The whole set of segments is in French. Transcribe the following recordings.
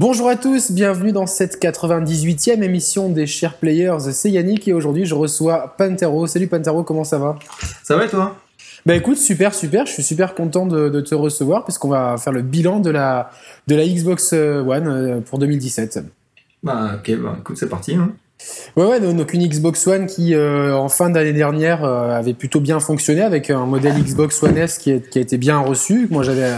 Bonjour à tous, bienvenue dans cette 98e émission des Chers Players. C'est Yannick et aujourd'hui je reçois Pantero. Salut Pantero, comment ça va? Ça va et toi? Bah écoute, super, super. Je suis super content de, te recevoir puisqu'on va faire le bilan de la, de la Xbox One euh, pour 2017. Bah ok, bah écoute, c'est parti. Hein. Ouais, ouais, donc une Xbox One qui, euh, en fin d'année dernière, euh, avait plutôt bien fonctionné avec un modèle Xbox One S qui, qui a été bien reçu. Moi, j'avais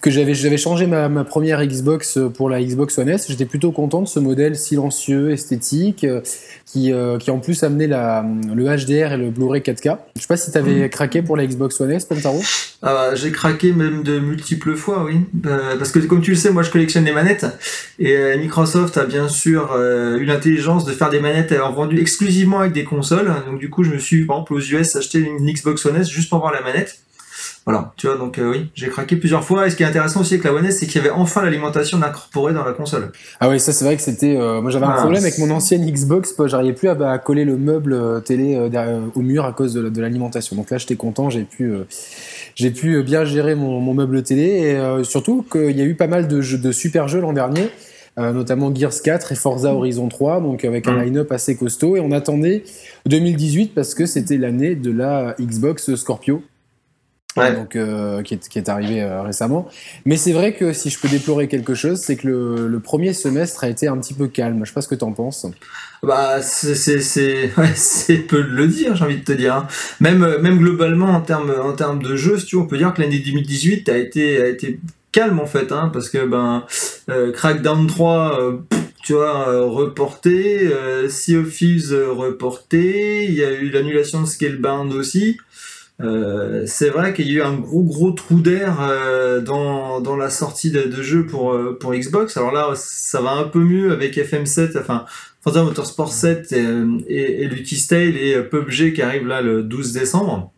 que j'avais j'avais changé ma, ma, première Xbox pour la Xbox One S. J'étais plutôt content de ce modèle silencieux, esthétique, euh, qui, qui en plus amenait la, le HDR et le Blu-ray 4K. Je sais pas si tu avais mm. craqué pour la Xbox One S, Pentaro. Ah bah, j'ai craqué même de multiples fois, oui. parce que comme tu le sais, moi, je collectionne des manettes et Microsoft a bien sûr eu l'intelligence de faire des manettes vendues exclusivement avec des consoles. Donc du coup, je me suis par exemple aux US acheté une Xbox One S juste pour voir la manette. Voilà, tu vois, donc euh, oui, j'ai craqué plusieurs fois. Et ce qui est intéressant aussi avec la One S, c'est qu'il y avait enfin l'alimentation incorporée dans la console. Ah oui, ça c'est vrai que c'était. Euh, moi j'avais un problème avec mon ancienne Xbox, j'arrivais plus à, coller le meuble euh, télé au mur à cause de, l'alimentation. Donc là, j'étais content, j'ai pu, j'ai pu bien gérer mon, mon meuble télé et surtout qu'il y a eu pas mal de, jeux, de super jeux l'an dernier. Euh, notamment Gears 4 et Forza Horizon 3, donc avec un mm. line-up assez costaud. Et on attendait 2018 parce que c'était l'année de la Xbox Scorpio. Donc, euh, qui, est, qui est arrivé euh, récemment. Mais c'est vrai que si je peux déplorer quelque chose, c'est que le, le, premier semestre a été un petit peu calme. Je sais pas ce que tu en penses. Bah, c'est c'est peu de le dire, j'ai envie de te dire. Hein. Même même globalement en termes en termes de jeux, si tu veux, on peut dire que l'année 2018 a été a été calme en fait, hein, parce que ben euh, Crackdown 3, euh, tu vois, euh, reporté, euh, Sea of Thieves reporté, il y a eu l'annulation de Scalebound aussi. C'est vrai qu'il y a eu un gros gros trou d'air dans, dans la sortie de, de jeux pour, pour Xbox. Alors là, ça va un peu mieux avec FM7, enfin Forza Motorsport 7 et, et, et Lucky Tale et PUBG qui arrive là le 12 décembre.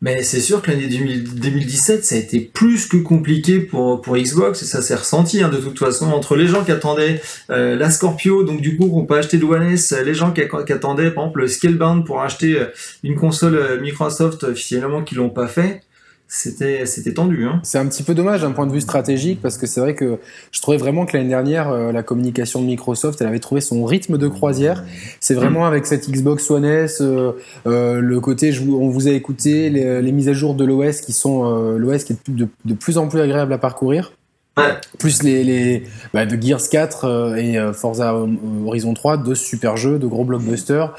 Mais c'est sûr que l'année 2017, ça a été plus que compliqué pour, Xbox, et ça s'est ressenti hein, de toute façon, entre les gens qui attendaient euh, la Scorpio, donc du coup qu'on peut acheter de One S, les gens qui, attendaient par exemple le Scalebound pour acheter euh, une console euh, Microsoft, finalement qui l'ont pas fait c'était c'était tendu. Hein. C'est un petit peu dommage d'un point de vue stratégique parce que c'est vrai que je trouvais vraiment que l'année dernière euh, la communication de Microsoft elle avait trouvé son rythme de croisière. C'est vraiment avec cette Xbox One S, euh, euh, le côté on vous a écouté les, mises à jour de l'OS qui sont l'OS qui est de, de, plus en plus agréable à parcourir. Plus les, les bah, de Gears 4 et Forza Horizon 3, deux super jeux, de gros blockbusters.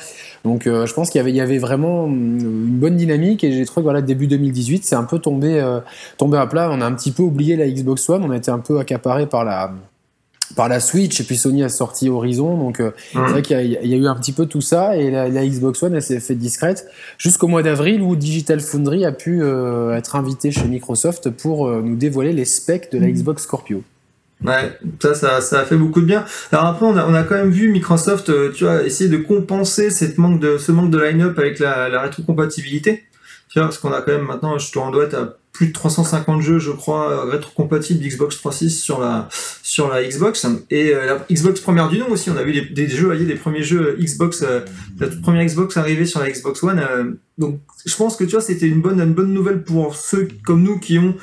Donc euh, je pense qu'il y avait, y avait vraiment une bonne dynamique et j'ai trouvé que voilà, début 2018, c'est un peu tombé, euh, tombé à plat. On a un petit peu oublié la Xbox One, on a été un peu accaparé par la, par la Switch et puis Sony a sorti Horizon donc euh, c'est vrai qu'il y, a eu un petit peu tout ça et la, Xbox One elle s'est fait discrète jusqu'au mois d'avril où Digital Foundry a pu être invité chez Microsoft pour nous dévoiler les specs de la Xbox Scorpio. Ouais, ça, ça, ça a fait beaucoup de bien. Alors après, on a, on a quand même vu Microsoft, euh, tu vois, essayer de compenser cette manque de, ce manque de line-up avec la, la rétrocompatibilité. Tu vois, parce qu'on a quand même maintenant, je doit être à plus de 350 jeux, je crois, euh, rétrocompatibles Xbox 3.6 sur la sur la Xbox et euh, la Xbox première du nom aussi. On a vu des, jeux, voyez, des premiers jeux Xbox, la toute première Xbox arrivée sur la Xbox One. donc, je pense que tu vois, c'était une bonne une bonne nouvelle pour ceux comme nous qui ont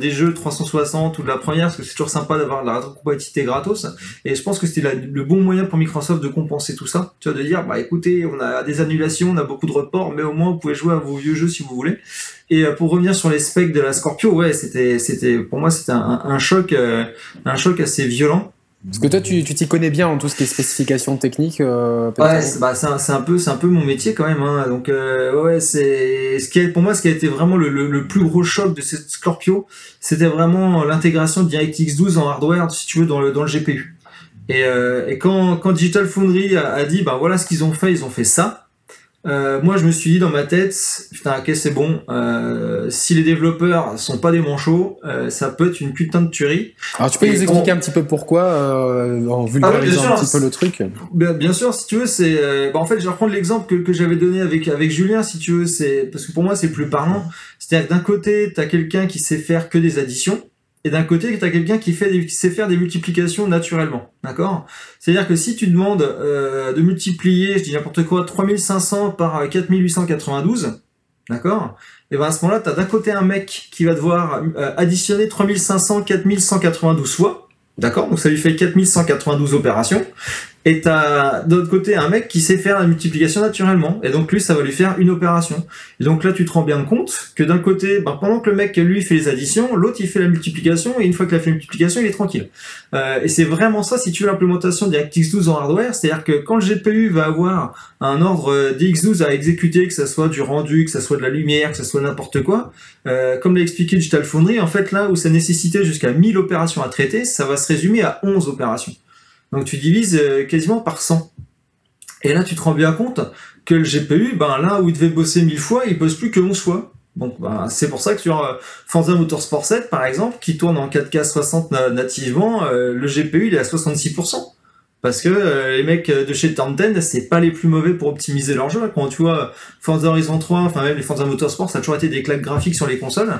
des jeux 360 ou de la première, parce que c'est toujours sympa d'avoir la rétrocompatibilité gratos. Et je pense que c'était le bon moyen pour Microsoft de compenser tout ça. Tu vois, de dire, bah écoutez, on a des annulations, on a beaucoup de reports, mais au moins vous pouvez jouer à vos vieux jeux si vous voulez. Et pour revenir sur les specs de la Scorpio, ouais, c'était, c'était, pour moi, c'était un, choc, euh, un choc assez violent. Parce que toi, tu, tu t'y connais bien en tout ce qui est spécifications techniques. Euh, ouais, c'est, bah, c'est, un, un peu, c'est un peu mon métier quand même. Hein. Donc, euh, ouais, c'est ce qui est pour moi, ce qui a été vraiment le, le, plus gros choc de cette Scorpio, c'était vraiment l'intégration de DirectX 12 en hardware, si tu veux, dans le dans le GPU. Et, euh, et quand, quand Digital Foundry a, a dit, bah voilà ce qu'ils ont fait, ils ont fait ça. Euh, moi, je me suis dit dans ma tête, putain, ok, c'est bon. Euh, si les développeurs sont pas des manchots, euh, ça peut être une putain de tuerie. Alors, tu peux nous expliquer un petit peu pourquoi, euh, en vulgarisant ah un petit peu le truc bien, bien, sûr, si tu veux, c'est. Euh, bah, en fait, je vais reprendre l'exemple que, que j'avais donné avec avec Julien, si tu veux, c'est parce que pour moi, c'est plus parlant. C'est-à-dire que d'un côté, t'as quelqu'un qui sait faire que des additions et d'un côté, tu as quelqu'un qui, fait qui sait faire des multiplications naturellement. D'accord? C'est-à-dire que si tu demandes euh, de multiplier, je dis n'importe quoi, 3500 par 4892, d'accord? Et ben à ce moment-là, tu as d'un côté un mec qui va devoir euh, additionner 3500, 4192 fois, D'accord? Donc ça lui fait 4192 opérations. Et t'as de l'autre côté un mec qui sait faire la multiplication naturellement. Et donc lui, ça va lui faire une opération. Et donc là, tu te rends bien compte que d'un côté, ben, pendant que le mec, lui, fait les additions, l'autre, il fait la multiplication. Et une fois qu'il a fait la multiplication, il est tranquille. Euh, et c'est vraiment ça, si tu veux l'implémentation DirectX 12 en hardware. C'est-à-dire que quand le GPU va avoir un ordre DX12 à exécuter, que ça soit du rendu, que ça soit de la lumière, que ça soit n'importe quoi, euh, comme l'a expliqué Digital Foundry, en fait, là où ça nécessitait jusqu'à 1000 opérations à traiter, ça va se résumer à 11 opérations. Donc tu divises euh, quasiment par 100. Et là, tu te rends bien compte que le GPU, ben là où il devait bosser 1000 fois, il bosse plus que 11 fois. Donc ben, c'est pour ça que sur euh, Forza Motorsport 7, par exemple, qui tourne en 4K 60 nativement, euh, le GPU il est à 66%. Parce que euh, les mecs de chez Turn c'est pas les plus mauvais pour optimiser leur jeu. Quand tu vois Forza Horizon 3, enfin même les Forza Motorsport, ça a toujours été des claques graphiques sur les consoles.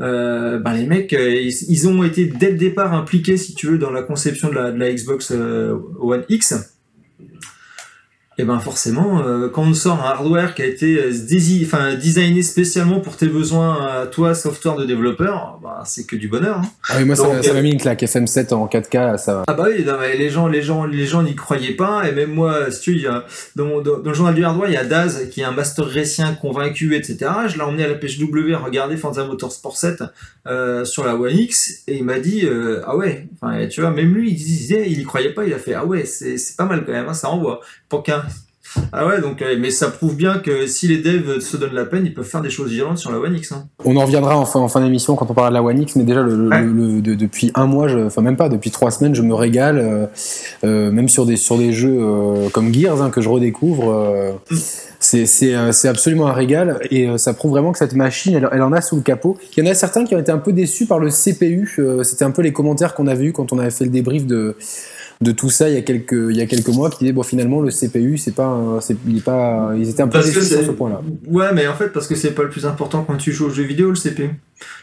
Euh, ben les mecs, euh, ils, ont été dès le départ impliqués, si tu veux, dans la conception de la Xbox One X et eh ben forcément, euh, quand on sort un hardware qui a été euh, enfin, designé spécialement pour tes besoins, à toi, software de développeur, bah, c'est que du bonheur. Hein. Ah oui, moi ça m'a euh, mis une claque FM7 en 4K, ça va. Ah bah oui, les gens, les gens, les gens n'y croyaient pas, et même moi, si tu y a, dans, dans, le journal du hardware, il y a Daz qui est un master récien convaincu, etc. Je l'ai emmené à la PHW regarder Forza Motorsport 7 euh, sur la One X, et il m'a dit ah ouais, enfin tu vois, même lui, il disait, il y croyait pas, il a fait ah ouais, c'est pas mal quand même, hein, ça envoie. Pour ah ouais, donc, euh, mais ça prouve bien que si les devs se donnent la peine, ils peuvent faire des choses violentes sur la One X. Hein. On en reviendra en fin, en fin d'émission quand on parlera de la One X, mais déjà, le, depuis un mois, enfin même pas, depuis trois semaines, je me régale, euh, euh, même sur des, sur des jeux comme Gears hein, que je redécouvre. Mm. c'est absolument un régal et ça prouve vraiment que cette machine, elle, elle, en a sous le capot. Il y en a certains qui ont été un peu déçus par le CPU. C'était un peu les commentaires qu'on avait eu quand on avait fait le débrief de de tout ça il y a quelques il y a quelques mois qui disaient bon finalement le CPU c'est pas c'est il pas ils étaient un peu déçus sur ce point-là. Ouais mais en fait parce que c'est pas le plus important quand tu joues aux jeux vidéo le CPU.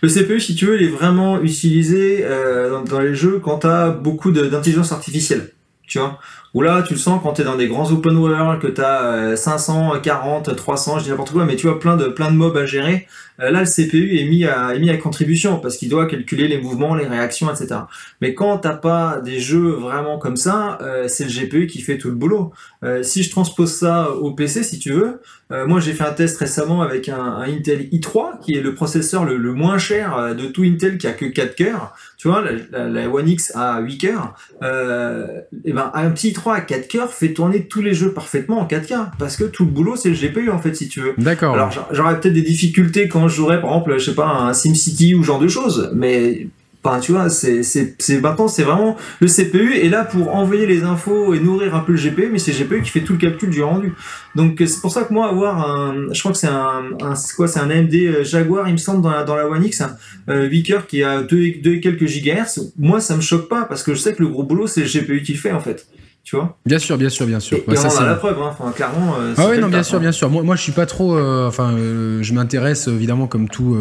Le CPU si tu veux il est vraiment utilisé euh, dans, les jeux quand tu as beaucoup d'intelligence artificielle. Tu vois ou là, tu le sens quand tu es dans des grands open world, que tu as 500, 40, 300, je dis n'importe quoi, mais tu vois plein de, plein de mobs à gérer. Euh, là, le CPU est mis à, est mis à contribution parce qu'il doit calculer les mouvements, les réactions, etc. Mais quand t'as pas des jeux vraiment comme ça, euh, c'est le GPU qui fait tout le boulot. Euh, si je transpose ça au PC, si tu veux, moi j'ai fait un test récemment avec un, Intel i3 qui est le processeur le, le, moins cher de tout Intel qui a que 4 cœurs. Tu vois, la, One X a 8 cœurs. et ben un petit i3 à 4 cœurs fait tourner tous les jeux parfaitement en 4K parce que tout le boulot c'est le GPU en fait si tu veux. D'accord. Alors j'aurais peut-être des difficultés quand je jouerais par exemple, je sais pas, un SimCity ou genre de choses, mais Enfin, tu vois, c'est, c'est, c'est maintenant, c'est vraiment le CPU est là pour envoyer les infos et nourrir un peu le GPU, mais c'est le GPU qui fait tout le calcul du rendu. Donc, c'est pour ça que moi, avoir un, je crois que c'est un, un c'est quoi, c'est un AMD euh, Jaguar, il me semble, dans la, dans la One X, hein, euh, 8 cœurs qui a 2 et quelques gigahertz. Moi, ça me choque pas parce que je sais que le gros boulot, c'est le GPU qui le fait, en fait tu vois Bien sûr, bien sûr, bien sûr. Et, ça, on a la preuve, hein. enfin, clairement. Euh, ah oui, non, bien sûr, bien sûr. Moi, moi, je suis pas trop. Euh, enfin, euh, je m'intéresse évidemment comme tout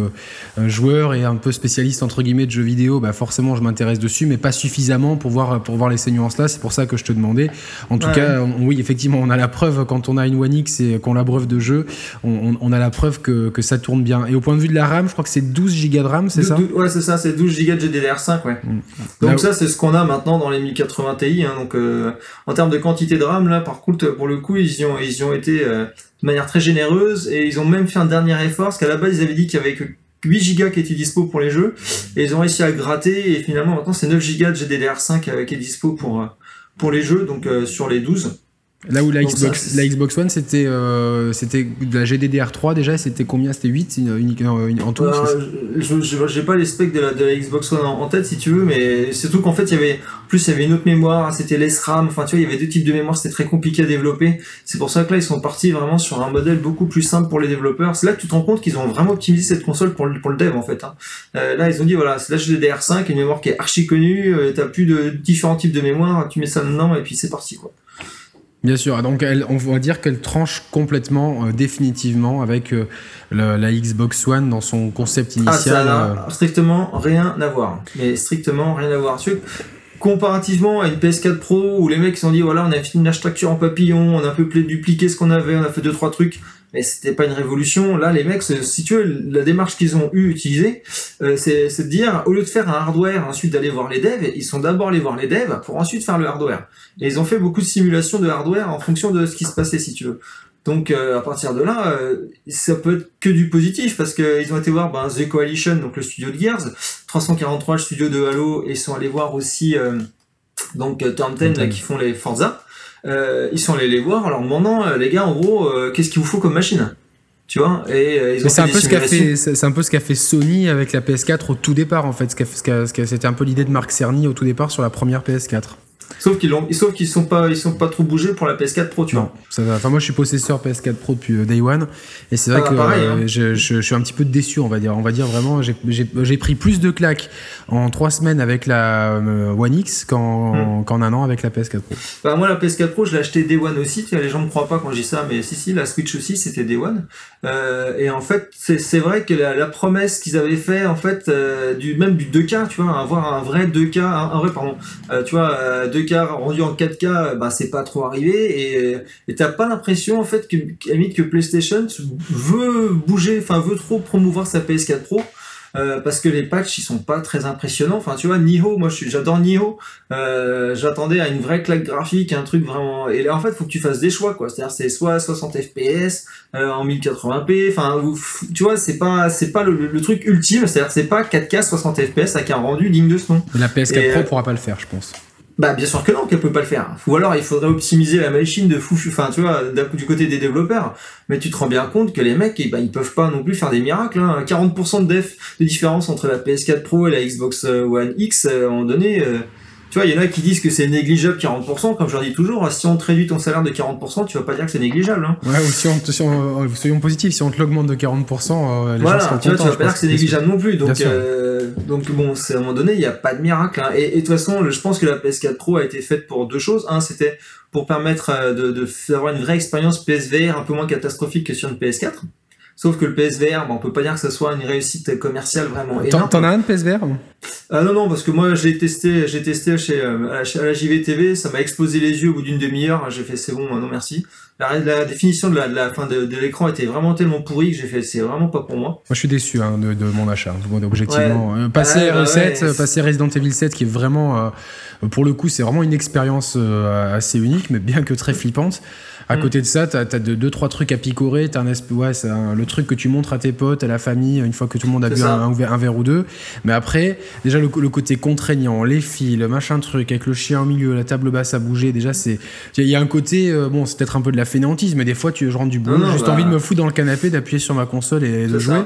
joueur et un peu spécialiste entre guillemets de jeux vidéo. Bah, forcément, je m'intéresse dessus, mais pas suffisamment pour voir pour voir les nuances là. C'est pour ça que je te demandais. En tout cas, oui, effectivement, on a la preuve quand on a une One X et qu'on l'abreuve de jeu, on, on, a la preuve que, que, ça tourne bien. Et au point de vue de la RAM, je crois que c'est 12 Go de RAM, c'est ça Ouais, c'est ça, c'est 12 Go de GDDR5, ouais. Mm. Donc ça, c'est ce qu'on a maintenant dans les 1080 Ti. Hein, donc en termes de quantité de RAM, là, par contre, pour le coup, ils ont, ils ont été euh, de manière très généreuse et ils ont même fait un dernier effort, parce qu'à la base, ils avaient dit qu'il y avait que 8 Go qui étaient dispo pour les jeux, et ils ont réussi à gratter, et finalement, maintenant, c'est 9 Go de GDDR5 euh, qui est dispo pour, euh, pour les jeux, donc sur les 12. Là où la, Xbox, la Xbox One, c'était euh, c'était de la GDDR3 déjà, c'était combien? C'était 8 uniquement en tout Je J'ai pas les specs de la, de la Xbox One en, tête si tu veux, mais surtout qu'en fait, il y avait, plus il y avait une autre mémoire, c'était l'SRAM, enfin tu vois, il y avait deux types de mémoire, c'était très compliqué à développer. C'est pour ça que là, ils sont partis vraiment sur un modèle beaucoup plus simple pour les développeurs. C'est là que tu te rends compte qu'ils ont vraiment optimisé cette console pour le, pour le dev en fait. Hein. Euh, là, ils ont dit voilà, c'est la GDDR5, une mémoire qui est archi connue, euh, t'as plus de différents types de mémoire, tu mets ça dedans et puis c'est parti quoi. Bien sûr, donc elle, on va dire qu'elle tranche complètement, euh, définitivement avec euh, la, Xbox One dans son concept initial. Ah, ça n'a euh. strictement rien à voir. Mais strictement rien à voir. comparativement à une PS4 Pro où les mecs se sont dit voilà on a fait une architecture en papillon, on a un peu dupliqué ce qu'on avait, on a fait deux trois trucs, mais c'était pas une révolution. Là les mecs, si tu veux, la démarche qu'ils ont eu utilisée, euh, c'est de dire au lieu de faire un hardware, ensuite d'aller voir les devs, ils sont d'abord allés voir les devs pour ensuite faire le hardware. Et ils ont fait beaucoup de simulations de hardware en fonction de ce qui se passait si tu veux. Donc euh, à partir de là, euh, ça peut être que du positif parce qu'ils ont été voir ben, The Coalition, donc le studio de Gears, 343 le studio de Halo, et ils sont allés voir aussi euh, donc Turn 10 là, qui font les Forza. Ils sont allés les voir en leur demandant les gars en gros qu'est-ce qu'il vous faut comme machine? Tu vois? Et c'est un peu ce qu'a fait c'est un peu ce qu'a fait Sony avec la PS4 au tout départ en fait. Ce c'était un peu l'idée de Marc Cerny au tout départ sur la première PS4 Sauf qu'ils l'ont, sauf qu'ils sont pas, ils sont pas trop bougés pour la PS4 Pro, tu non, Ça va. Enfin, moi, je suis possesseur PS4 Pro depuis euh, Day One, et c'est vrai ah, que euh, hein. je, je, suis un petit peu déçu, on va dire. On va dire vraiment, j'ai pris plus de claques en trois semaines avec la euh, One X qu'en, hmm. qu'en un an avec la PS4 Pro. Bah, moi, la PS4 Pro, je l'ai acheté Day One aussi. Les gens ne croient pas quand je dis ça, mais si, si, la Switch aussi, c'était Day One. Euh, et en fait, c'est, vrai que la, la promesse qu'ils avaient fait, en fait, du même du 2K, tu vois, avoir un vrai 2K, un, un vrai, pardon, tu vois, 2K rendu en 4K, bah, c'est pas trop arrivé et t'as pas l'impression en fait que, que PlayStation veut bouger, enfin veut trop promouvoir sa PS4 Pro. Euh, parce que les patchs ils sont pas très impressionnants. Enfin, tu vois, Niho, moi j'adore Niho. Euh, j'attendais à une vraie claque graphique, un truc vraiment. Et là, en fait, faut que tu fasses des choix, quoi. C'est-à-dire, c'est soit 60 FPS euh, en 1080p. Enfin, tu vois, c'est pas, c'est pas le, truc ultime. C'est-à-dire, c'est pas 4K 60 FPS avec un rendu digne de ce nom. La PS4 Pro pourra pas le faire, je pense. Bah bien sûr que non, qu'elle peut pas le faire. Ou alors il faudrait optimiser la machine de fou, enfin tu vois, du côté des développeurs. Mais tu te rends bien compte que les mecs, eh ben, ils peuvent pas non plus faire des miracles. Hein. 40% de def de différence entre la PS4 Pro et la Xbox One X euh, à un moment donné. Euh, tu vois, il y en a qui disent que c'est négligeable 40%, comme je leur dis toujours, si on te réduit ton salaire de 40%, tu vas pas dire que c'est négligeable. Hein. Ouais, ou si on, si on euh, soyons positifs, si on te l'augmente de 40%, euh, les voilà, gens tu vois, tu vas pas dire que c'est négligeable non plus. Donc, euh, donc bon, c'est à un moment donné, il n'y a pas de miracle. Hein. Et, de toute façon, je pense que la PS4 Pro a été faite pour deux choses. Un, c'était pour permettre euh, de, de d'avoir une vraie expérience PSVR un peu moins catastrophique que sur une PS4. Sauf que le PSVR, bon, on peut pas dire que ce soit une réussite commerciale vraiment énorme. T'en as un de PSVR Ah non non parce que moi j'ai testé, j'ai testé chez euh, à la JVTV, ça m'a explosé les yeux au bout d'une demi-heure. J'ai fait c'est bon, non merci. La, la définition de la, de la fin de, de l'écran était vraiment tellement pourrie que j'ai fait c'est vraiment pas pour moi. Moi je suis déçu hein, de, de, mon achat, objectivement. Ouais. Euh, passer bah R7, passer Resident Evil 7 qui est vraiment, euh, pour le coup c'est vraiment une expérience assez unique mais bien que très flippante. À mm. côté de ça, tu as, deux, trois trucs à picorer. As un ouais, c'est le truc que tu montres à tes potes, à la famille, une fois que tout le monde a bu un, verre ou deux. Mais après, déjà, le, côté contraignant, les fils, le machin truc, avec le chien au milieu, la table basse à bouger, déjà, c'est. Il y a un côté, euh, bon, c'est peut-être un peu de la fainéantise, mais des fois, tu, je rentre du boulot, j'ai juste bah. envie de me foutre dans le canapé, d'appuyer sur ma console et de jouer.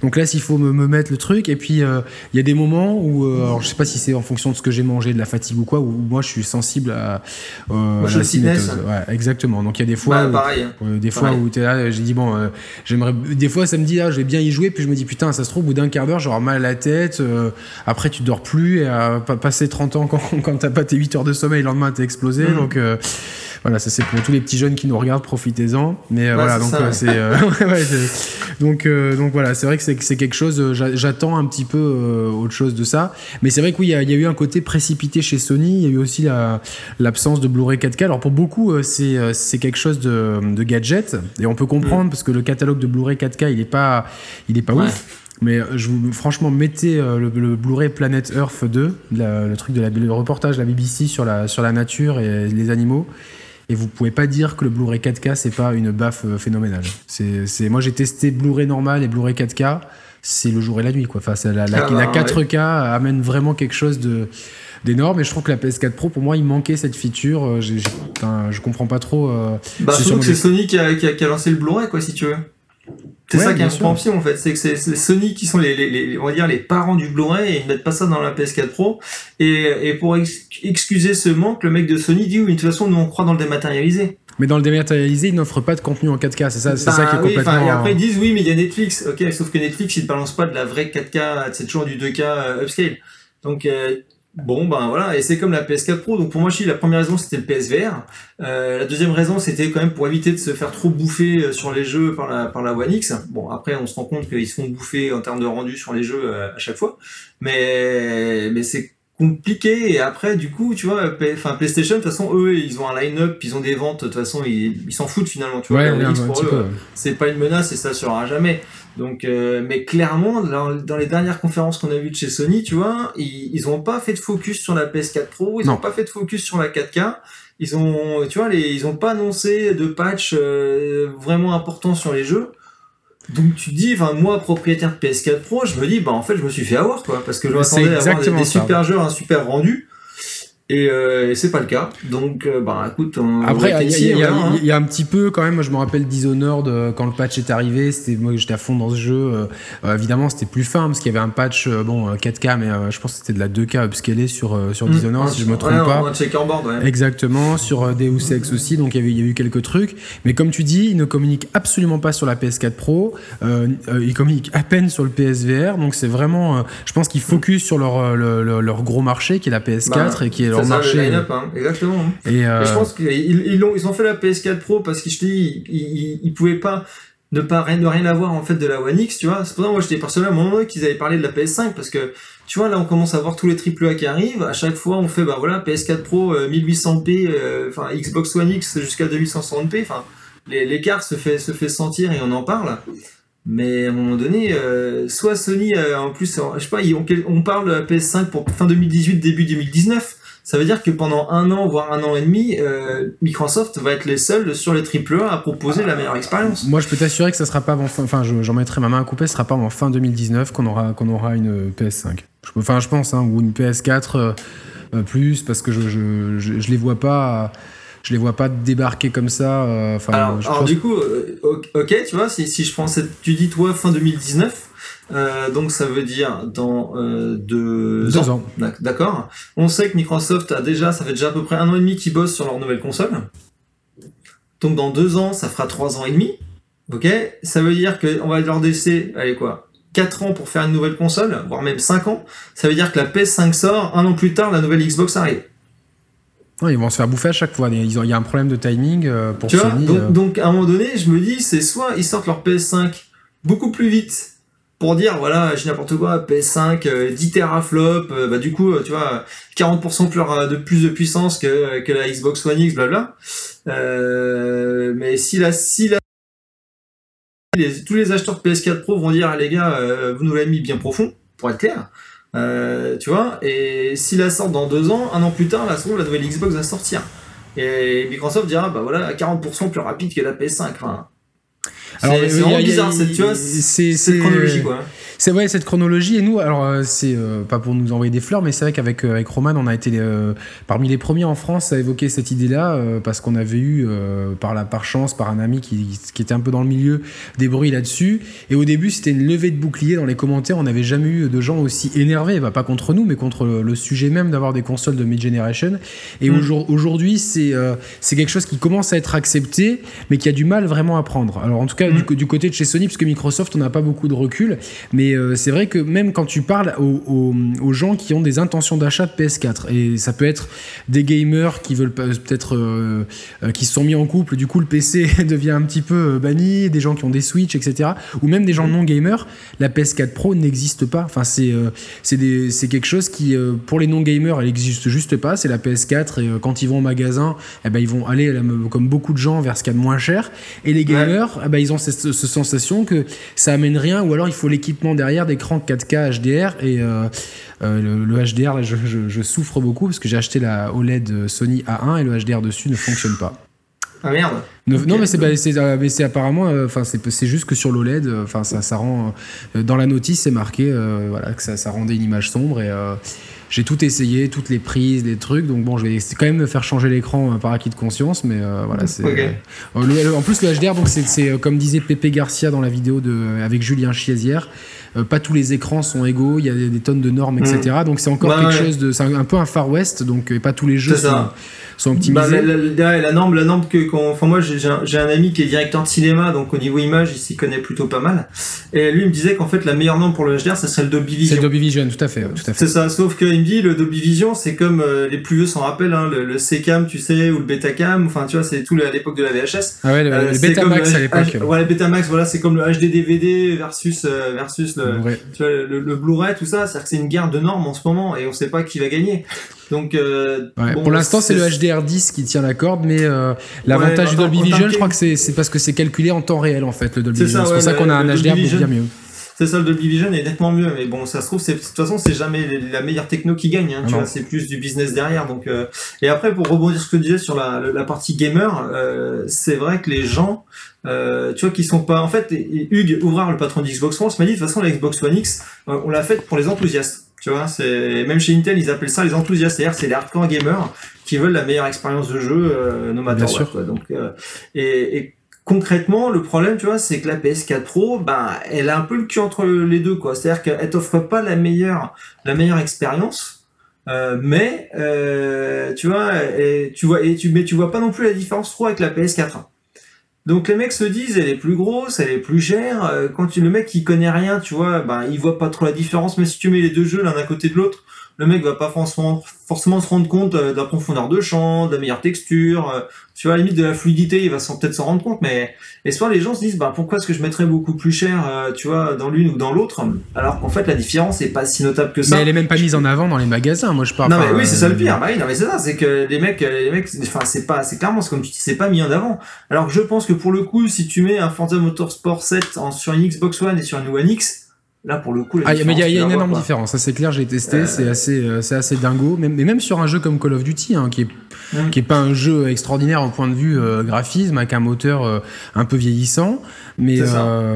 Donc là, s'il faut me, mettre le truc, et puis, euh, il y a des moments où, euh, alors, je sais pas si c'est en fonction de ce que j'ai mangé, de la fatigue ou quoi, où moi, je suis sensible à, moi, la Ouais, exactement. Donc, il y a des fois, bah, pareil, hein. des fois où t'es là, j'ai dit bon, euh, j'aimerais. Des fois, ça me dit ah, je vais bien y jouer, puis je me dis putain, ça se trouve au bout d'un quart d'heure, j'aurai mal à la tête. Euh, après, tu dors plus et à passer 30 ans quand, quand t'as pas tes 8 heures de sommeil, le lendemain t'es explosé. Mm. Donc euh, voilà, ça c'est pour tous les petits jeunes qui nous regardent, profitez-en. Mais voilà, donc c'est donc donc voilà, c'est vrai que c'est quelque chose. J'attends un petit peu autre chose de ça. Mais c'est vrai que oui, il y, a eu un côté précipité chez Sony. Il y a eu aussi l'absence de Blu-ray 4K. Alors pour beaucoup, c'est c'est quelque chose de de, gadgets. Et on peut comprendre, mm. parce que le catalogue de Blu-ray 4K, il est pas, il est pas ouf. Mais euh, je vous, franchement, mettez euh, le, Blu-ray Planet Earth 2, le truc de la, le reportage de la BBC sur la, sur la nature et les animaux. Et vous pouvez pas dire que le Blu-ray 4K, c'est pas une baffe euh, phénoménale. C'est, moi, j'ai testé Blu-ray normal et Blu-ray 4K. C'est le jour et la nuit, quoi. Enfin, la, la, 4K ah, amène vraiment quelque chose de, d'énorme. Et je trouve que la PS4 Pro, pour moi, il manquait cette feature. Euh, j'ai, je comprends pas trop. Euh, bah, c'est Sony qui a, qui, a, lancé le Blu-ray, quoi, si tu veux. C'est ça qui est incompréhensible en fait, c'est que c'est Sony qui sont les, les, on va dire les parents du Blu-ray et ils mettent pas ça dans la PS4 Pro et, et pour excuser ce manque, le mec de Sony dit oui, de toute façon nous on croit dans le dématérialisé. Mais dans le dématérialisé, ils n'offrent pas de contenu en 4K, c'est ça, c'est ça qui est bah complètement. et après ils disent oui, mais il y a Netflix, ok, sauf que Netflix ils ne balancent pas de la vraie 4K, c'est toujours du 2K euh, upscale. Donc euh, Bon ben voilà, et c'est comme la PS4 Pro. Donc pour moi, je la première raison c'était le PSVR. Euh, la deuxième raison c'était quand même pour éviter de se faire trop bouffer euh, sur les jeux par la par la One X. Bon après on se rend compte qu'ils se font bouffer en termes de rendu sur les jeux euh, à chaque fois, mais mais c'est compliqué. Et après du coup tu vois enfin PlayStation de toute façon eux ils ont un line-up ils ont des ventes de toute façon ils s'en foutent finalement tu vois c'est pas une menace et ça sera jamais. Donc euh, mais clairement dans, les dernières conférences qu'on a vues de chez Sony tu vois ils, ils ont pas fait de focus sur la PS4 Pro ils ont pas fait de focus sur la 4K ils ont tu vois les, ils ont pas annoncé de patch euh, vraiment important sur les jeux donc tu dis, enfin moi propriétaire de PS4 Pro, je me dis, bah en fait je me suis fait avoir quoi, parce que je m'attendais à avoir des, des super jeux, un super rendu. Euh, et, c'est pas le cas. Donc, euh, bah écoute, on après il y, hein. y, a un petit peu quand même. Moi, je me rappelle Dishonored euh, quand le patch est arrivé. C'était moi, j'étais à fond dans ce jeu. évidemment, c'était plus fin parce qu'il y avait un patch, bon 4K, mais je pense que c'était de la 2K upscalé sur sur mmh. Dishonored, si je me trompe pas. Exactement sur Deus Ex aussi. Donc il y avait il y a eu quelques trucs. Mais comme tu dis, ils ne communiquent absolument pas sur la PS4 Pro. ils communiquent à peine sur le PSVR. Donc c'est vraiment, je pense qu'ils focus sur leur, leur, gros marché qui est la PS4 bah, et qui est leur marché. Le hein, exactement. Hein. Et, euh... je pense qu'ils ils ont, ils ont fait la PS4 Pro parce qu'ils je dis, ils, ils, pouvaient pas ne pas rien, ne rien avoir en fait de la One X, tu vois. C'est pour ça moi j'étais personnellement moment qu'ils avaient parlé de la PS5 parce que tu vois là on commence à voir tous les AAA qui arrivent. À chaque fois on fait bah voilà PS4 Pro 1800p, euh, euh, enfin Xbox One X jusqu'à 2160p. Enfin l'écart se fait se fait sentir et on en parle. Mais à un moment donné, euh, soit Sony, en plus, je sais pas, on, on parle de la PS5 pour fin 2018, début 2019 ça veut dire que pendant un an, voire un an et demi, euh, Microsoft va être les seuls sur les AAA à proposer la meilleure expérience. Moi, je peux t'assurer que ça sera pas avant fin, enfin, j'en mettrai ma main à couper, ce sera pas avant fin 2019 qu'on aura, qu'on aura une PS5. Enfin, je pense, hein, ou une PS4 euh, euh, plus, parce que je, je, je, les vois pas. Je les vois pas débarquer comme ça. Alors, du coup, ok, tu vois, si, si je prends cette, tu dis toi fin 2019, euh, donc ça veut dire dans euh, deux, ans. D'accord. On sait que Microsoft a déjà, ça fait déjà à peu près un an et demi qu'ils bossent sur leur nouvelle console. Donc dans deux ans, ça fera trois ans et demi. Ok. Ça veut dire qu'on va leur laisser, allez quoi, 4 ans pour faire une nouvelle console, voire même 5 ans. Ça veut dire que la PS5 sort, un an plus tard, la nouvelle Xbox arrive. ils vont se faire bouffer à chaque fois. Il y a un problème de timing euh, pour Sony. donc, donc, à un moment donné, je me dis, c'est soit ils sortent leur PS5 beaucoup plus vite pour dire voilà j'ai n'importe quoi PS5 10 teraflops bah du coup tu vois 40% plus, euh, de plus de puissance que, que la Xbox One X blabla. Euh, mais si la si la tous les acheteurs de PS4 Pro vont dire ah, les gars euh, vous nous l'avez mis bien profond pour être clair euh, tu vois et si la sort dans deux ans un an plus tard la, la nouvelle Xbox va sortir. Et Microsoft dira bah voilà à 40% plus rapide que la PS5 enfin, c'est vraiment bizarre cette, tu vois, cette chronologie quoi. C'est vrai cette chronologie et nous alors euh, c'est euh, pas pour nous envoyer des fleurs mais c'est vrai qu'avec euh, avec Roman on a été parmi les premiers en France à évoquer cette idée là parce qu'on avait eu par la par chance par un ami qui, qui, était un peu dans le milieu des bruits là-dessus et au début c'était une levée de bouclier dans les commentaires on n'avait jamais eu de gens aussi énervés bah, pas contre nous mais contre le, sujet même d'avoir des consoles de mid generation et mm. aujourd'hui c'est c'est quelque chose qui commence à être accepté mais qui a du mal vraiment à prendre alors en tout cas du, mm. du, côté de chez Sony parce que Microsoft on n'a pas beaucoup de recul mais euh, c'est vrai que même quand tu parles aux, gens qui ont des intentions d'achat de PS4, et ça peut être des gamers qui veulent peut-être euh, euh, qui se sont mis en couple, du coup le PC devient un petit peu banni, des gens qui ont des Switch, etc. Ou même des gens non gamers, la PS4 Pro n'existe pas. Enfin, c'est c'est quelque chose qui, pour les non gamers, elle n'existe juste pas. C'est la PS4 et quand ils vont au magasin, eh ben, ils vont aller comme beaucoup de gens vers ce qu'il y a de moins cher. Et les gamers, eh ben, ils ont cette, cette, sensation que ça amène rien ou alors il faut l'équipement derrière d'écran 4K HDR et euh, euh, le, HDR là, je, souffre beaucoup parce que j'ai acheté la OLED Sony A1 et le HDR dessus ne fonctionne pas. Ah merde. Non, mais c'est euh, mais c'est apparemment enfin c'est juste que sur l'OLED enfin ça ça rend dans la notice c'est marqué voilà que ça, ça rendait une image sombre et j'ai tout essayé, toutes les prises, les trucs. Donc bon, je vais quand même me faire changer l'écran par acquis de conscience, mais voilà, c'est. en plus, le HDR, donc c'est comme disait Pepe Garcia dans la vidéo de avec Julien Chiesière, euh, pas tous les écrans sont égaux, il y a des, tonnes de normes, etc. Mm. Donc c'est encore quelque chose de, c'est un, peu un Far West, donc pas tous les jeux sont, sont optimisés. Bah, la, la, norme, la norme que, enfin moi j'ai un, un, ami qui est directeur de cinéma, donc au niveau image, il s'y connaît plutôt pas mal. Et lui il me disait qu'en fait la meilleure norme pour le HDR, ça serait le Dolby Vision. C'est le Dolby Vision, tout à fait, tout à fait. C'est ça, sauf qu'il me dit le Dolby Vision, c'est comme euh, les plus vieux s'en rappellent, hein, le, le C-Cam, tu sais, ou le Betacam, enfin tu vois, c'est tout à l'époque de la VHS. Ah ouais, le, euh, Betamax à l'époque. Voilà, le Betamax, voilà, c'est comme le HD DVD versus euh, versus le, tu vois, le, le Blu-ray, tout ça. C'est-à-dire que c'est une guerre de normes en ce moment et on sait pas qui va gagner. Donc, euh, ouais, pour l'instant, c'est le HDR10 qui tient la corde, mais euh, l'avantage du Dolby Vision, je crois que c'est parce que c'est calculé en temps réel en fait. Le Dolby Vision, c'est pour ça qu'on a un HDR bien mieux. C'est ça, le Dolby Vision est nettement mieux, mais bon, ça se trouve, c'est de toute façon, c'est jamais la meilleure techno qui gagne. Hein, tu vois, c'est plus du business derrière. Donc, euh... et après, pour rebondir sur ce que tu disais sur la, la partie gamer, euh, c'est vrai que les gens, euh, tu vois, qui sont pas, en fait, Hugues Ouvrard, le patron d'Xbox France, m'a dit de toute façon, la Xbox One X, euh, on l'a faite pour les enthousiastes. Tu vois, c'est même chez Intel, ils appellent ça les enthousiastes, c'est-à-dire c'est les hardcore gamers qui veulent la meilleure expérience de jeu, euh, no matter what. Quoi. Donc, euh, et, et, concrètement, le problème, tu vois, c'est que la PS4 Pro, ben, elle a un peu le cul entre les deux, quoi. C'est-à-dire qu'elle t'offre pas la meilleure, la meilleure expérience, euh, mais euh, tu vois, et, tu vois, et tu, mais tu vois pas non plus la différence trop avec la PS4. Donc les mecs se disent elle est plus grosse, elle est plus chère. Euh, quand tu, le mec qui connaît rien, tu vois, ben il voit pas trop la différence. Mais si tu mets les deux jeux l'un à côté de l'autre, le mec va pas forcément, forcément se rendre compte euh, de la profondeur de champ, de la meilleure texture, euh, tu vois, à la limite de la fluidité, il va peut-être s'en rendre compte, mais et soit les gens se disent, bah pourquoi est-ce que je mettrais beaucoup plus cher, euh, tu vois, dans l'une ou dans l'autre, alors qu'en fait la différence est pas si notable que ça. Mais elle est même pas mise en avant dans les magasins, moi je parle. Non mais oui, c'est ça le pire. Bah oui, non mais c'est ça, c'est que les mecs, les mecs, enfin c'est pas, c'est clairement, c'est comme tu dis, c'est pas mis en avant. Alors que je pense que pour le coup, si tu mets un Forza Motorsport 7 en, sur une Xbox One et sur une One X, Là, pour le coup, ah, mais il y a, y a une énorme différence. Ça, c'est clair, j'ai testé, euh... c'est assez, euh, c'est assez dingo. Mais même sur un jeu comme Call of Duty, hein, qui est, mmh. qui est pas un jeu extraordinaire au point de vue euh, graphisme, avec un moteur euh, un peu vieillissant. Mais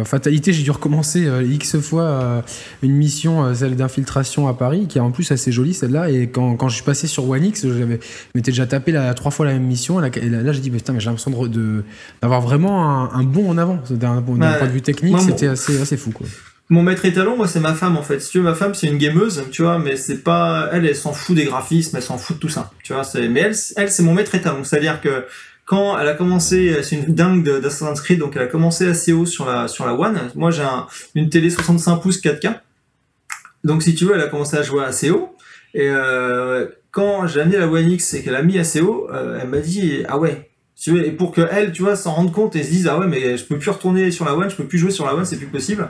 fatalité, j'ai dû recommencer x fois une mission, celle d'infiltration à Paris, qui est en plus assez jolie celle-là. Et quand, quand je suis passé sur One X, j'avais, m'étais déjà tapé la, trois fois la même mission. Et là, là j'ai dit, putain, mais j'ai l'impression de, d'avoir vraiment un, un bond en avant. D'un point de vue technique, c'était assez, assez fou, quoi. Mon maître étalon, moi, c'est ma femme, en fait. Si tu veux, ma femme, c'est une gameuse, tu vois, mais c'est pas, elle, elle s'en fout des graphismes, elle s'en fout de tout ça, tu vois, mais elle, elle, c'est mon maître étalon. C'est-à-dire que quand elle a commencé, c'est une dingue d'Assassin's Creed, donc elle a commencé assez haut sur la, sur la One. Moi, j'ai un, une télé 65 pouces 4K. Donc, si tu veux, elle a commencé à jouer assez haut. Et, euh, quand j'ai amené la One X et qu'elle a mis assez haut, euh, elle m'a dit, ah ouais, et pour que elle, tu vois, s'en rende compte et se dise ah ouais mais je peux plus retourner sur la one, je peux plus jouer sur la one, c'est plus possible.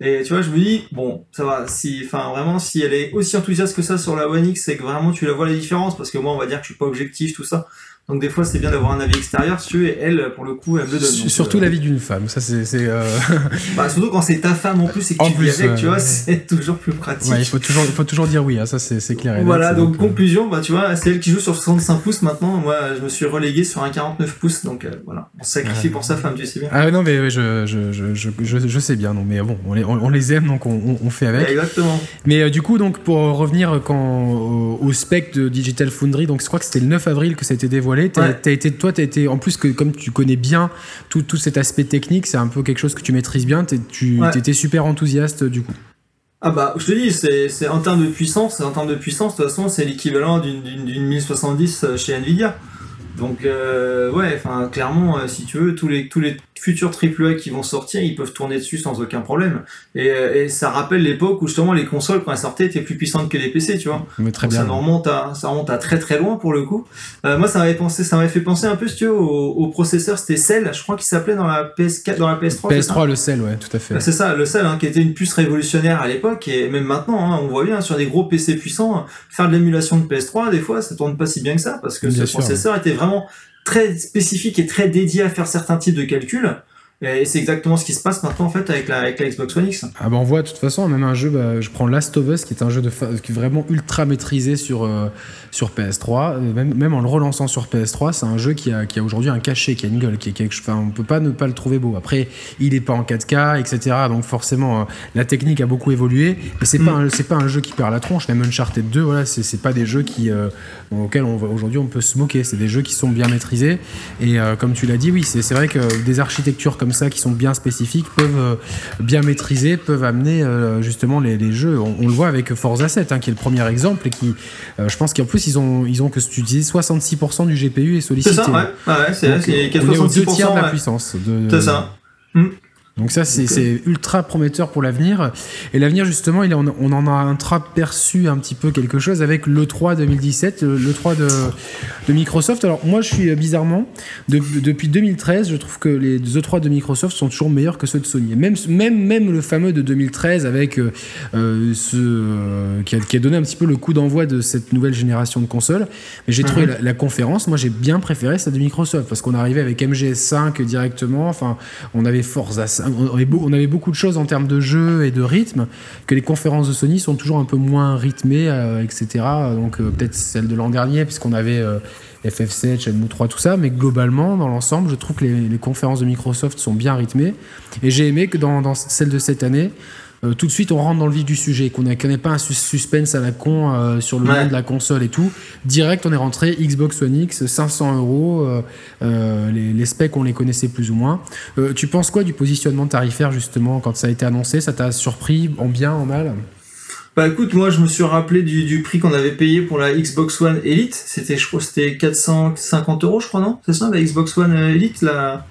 Et tu vois, je me dis bon, ça va, si, enfin vraiment, si elle est aussi enthousiaste que ça sur la One X, c'est que vraiment tu la vois la différence parce que moi on va dire que je suis pas objectif tout ça. Donc des fois c'est bien d'avoir un avis extérieur veux, et elle pour le coup elle me donne. Donc, surtout euh... l'avis d'une femme, ça c'est. Euh... bah, surtout quand c'est ta femme en plus et que en tu plus, vis avec, euh... tu vois, c'est toujours plus pratique. Ouais, il faut toujours, il faut toujours dire oui, hein, ça c'est clair. Voilà, net, donc, donc conclusion, bah tu vois, c'est elle qui joue sur 65 pouces maintenant, moi je me suis relégué sur un 49 pouces, donc euh, voilà, on se sacrifie pour sa femme, tu sais bien. Ah non mais je, je, je, je, je, sais bien, non mais bon, on les, on, on les aime donc on, on fait avec. Exactement. Mais euh, du coup donc pour revenir quand au, au spec de Digital Foundry, donc je crois que c'était le 9 avril que ça a été dévoilé. As, Ouais. as été, toi t'as été en plus que comme tu connais bien tout, tout cet aspect technique, c'est un peu quelque chose que tu maîtrises bien. Tu Ouais. étais super enthousiaste du coup. Ah bah je te dis, c'est c'est en termes de puissance, en termes de puissance, de toute façon c'est l'équivalent d'une d'une d'une 1070 chez Nvidia. Donc euh, ouais, enfin clairement, euh, si tu veux, tous les tous les futurs AAA qui vont sortir, ils peuvent tourner dessus sans aucun problème. Et, euh, et ça rappelle l'époque où justement les consoles quand elles sortaient étaient plus puissantes que les PC, tu vois. Mais très Donc, bien. Ça remonte à ça remonte à très très loin pour le coup. Euh, moi ça m'avait pensé, ça m'avait fait penser un peu si tu veux au, au processeur, c'était Cell, je crois qu'il s'appelait dans la PS4, dans la PS3. c'est ça PS3 le sel, ouais, tout à fait. Bah, C'est ça, le Cell, hein, qui était une puce révolutionnaire à l'époque, et même maintenant, hein, on voit bien sur des gros PC puissants, faire de l'émulation de PS3, des fois, ça tourne pas si bien que ça, parce que Bien ce sûr, processeur était vraiment très spécifique et très dédié à faire certains types de calculs. Et c'est exactement ce qui se passe maintenant en fait avec la, Xbox One X. Ah bah on voit de toute façon même un jeu, bah, je prends Last of Us qui est un jeu de vraiment ultra maîtrisé sur euh, sur PS3, euh, même, en le relançant sur PS3, c'est un jeu qui a, qui a aujourd'hui un cachet, qui a une gueule, qui est quelque, enfin on peut pas ne pas le trouver beau. Après il est pas en 4K, etc. Donc forcément euh, la technique a beaucoup évolué, mais c'est Mm. pas pas un jeu qui perd la tronche. Même Uncharted 2, voilà, c'est pas des jeux qui euh, auxquels aujourd'hui on peut se moquer. C'est des jeux qui sont bien maîtrisés et comme tu l'as dit, oui, c'est vrai que des architectures comme ça qui sont bien spécifiques peuvent bien maîtriser, peuvent amener justement les, les jeux. On, le voit avec Forza 7, hein, qui est le premier exemple et qui, je pense qu'en plus ils ont ils ont que tu dis 66% du GPU est sollicité. C'est ça, ouais, ouais c'est on est aux deux tiers de la puissance. C'est ça. Hmm. Donc ça, c'est ultra prometteur pour l'avenir. Et l'avenir, justement, il on, on en a intraperçu un petit peu quelque chose avec l'E3 2017, l'E3 de, de Microsoft. Alors moi, je suis euh, bizarrement, depuis 2013, je trouve que les E3 de Microsoft sont toujours meilleurs que ceux de Sony. Même, même, même le fameux de 2013 avec euh, euh, qui, a, qui, a, donné un petit peu le coup d'envoi de cette nouvelle génération de consoles. Mais j'ai trouvé mhm. la, conférence, moi j'ai bien préféré celle de Microsoft parce qu'on arrivait avec MGS5 directement, enfin on avait Forza on avait beaucoup de choses en termes de jeu et de rythme, que les conférences de Sony sont toujours un peu moins rythmées, euh, etc. Donc euh, peut-être celle de l'an dernier, puisqu'on avait euh, FF7, Shenmue 3, tout ça, mais globalement, dans l'ensemble, je trouve que les, conférences de Microsoft sont bien rythmées. Et j'ai aimé que dans, dans celle de cette année, euh, tout de suite on rentre dans le vif du sujet, qu'on n'ait pas un suspense à la con euh, sur le nom de la console et tout. Direct, on est rentré Xbox One X, 500 euros. Euh, les, les, specs, on les connaissait plus ou moins. tu penses quoi du positionnement tarifaire justement quand ça a été annoncé? Ça t'a surpris en bien, en mal? Bah écoute, moi je me suis rappelé du, du prix qu'on avait payé pour la Xbox One Elite. C'était, je crois, c'était 450 euros, je crois, non? C'est ça, la Xbox One Elite, la.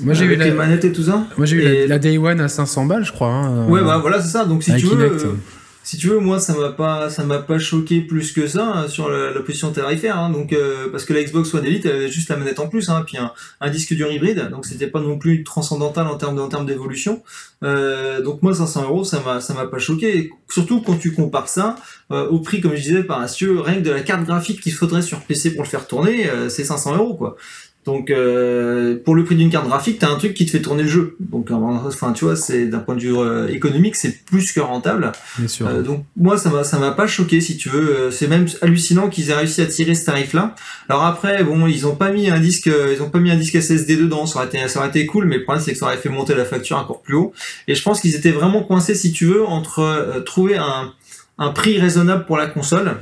Moi j'ai vu les manettes et tout ça? Moi j'ai eu la, Day One à 500 balles, je crois. Hein, ouais, bah voilà, c'est ça. Donc si tu veux si tu veux, moi ça m'a pas ça m'a pas choqué plus que ça hein, sur la, position tarifaire. Hein, donc euh, parce que la Xbox One Elite elle avait juste la manette en plus, hein, puis un, disque dur hybride, donc c'était pas non plus transcendantal en termes en termes d'évolution. Euh, donc moi 500 euros ça m'a ça m'a pas choqué. surtout quand tu compares ça euh, au prix comme je disais par Assieux, rien que de la carte graphique qu'il faudrait sur PC pour le faire tourner, euh, c'est 500 euros quoi. Donc euh, pour le prix d'une carte graphique, t'as un truc qui te fait tourner le jeu. Donc enfin tu vois, c'est d'un point de vue euh, économique, c'est plus que rentable. Bien sûr. Euh, donc moi ça m'a ça m'a pas choqué si tu veux. C'est même hallucinant qu'ils aient réussi à tirer ce tarif-là. Alors après bon, ils ont pas mis un disque, ils ont pas mis un disque SSD dedans. Ça aurait été ça aurait été cool, mais le problème c'est que ça aurait fait monter la facture encore plus haut. Et je pense qu'ils étaient vraiment coincés si tu veux entre trouver un un prix raisonnable pour la console,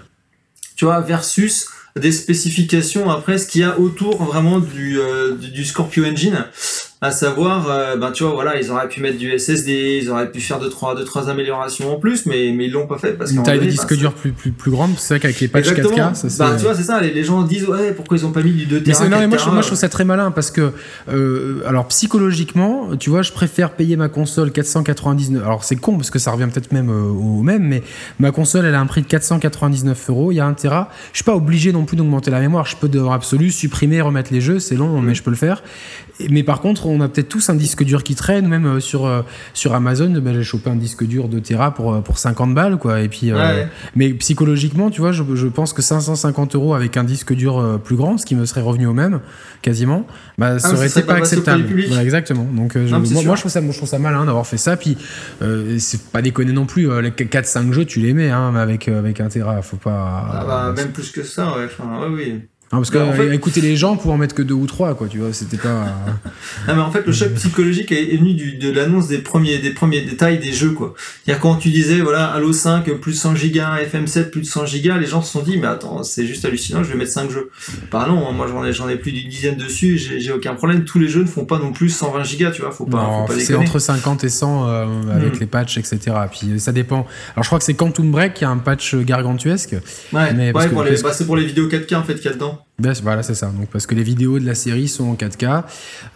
tu vois, versus des spécifications après ce qu'il y a autour vraiment du, euh, du Scorpio Engine à savoir, euh, ben tu vois, voilà, ils auraient pu mettre du SSD, ils auraient pu faire deux trois, deux, trois améliorations en plus, mais, mais ils l'ont pas fait parce une taille de disque dur plus, plus, plus grande, c'est vrai qu'avec les patchs 4K, ça bah, tu vois, c'est ça, les, gens disent, ouais, pourquoi ils ont pas mis du 2 Tera, non, mais moi, je, moi, je trouve ça très malin parce que, euh, alors, psychologiquement, tu vois, je préfère payer ma console 499, alors c'est con parce que ça revient peut-être même euh, au même, mais ma console, elle a un prix de 499 euros, il y a un Tera, je suis pas obligé non plus d'augmenter la mémoire, je peux de absolu supprimer, remettre les jeux, c'est long, mais je peux le faire. Mais par contre, on a peut-être tous un disque dur qui traîne, même euh, sur, euh, sur Amazon, ben, j'ai chopé un disque dur de Tera pour, euh, pour 50 balles, quoi. Et puis, Mais psychologiquement, tu vois, je, je, pense que 550 euros avec un disque dur plus grand, ce qui me serait revenu au même, quasiment, bah, ça ah, aurait été pas, acceptable. exactement. Donc, moi, moi, je trouve ça, moi, je trouve ça malin d'avoir fait ça. Puis, c'est pas déconner non plus, les 4-5 jeux, tu les mets, hein, avec, avec un Tera, faut pas. Ah bah, même plus que ça, ouais. Enfin, oui. Non, parce que euh, écouter les gens pour en mettre que deux ou trois, quoi, tu vois, c'était pas. non, mais en fait, le choc psychologique est venu du, de l'annonce des premiers, des premiers détails des jeux, quoi. C'est-à-dire quand tu disais, voilà, Halo 5 plus 100 gigas, FM7 plus de 100 gigas, les gens se sont dit, mais attends, c'est juste hallucinant, je vais mettre 5 jeux. Bah non, moi j'en ai, j'en ai plus d'une dizaine dessus, j'ai aucun problème. Tous les jeux ne font pas non plus 120 gigas, tu vois, faut pas. Non, c'est entre 50 et 100 euh, avec hmm. les patchs, etc. Puis ça dépend. Alors je crois que c'est Quantum Break qui a un patch gargantuesque. Ouais, mais ouais, les, bah, c'est pour les vidéos 4K en fait qu'il y a dedans. Ben, voilà, c'est ça. Donc parce que les vidéos de la série sont en 4K.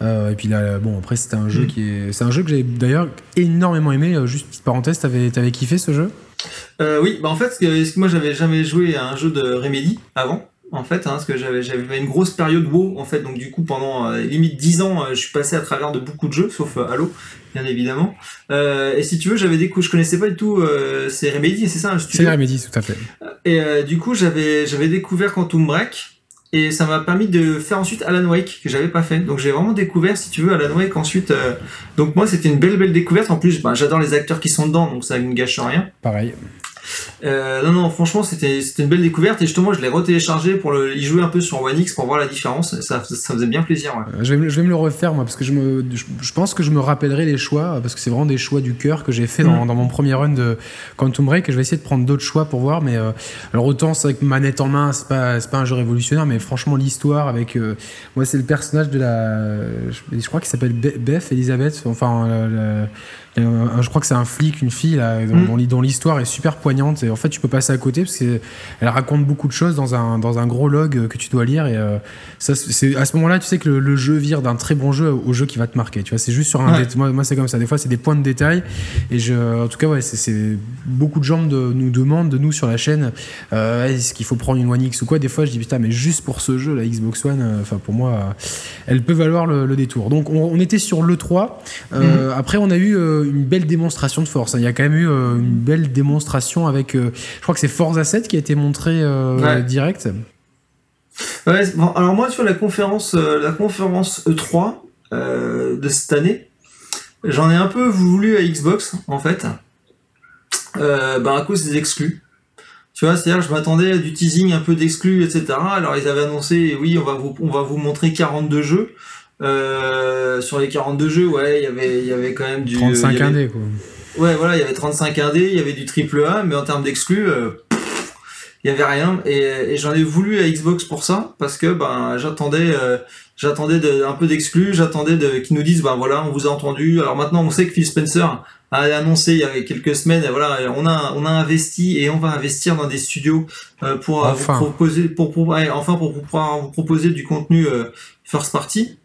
Euh, et puis là, bon, après c'était un jeu mm. qui est, c'est un jeu que j'ai d'ailleurs énormément aimé. Euh, juste petite parenthèse, t'avais, t'avais kiffé ce jeu? Euh, Oui, bah en fait, que, moi j'avais jamais joué à un jeu de Remedy avant. En fait, hein, parce que j'avais j'avais une grosse période WoW en fait, donc du coup pendant limite 10 ans, je suis passé à travers de beaucoup de jeux, sauf Halo, bien évidemment. et si tu veux, j'avais des coups, je connaissais pas du tout. c'est Remedy, c'est ça un studio? C'est Remedy, tout à fait. Et du coup, j'avais j'avais découvert Quantum Break et ça m'a permis de faire ensuite Alan Wake que j'avais pas fait. Donc j'ai vraiment découvert si tu veux Alan Wake ensuite euh, donc moi c'était une belle belle découverte. En plus bah, j'adore les acteurs qui sont dedans donc ça ne gâche rien. Pareil Euh, non, non, franchement, c'était une belle découverte et justement, je l'ai retéléchargé pour le, y jouer un peu sur One X pour voir la différence. Ça, ça faisait bien plaisir. Ouais. Euh, je, vais, je vais me le refaire moi parce que je me, je, pense que je me rappellerai les choix parce que c'est vraiment des choix du cœur que j'ai fait dans, mm. dans, mon premier run de Quantum Break et je vais essayer de prendre d'autres choix pour voir. Mais euh, alors autant c'est avec manette en main, c'est pas pas un jeu révolutionnaire, mais franchement l'histoire avec moi c'est le personnage de la, je, crois qu'il s'appelle Beth Elisabeth, enfin euh, je crois que c'est un flic, une fille là, dont, mm. dont l'histoire est super poignante. Et en fait, tu peux passer à côté parce qu'elle raconte beaucoup de choses dans un, dans un gros log que tu dois lire. Et euh, ça, c'est à ce moment-là, tu sais que le, jeu vire d'un très bon jeu au jeu qui va te marquer. Tu vois, c'est juste sur un. Moi, moi c'est comme ça. Des fois, c'est des points de détail. Et je, en tout cas, ouais, c'est beaucoup de gens de, nous demandent de nous sur la chaîne euh, est-ce qu'il faut prendre une One X ou quoi. Des fois, je dis putain, mais juste pour ce jeu, la Xbox One, enfin pour moi, elle peut valoir le, détour. Donc, on, était sur le 3. Mm. Après, on a eu une belle démonstration de force. Hein. Il y a quand même eu euh, une belle démonstration avec, euh, je crois que c'est Forza 7 qui a été montré euh, direct. alors moi sur la conférence, la conférence E3 de cette année, j'en ai un peu voulu à Xbox en fait, bah, à cause des exclus. Tu vois, c'est-à-dire je m'attendais à du teasing un peu d'exclus, etc. Alors ils avaient annoncé, oui, on va vous, on va vous montrer 42 jeux. Euh, sur les 42 jeux, ouais, il y avait, il y avait quand même du. 35 indés, quoi. Ouais, voilà, il y avait 35 indés, il y avait du triple A, mais en termes d'exclus, euh, il y avait rien. Et, et j'en ai voulu à Xbox pour ça, parce que ben j'attendais, euh, j'attendais un peu d'exclus, j'attendais de, qu'ils nous disent, ben voilà, on vous a entendu. Alors maintenant, on sait que Phil Spencer a annoncé il y a quelques semaines, voilà, on a, on a investi et on va investir dans des studios euh, pour vous proposer, pour, pour enfin pour pouvoir vous proposer du contenu first party.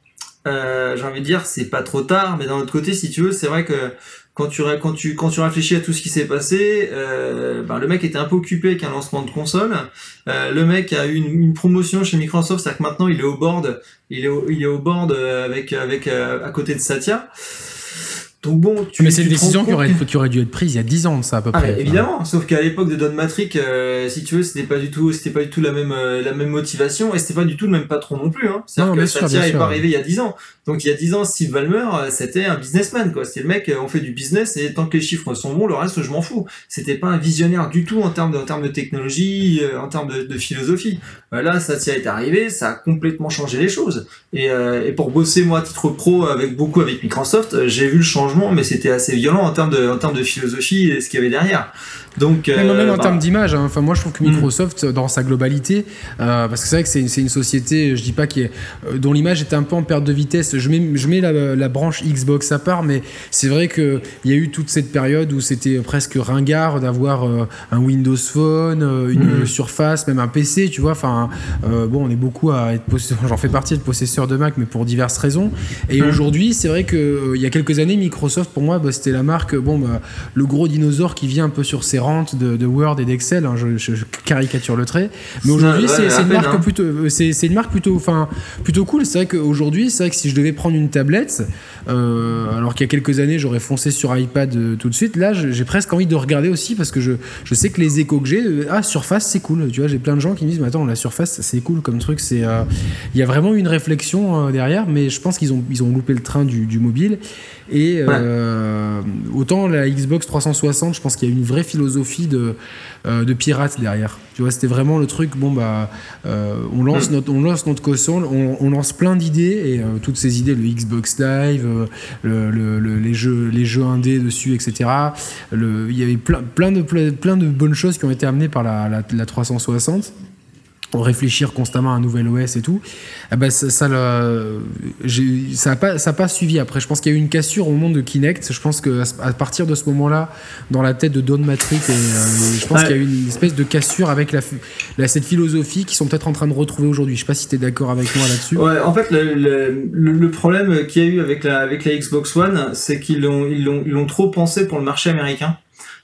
Euh, j'ai envie de dire c'est pas trop tard mais d'un autre côté si tu veux c'est vrai que quand tu quand tu quand tu réfléchis à tout ce qui s'est passé euh, ben, le mec était un peu occupé avec un lancement de console. Euh, le mec a eu une, promotion chez Microsoft c'est à dire que maintenant il est au board il est au, il est au board avec avec à côté de Satya donc bon, tu, mais c'est une décision qui aurait, qui aurait, dû être prise il y a 10 ans de ça à peu ah, près. évidemment, sauf qu'à l'époque de Don Matrick, euh, si tu veux, c'était pas du tout, c'était pas du tout la même euh, la même motivation et c'était pas du tout le même patron non plus. Hein. C'est-à-dire que Satya est pas arrivé il y a 10 ans. Donc il y a 10 ans, Steve Ballmer, euh, c'était un businessman quoi. C'était le mec, on fait du business et tant que les chiffres sont bons, le reste je m'en fous. C'était pas un visionnaire du tout en termes de, en termes de technologie, en termes de, de philosophie. là, Satya est arrivé, ça a complètement changé les choses. Et, et pour bosser moi à titre pro avec beaucoup avec Microsoft, j'ai vu le changement, mais c'était assez violent en termes de, philosophie et ce qu'il y avait derrière. Donc, même, même en euh, termes d'image, hein. enfin, moi je trouve que Microsoft, dans sa globalité, euh, parce que c'est vrai que c'est une, société, je dis pas qui est, euh, dont l'image est un peu en perte de vitesse. Je mets, je mets la, la branche Xbox à part, mais c'est vrai qu'il y a eu toute cette période où c'était presque ringard d'avoir un Windows Phone, une mm. Surface, même un PC, tu vois. Enfin, bon, on est beaucoup à être j'en fais partie, de possesseur de Mac, mais pour diverses raisons. Et mm. aujourd'hui, c'est vrai qu'il y a quelques années, Microsoft, pour moi, bah, c'était la marque, bon, bah, le gros dinosaure qui vient un peu sur ses de, Word et d'Excel. Hein, je, caricature le trait. Mais aujourd'hui, c'est une marque hein. plutôt, euh, c'est une marque plutôt, enfin, plutôt cool. C'est vrai qu'aujourd'hui, c'est vrai que si je devais prendre une tablette, euh, alors qu'il y a quelques années, j'aurais foncé sur iPad euh, tout de suite. Là, j'ai presque envie de regarder aussi parce que je, je sais que les échos que j'ai, ah, Surface, c'est cool. Tu vois, j'ai plein de gens qui me disent, mais attends, la Surface, c'est cool comme truc. C'est, il y a vraiment une réflexion derrière, mais je pense qu'ils ont, ils ont loupé le train du, du mobile. Et euh, autant la Xbox 360, je pense qu'il y a une vraie philosophie de, euh, de pirate derrière. Tu vois, c'était vraiment le truc, bon, bah, euh, on, lance mm. notre, on lance notre console, on, lance plein d'idées, et toutes ces idées, le Xbox Live, le, les, jeux, les jeux indés dessus, etc. Il y avait plein, plein, de, plein de bonnes choses qui ont été amenées par la, la, la 360 réfléchir constamment à un nouvel OS et tout, eh ben ça ça n'a pas ça pas suivi après. Je pense qu'il y a eu une cassure au moment de Kinect. Je pense que à partir de ce moment-là, dans la tête de Don Matrick, et, euh, je pense qu'il y a eu une espèce de cassure avec la, cette philosophie qu'ils sont peut-être en train de retrouver aujourd'hui. Je sais pas si tu es d'accord avec moi là-dessus. Ouais, en fait, le, le, problème qu'il y a eu avec la avec la Xbox One, c'est qu'ils l'ont ils l'ont ils l'ont trop pensé pour le marché américain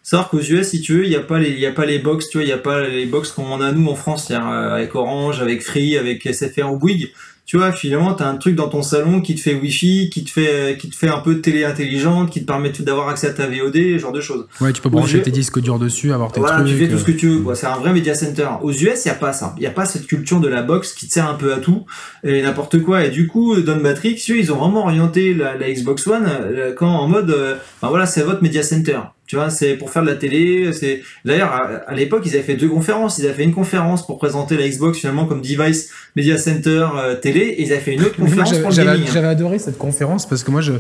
savoir qu'aux US, si tu veux, il n'y a pas les, il y a pas les box, tu vois, il n'y a pas les box qu'on a nous en France, euh, avec Orange, avec Free, avec SFR ou Bouygues. Tu vois, finalement, tu as un truc dans ton salon qui te fait Wi-Fi, qui te fait, qui te fait un peu de télé intelligente, qui te permet d'avoir accès à ta VOD, ce genre de choses. Ouais, tu peux brancher tes disques durs dessus, avoir tes voilà, tu fais tout ce que tu veux. C'est un vrai media center. Aux US, il y a pas ça. Il y a pas cette culture de la box qui te sert un peu à tout et n'importe quoi. Et du coup, Don Matrix, ils ont vraiment orienté la, Xbox One quand en mode, euh, ben voilà, c'est votre media center Tu vois, c'est pour faire de la télé. C'est d'ailleurs à, l'époque ils avaient fait deux conférences. Ils avaient fait une conférence pour présenter la Xbox finalement comme device media center euh, télé, et ils avaient fait une autre conférence pour le gaming. J'avais adoré cette conférence parce que moi je,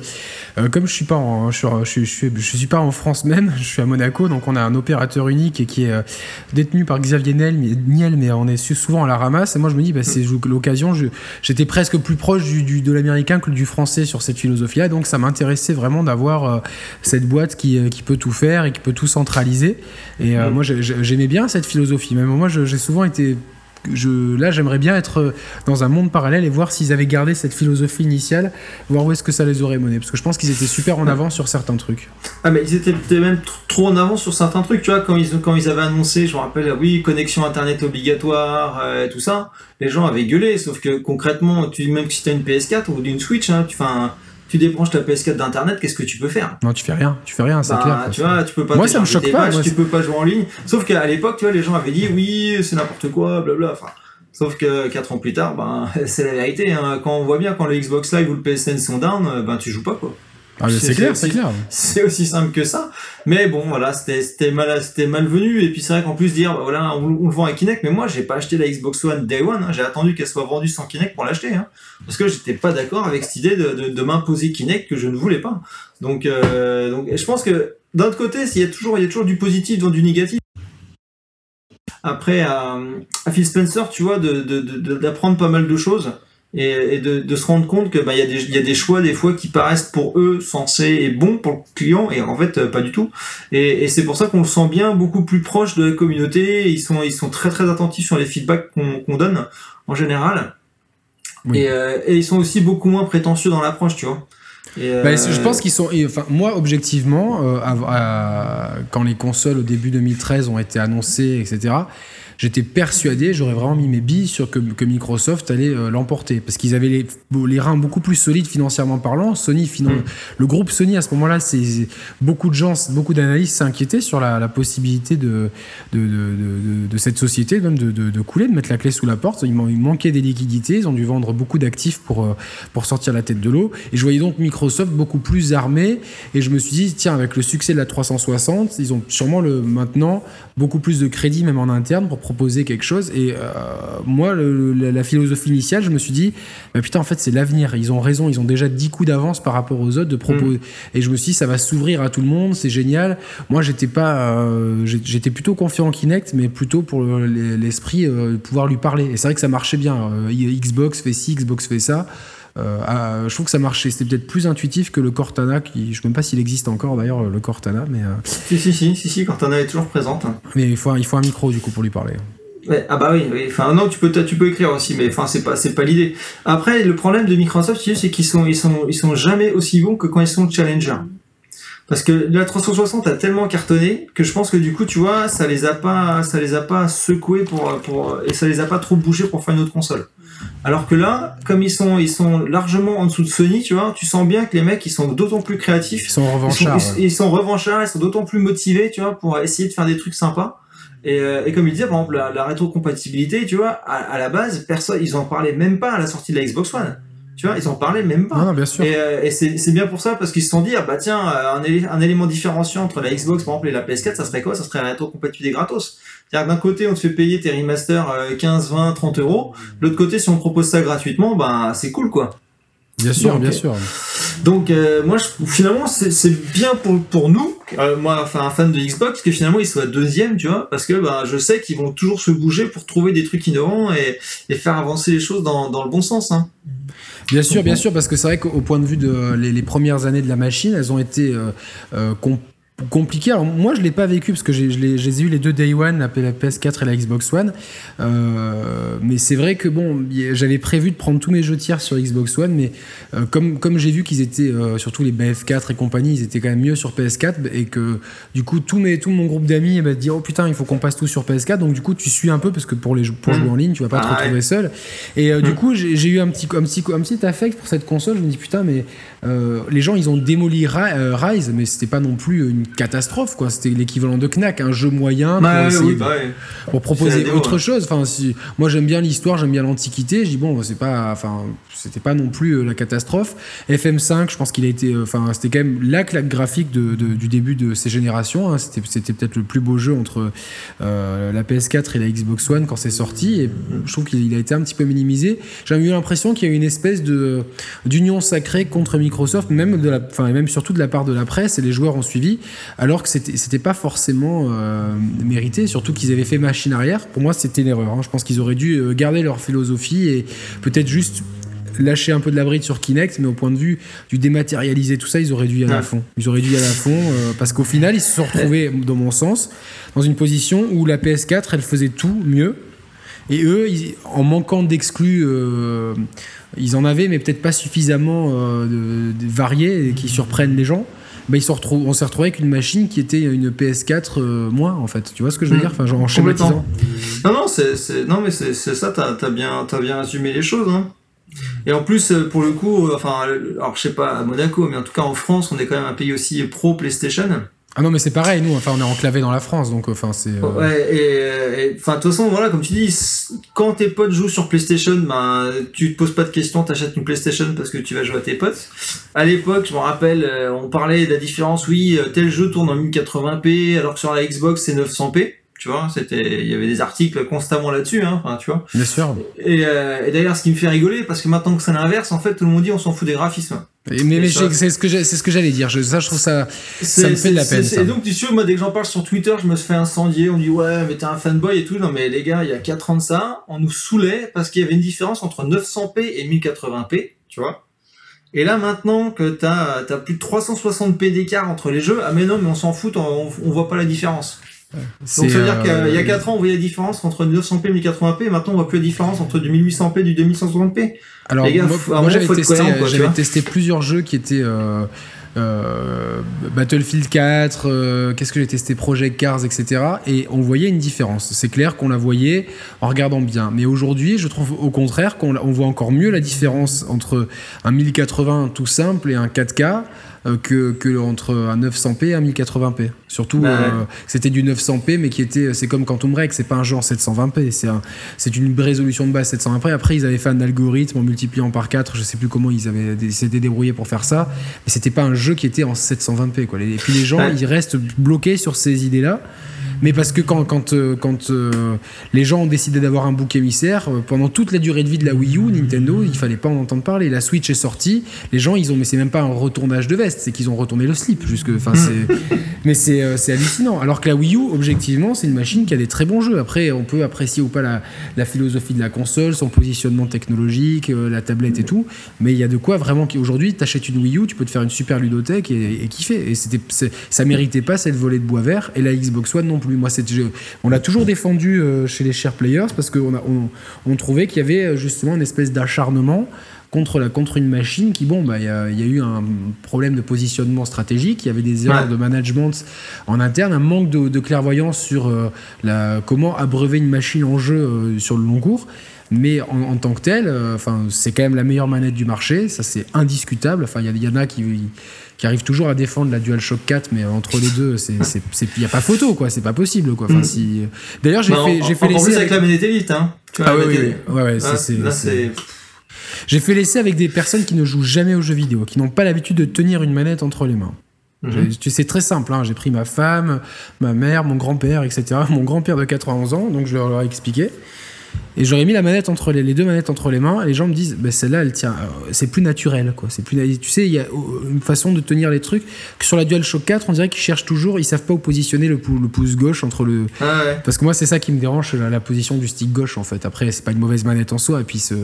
euh, comme je suis pas en, je suis, je, suis, je, suis, pas en France même, je suis à Monaco, donc on a un opérateur unique et qui est euh, détenu par Xavier Niel, mais, mais on est souvent à la ramasse. Et moi je me dis, bah, c'est l'occasion. J'étais presque plus proche du, du de l'américain que du français sur cette philosophie-là, donc ça m'intéressait vraiment d'avoir cette boîte qui, qui peut tout faire et qui peut tout centraliser. Et euh, mm. moi, j'aimais bien cette philosophie. Même moi, j'ai souvent été je, là, j'aimerais bien être dans un monde parallèle et voir s'ils avaient gardé cette philosophie initiale, voir où est-ce que ça les aurait menés. Parce que je pense qu'ils étaient super en avance sur certains trucs. Ah, mais ils étaient même trop en avance sur certains trucs, tu vois, quand ils, quand ils avaient annoncé, je me rappelle, oui, connexion internet obligatoire, euh, tout ça, les gens avaient gueulé, sauf que concrètement, tu, même si tu as une PS4 ou une Switch, hein, tu fais un tu débranches ta PS4 d'internet, qu'est-ce que tu peux faire? Non, tu fais rien, tu fais rien, c'est bah, clair. Tu vois, tu peux pas. Moi, ça me choque pas. tu peux pas jouer en ligne. Sauf qu'à l'époque, tu vois, les gens avaient dit oui, c'est n'importe quoi, blabla. Enfin, sauf que 4 ans plus tard, ben, c'est la vérité. Hein. Quand on voit bien quand le Xbox Live ou le PSN sont down, ben tu joues pas quoi. Ah, c'est clair, c'est clair. C'est aussi simple que ça. Mais bon, voilà, c'était mal, c'était malvenu. Et puis c'est vrai qu'en plus dire, voilà, on, le vend à Kinect, mais moi j'ai pas acheté la Xbox One Day One. Hein. J'ai attendu qu'elle soit vendue sans Kinect pour l'acheter, hein. parce que j'étais pas d'accord avec cette idée de, de, de m'imposer Kinect que je ne voulais pas. Donc, euh, donc, je pense que d'un autre côté, il y a toujours, il y a toujours du positif dans du négatif. Après, à, à Phil Spencer, tu vois, d'apprendre pas mal de choses et, de, de, se rendre compte que bah y a des il y a des choix des fois qui paraissent pour eux sensés et bons pour le client et en fait euh, pas du tout et, et c'est pour ça qu'on le sent bien beaucoup plus proche de la communauté ils sont ils sont très très attentifs sur les feedbacks qu'on donne en général et, euh, et ils sont aussi beaucoup moins prétentieux dans l'approche tu vois euh, bah, je pense qu'ils sont. Enfin, moi, objectivement, euh, quand les consoles au début 2013 ont été annoncées, etc., j'étais persuadé, j'aurais vraiment mis mes billes sur que, que Microsoft allait euh, l'emporter. Parce qu'ils avaient les, les reins beaucoup plus solides financièrement parlant. Sony, finan... Mm. le groupe Sony, à ce moment-là, c'est beaucoup de gens, beaucoup d'analystes s'inquiétaient sur la, la, possibilité de de, de, de, cette société même de, couler, de mettre la clé sous la porte. Il, manquait des liquidités, ils ont dû vendre beaucoup d'actifs pour, euh, pour sortir la tête de l'eau. Et je voyais donc Microsoft beaucoup plus armé. Et je me suis dit, tiens, avec le succès de la 360, ils ont sûrement le, maintenant beaucoup plus de crédit, même en interne, pour proposer quelque chose. Et euh, moi, la, philosophie initiale, je me suis dit, bah, putain, en fait, c'est l'avenir. Ils ont raison, ils ont déjà 10 coups d'avance par rapport aux autres de proposer. Mm. Et je me suis dit, ça va s'ouvrir à tout le monde, c'est génial. Moi, j'étais pas, euh, j'étais plutôt confiant en Kinect, mais plutôt pour l'esprit euh, de pouvoir lui parler. Et c'est vrai que ça marchait bien. Xbox fait ci, Xbox fait ça. Euh, je trouve que ça marchait. C'était peut-être plus intuitif que le Cortana, qui, je ne sais même pas s'il existe encore d'ailleurs, le Cortana. Mais, euh, si, si, si, si, si, Cortana est toujours présente. Mais il faut, il faut un micro du coup pour lui parler. ah bah oui, enfin non, tu peux, tu peux écrire aussi, mais enfin c'est pas, c'est pas l'idée. Après, le problème de Microsoft, c'est qu'ils sont, ils sont, ils sont jamais aussi bons que quand ils sont challenger. Parce que la 360 a tellement cartonné que je pense que du coup, tu vois, ça les a pas, ça les a pas secoués pour, pour, et ça les a pas trop bougés pour faire une autre console. Alors que là, comme ils sont, ils sont largement en dessous de Sony, tu vois, tu sens bien que les mecs, ils sont d'autant plus créatifs. Ils sont revanchards. Ils sont, revanchards, ils sont d'autant plus motivés, tu vois, pour essayer de faire des trucs sympas. Et, euh, et comme il disait, par exemple, la, rétrocompatibilité, tu vois, à, la base, personne, ils en parlaient même pas à la sortie de la Xbox One. Tu vois, ils en parlaient même pas. Non, bien sûr. Et, euh, et c'est bien pour ça, parce qu'ils se sont dit, ah bah tiens, euh, un, un, élément différenciant entre la Xbox, par exemple, et la PS4, ça serait quoi? Ça serait la rétrocompatibilité gratos. C'est-à-dire d'un côté, on te fait payer tes remasters 15, 20, 30 euros. De l'autre côté, si on propose ça gratuitement, ben c'est cool, quoi. Bien sûr, bien sûr. Donc euh, moi, je, finalement, c'est bien pour, pour nous, moi, enfin un fan de Xbox, que finalement il soit deuxième, tu vois, parce que ben, je sais qu'ils vont toujours se bouger pour trouver des trucs innovants et, et faire avancer les choses dans, dans le bon sens. Hein. Bien sûr, bien sûr, parce que c'est vrai qu'au point de vue de les, les, premières années de la machine, elles ont été euh, euh, compliqué. Alors moi je l'ai pas vécu parce que j'ai eu les deux Day One, la, PS4 et la Xbox One. Euh, mais c'est vrai que bon, j'avais prévu de prendre tous mes jeux tiers sur Xbox One, mais euh, comme comme j'ai vu qu'ils étaient euh, surtout les BF4 et compagnie, ils étaient quand même mieux sur PS4 et que du coup tout mes tout mon groupe d'amis bah, dit oh putain il faut qu'on passe tout sur PS4. Donc du coup tu suis un peu parce que pour les pour jouer mmh. en ligne tu vas pas te ah retrouver seul. Et du mmh. coup j'ai eu un petit un petit un petit affect pour cette console. Je me dis putain mais les gens ils ont démoli Rise, mais c'était pas non plus une catastrophe, quoi. C'était l'équivalent de Knack, un jeu moyen pour, essayer oui, de- bah, ouais. pour C'est proposer démo, autre ouais. chose. Enfin, si, moi j'aime bien l'histoire, j'aime bien l'Antiquité. Je dis bon, c'est pas, enfin, c'était pas non plus euh, la catastrophe. FM5, je pense qu'il a été, euh, enfin, c'était quand même la claque graphique de, de- du début de ces générations. hein. C'était, c'était peut-être le plus beau jeu entre euh, la PS4 et la Xbox One quand c'est sorti. Et je trouve qu'il a été un petit peu minimisé. J'ai eu l'impression qu'il y a eu une espèce de d'union sacrée contre Microsoft, même de la, enfin, et même surtout de la part de la presse et les joueurs ont suivi, alors que c'était, c'était pas forcément euh, mérité. Surtout qu'ils avaient fait machine arrière. Pour moi, c'était une erreur. hein. Je pense qu'ils auraient dû euh, garder leur philosophie et peut-être juste lâcher un peu de la bride sur Kinect, mais au point de vue du dématérialiser tout ça, ils auraient dû y aller à fond. Ils auraient dû y aller à fond euh, parce qu'au final, ils se sont retrouvés, dans mon sens, dans une position où la PS4, elle faisait tout mieux. Et eux, ils- en manquant d'exclus, euh, ils en avaient, mais peut-être pas suffisamment euh, de, de variés et qui surprennent les gens. Bah, ils se retrouvent, on s'est retrouvé avec une machine qui était une PS4 euh, moins, en fait. Tu vois ce que je veux Mm. dire? Enfin, genre en schématisant. Non, non, c'est, c'est- non mais c'est, ça, t'as, bien, t'as bien résumé les choses. Hein. Et en plus, euh, pour le coup, euh, enfin, alors je sais pas à Monaco, mais en tout cas en France, on est quand même un pays aussi pro PlayStation. Ah non, mais c'est pareil, nous, enfin, on est enclavé dans la France, donc enfin, c'est. euh, Ouais, et, enfin, de toute façon, voilà, comme tu dis, quand tes potes jouent sur PlayStation, ben, tu te poses pas de questions, t'achètes une PlayStation parce que tu vas jouer à tes potes. À l'époque, je me rappelle, euh, on parlait de la différence, oui, euh, tel jeu tourne en 1080p, alors que sur la Xbox, c'est 900p. Tu vois, c'était, il y avait des articles constamment là-dessus, hein, enfin, tu vois. Bien sûr. Et, euh, et d'ailleurs, ce qui me fait rigoler, parce que maintenant que c'est l'inverse, en fait, tout le monde dit on s'en fout des graphismes. Et- mais mais ça- c'est ce que j'ai- c'est ce que j'allais dire. Je, ça, je trouve ça. C'est- me fait de la peine, ça. Et donc, tu sais, moi, dès que j'en parle sur Twitter, je me fais incendier. On me dit, ouais, mais t'es un fanboy et tout. Non, mais les gars, il y a 4 ans de ça, on nous saoulait parce qu'il y avait une différence entre 900p et 1080p, tu vois. Et là, maintenant que t'as as plus de 360p d'écart entre les jeux, ah, mais non, mais on s'en fout, on, on voit pas la différence. Donc, ça veut dire euh, qu'il y a 4 ans, on voyait la différence entre 900p et 1080p, et maintenant, on voit plus la différence entre du 1800p et du 2160p. Alors, Les gars, moi, j'avais testé, quoi, plusieurs jeux qui étaient euh, euh, Battlefield 4, euh, qu'est-ce que j'ai testé, Project Cars, etc. Et on voyait une différence. C'est clair qu'on la voyait en regardant bien. Mais aujourd'hui, je trouve au contraire qu'on voit encore mieux la différence entre un 1080 tout simple et un 4K. Euh, Que, que entre un 900p et un 1080p. Surtout, Bah ouais. euh, c'était du 900p, mais qui était, c'est comme Quantum Break, c'est pas un jeu en 720p, c'est un, c'est une résolution de base 720p. Après, ils avaient fait un algorithme en multipliant par 4, je sais plus comment ils avaient s'étaient débrouillés pour faire ça, mais c'était pas un jeu qui était en 720p. Quoi. Et puis les gens, Ouais. ils restent bloqués sur ces idées-là. Mais parce que quand, quand, euh, quand euh, les gens ont décidé d'avoir un bouc émissaire, euh, pendant toute la durée de vie de la Wii U, Nintendo, il fallait pas en entendre parler. La Switch est sortie, les gens, ils ont, mais c'est même pas un retournage de veste, c'est qu'ils ont retourné le slip. Jusque, enfin, c'est, mais c'est, hallucinant. Alors que la Wii U, objectivement, c'est une machine qui a des très bons jeux. Après, on peut apprécier ou pas la, la philosophie de la console, son positionnement technologique, la tablette et tout. Mais il y a de quoi vraiment qu'aujourd'hui, t'achètes une Wii U, tu peux te faire une super ludothèque et, et kiffer. Et c'était, ça méritait pas cette volée de bois vert et la Xbox One non plus. On l'a toujours défendu euh, chez les chers players parce qu'on on trouvait qu'il y avait euh, justement une espèce d'acharnement contre, la, contre une machine qui, bon, bah, il y, a, il y a eu un problème de positionnement stratégique, il y avait des erreurs Ouais. de management en interne, un manque de, de clairvoyance sur euh, la, comment abreuver une machine en jeu euh, sur le long cours. Mais en, en tant que tel, euh, c'est quand même la meilleure manette du marché, ça c'est indiscutable. Enfin, il y, y en a qui, qui arrivent toujours à défendre la DualShock 4, mais entre les deux, il n'y a pas photo, quoi. C'est pas possible, quoi. Enfin, Mm. si... D'ailleurs, j'ai Bah, fait, en- j'ai fait encore l'essai plus avec avec- la manette Elite, hein. Tu vois, Ah oui, oui, oui. Ouais, ouais, Ah, c'est. J'ai fait l'essai avec des personnes qui ne jouent jamais aux jeux vidéo, qui n'ont pas l'habitude de tenir une manette entre les mains. Mhm. C'est très simple, hein. j'ai pris ma femme, ma mère, mon grand-père, etc. Mon grand-père de 91 ans, donc je leur ai expliqué. Et j'aurais mis la manette entre les, les deux manettes entre les mains, et les gens me disent, bah, celle-là, elle tient, euh, c'est plus naturel, quoi. C'est plus, tu sais, il y a euh, une façon de tenir les trucs que sur la DualShock 4, on dirait qu'ils cherchent toujours, ils savent pas où positionner le, pou- le pouce gauche entre le, Ah ouais. parce que moi, c'est ça qui me dérange, la, la position du stick gauche, en fait. Après, c'est pas une mauvaise manette en soi. Et puis, ce,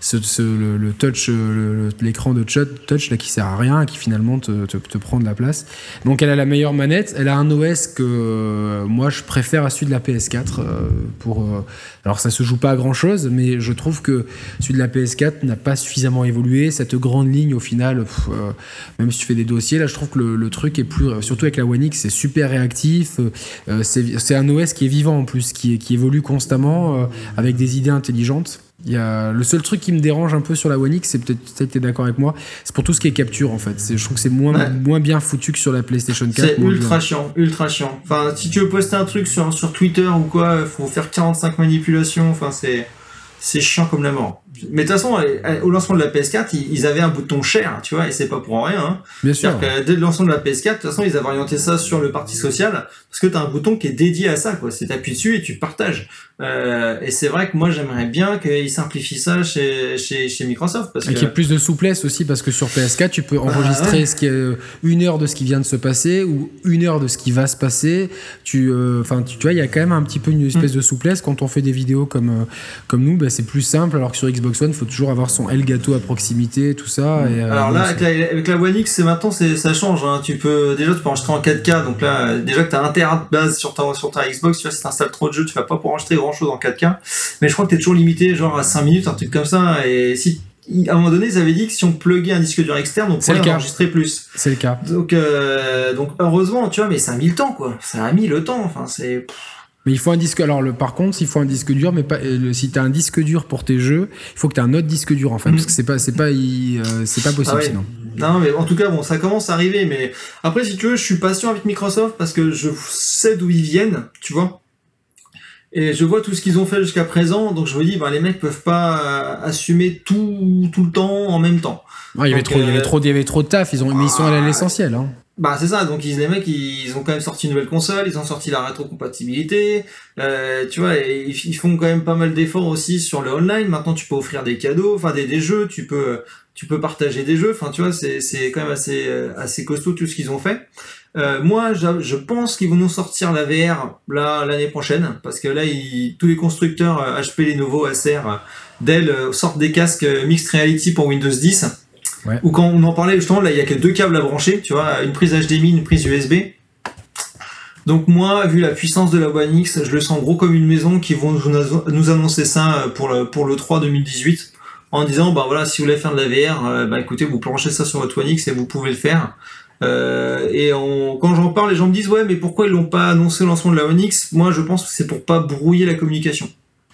ce, ce- le, le touch, euh, l'écran de touch, touch, là, qui sert à rien, qui finalement te, te, te prend de la place. Donc, elle a la meilleure manette. Elle a un OS que euh, moi, je préfère à celui de la PS4. euh, pour, euh, alors, ça se joue pas à grand chose, mais je trouve que celui de la PS4 n'a pas suffisamment évolué. Cette grande ligne, au final, euh, même si tu fais des dossiers, là, je trouve que le, truc est plus, surtout avec la One X, c'est super réactif. euh, c'est un OS qui est vivant en plus, qui, qui évolue constamment euh, avec des idées intelligentes. Il y a le seul truc qui me dérange un peu sur la One X, c'est peut-être peut es d'accord avec moi, c'est pour tout ce qui est capture en fait. Je trouve que c'est moins, moins bien foutu que sur la PlayStation 4. C'est ultra chiant, ultra chiant. Enfin, si tu veux poster un truc sur, sur Twitter ou quoi, faut faire 45 manipulations. Enfin, c'est c'est chiant comme la mort. Mais de toute façon, au lancement de la PS4, ils avaient un bouton cher, tu vois, et c'est pas pour rien. Hein. Bien sûr. Que dès le lancement de la PS4, de toute façon, ils avaient orienté ça sur le parti social, parce que tu as un bouton qui est dédié à ça, quoi. C'est t'appuies dessus et tu partages. Euh, et c'est vrai que moi, j'aimerais bien qu'ils simplifient ça chez, chez, chez Microsoft. Parce et qu'il y ait plus de souplesse aussi, parce que sur PS4, tu peux ah, enregistrer ce qui est euh, une heure de ce qui vient de se passer ou une heure de ce qui va se passer. Tu, euh, tu, vois, il y a quand même un petit peu une espèce mm. de souplesse quand on fait des vidéos comme, euh, comme nous. Ben, c'est plus simple, alors que sur Xbox One, il faut toujours avoir son Elgato à proximité, tout ça. Et, alors là, avec la, avec la, One X, c'est maintenant, ça change. Hein. Tu peux déjà, tu peux enregistrer en 4K. Donc là, déjà que tu as un Tera de base sur ta, sur ta Xbox, tu vois, si tu installes trop de jeux, tu vas pas pouvoir enregistrer grand chose en 4K. Mais je crois que tu es toujours limité genre à 5 minutes, un truc comme ça. Et si à un moment donné, ils avaient dit que si on pluguait un disque dur externe, on pourrait enregistrer plus. C'est le cas. Donc, euh, donc heureusement, tu vois, mais ça a mis le temps, quoi. Ça a mis le temps. Enfin, c'est. Mais il faut un disque. Alors, le, par contre, s'il faut un disque dur, mais pas, euh, si tu as un disque dur pour tes jeux, il faut que tu aies un autre disque dur en fait, parce que c'est pas, c'est pas, euh, c'est pas possible ah sinon. Non, mais en tout cas, bon, ça commence à arriver. Mais après, si tu veux, je suis patient avec Microsoft parce que je sais d'où ils viennent, tu vois. Et je vois tout ce qu'ils ont fait jusqu'à présent, donc je me dis, ben, les mecs peuvent pas euh, assumer tout, tout le temps en même temps. il, y avait trop, il, y avait trop, il y avait trop de taf, ils, ont, mais ils sont allés à l'essentiel. Hein. Bah c'est ça, donc ils, les mecs ils, ont quand même sorti une nouvelle console, ils ont sorti la rétrocompatibilité, euh, tu vois, et ils, font quand même pas mal d'efforts aussi sur le online. Maintenant tu peux offrir des cadeaux, enfin des, des jeux, tu peux tu peux partager des jeux, enfin tu vois, c'est c'est quand même assez euh, assez costaud tout ce qu'ils ont fait. Euh, moi, je, pense qu'ils vont nous sortir la VR là l'année prochaine, parce que là, tous les constructeurs HP, euh, Lenovo, Acer, Dell sortent des casques mixed reality pour Windows 10 ou quand on en parlait justement, là il y a que deux câbles à brancher, tu vois, une prise HDMI, une prise USB. Donc moi, vu la puissance de la One X, je le sens gros comme une maison qui vont nous annoncer ça pour le, pour le 3 2018 en disant bah voilà si vous voulez faire de la VR, euh, bah écoutez vous branchez ça sur votre One X et vous pouvez le faire. Euh, et quand j'en parle, les gens me disent ouais mais pourquoi ils l'ont pas annoncé le lancement de la One X? Moi je pense que c'est pour pas brouiller la communication.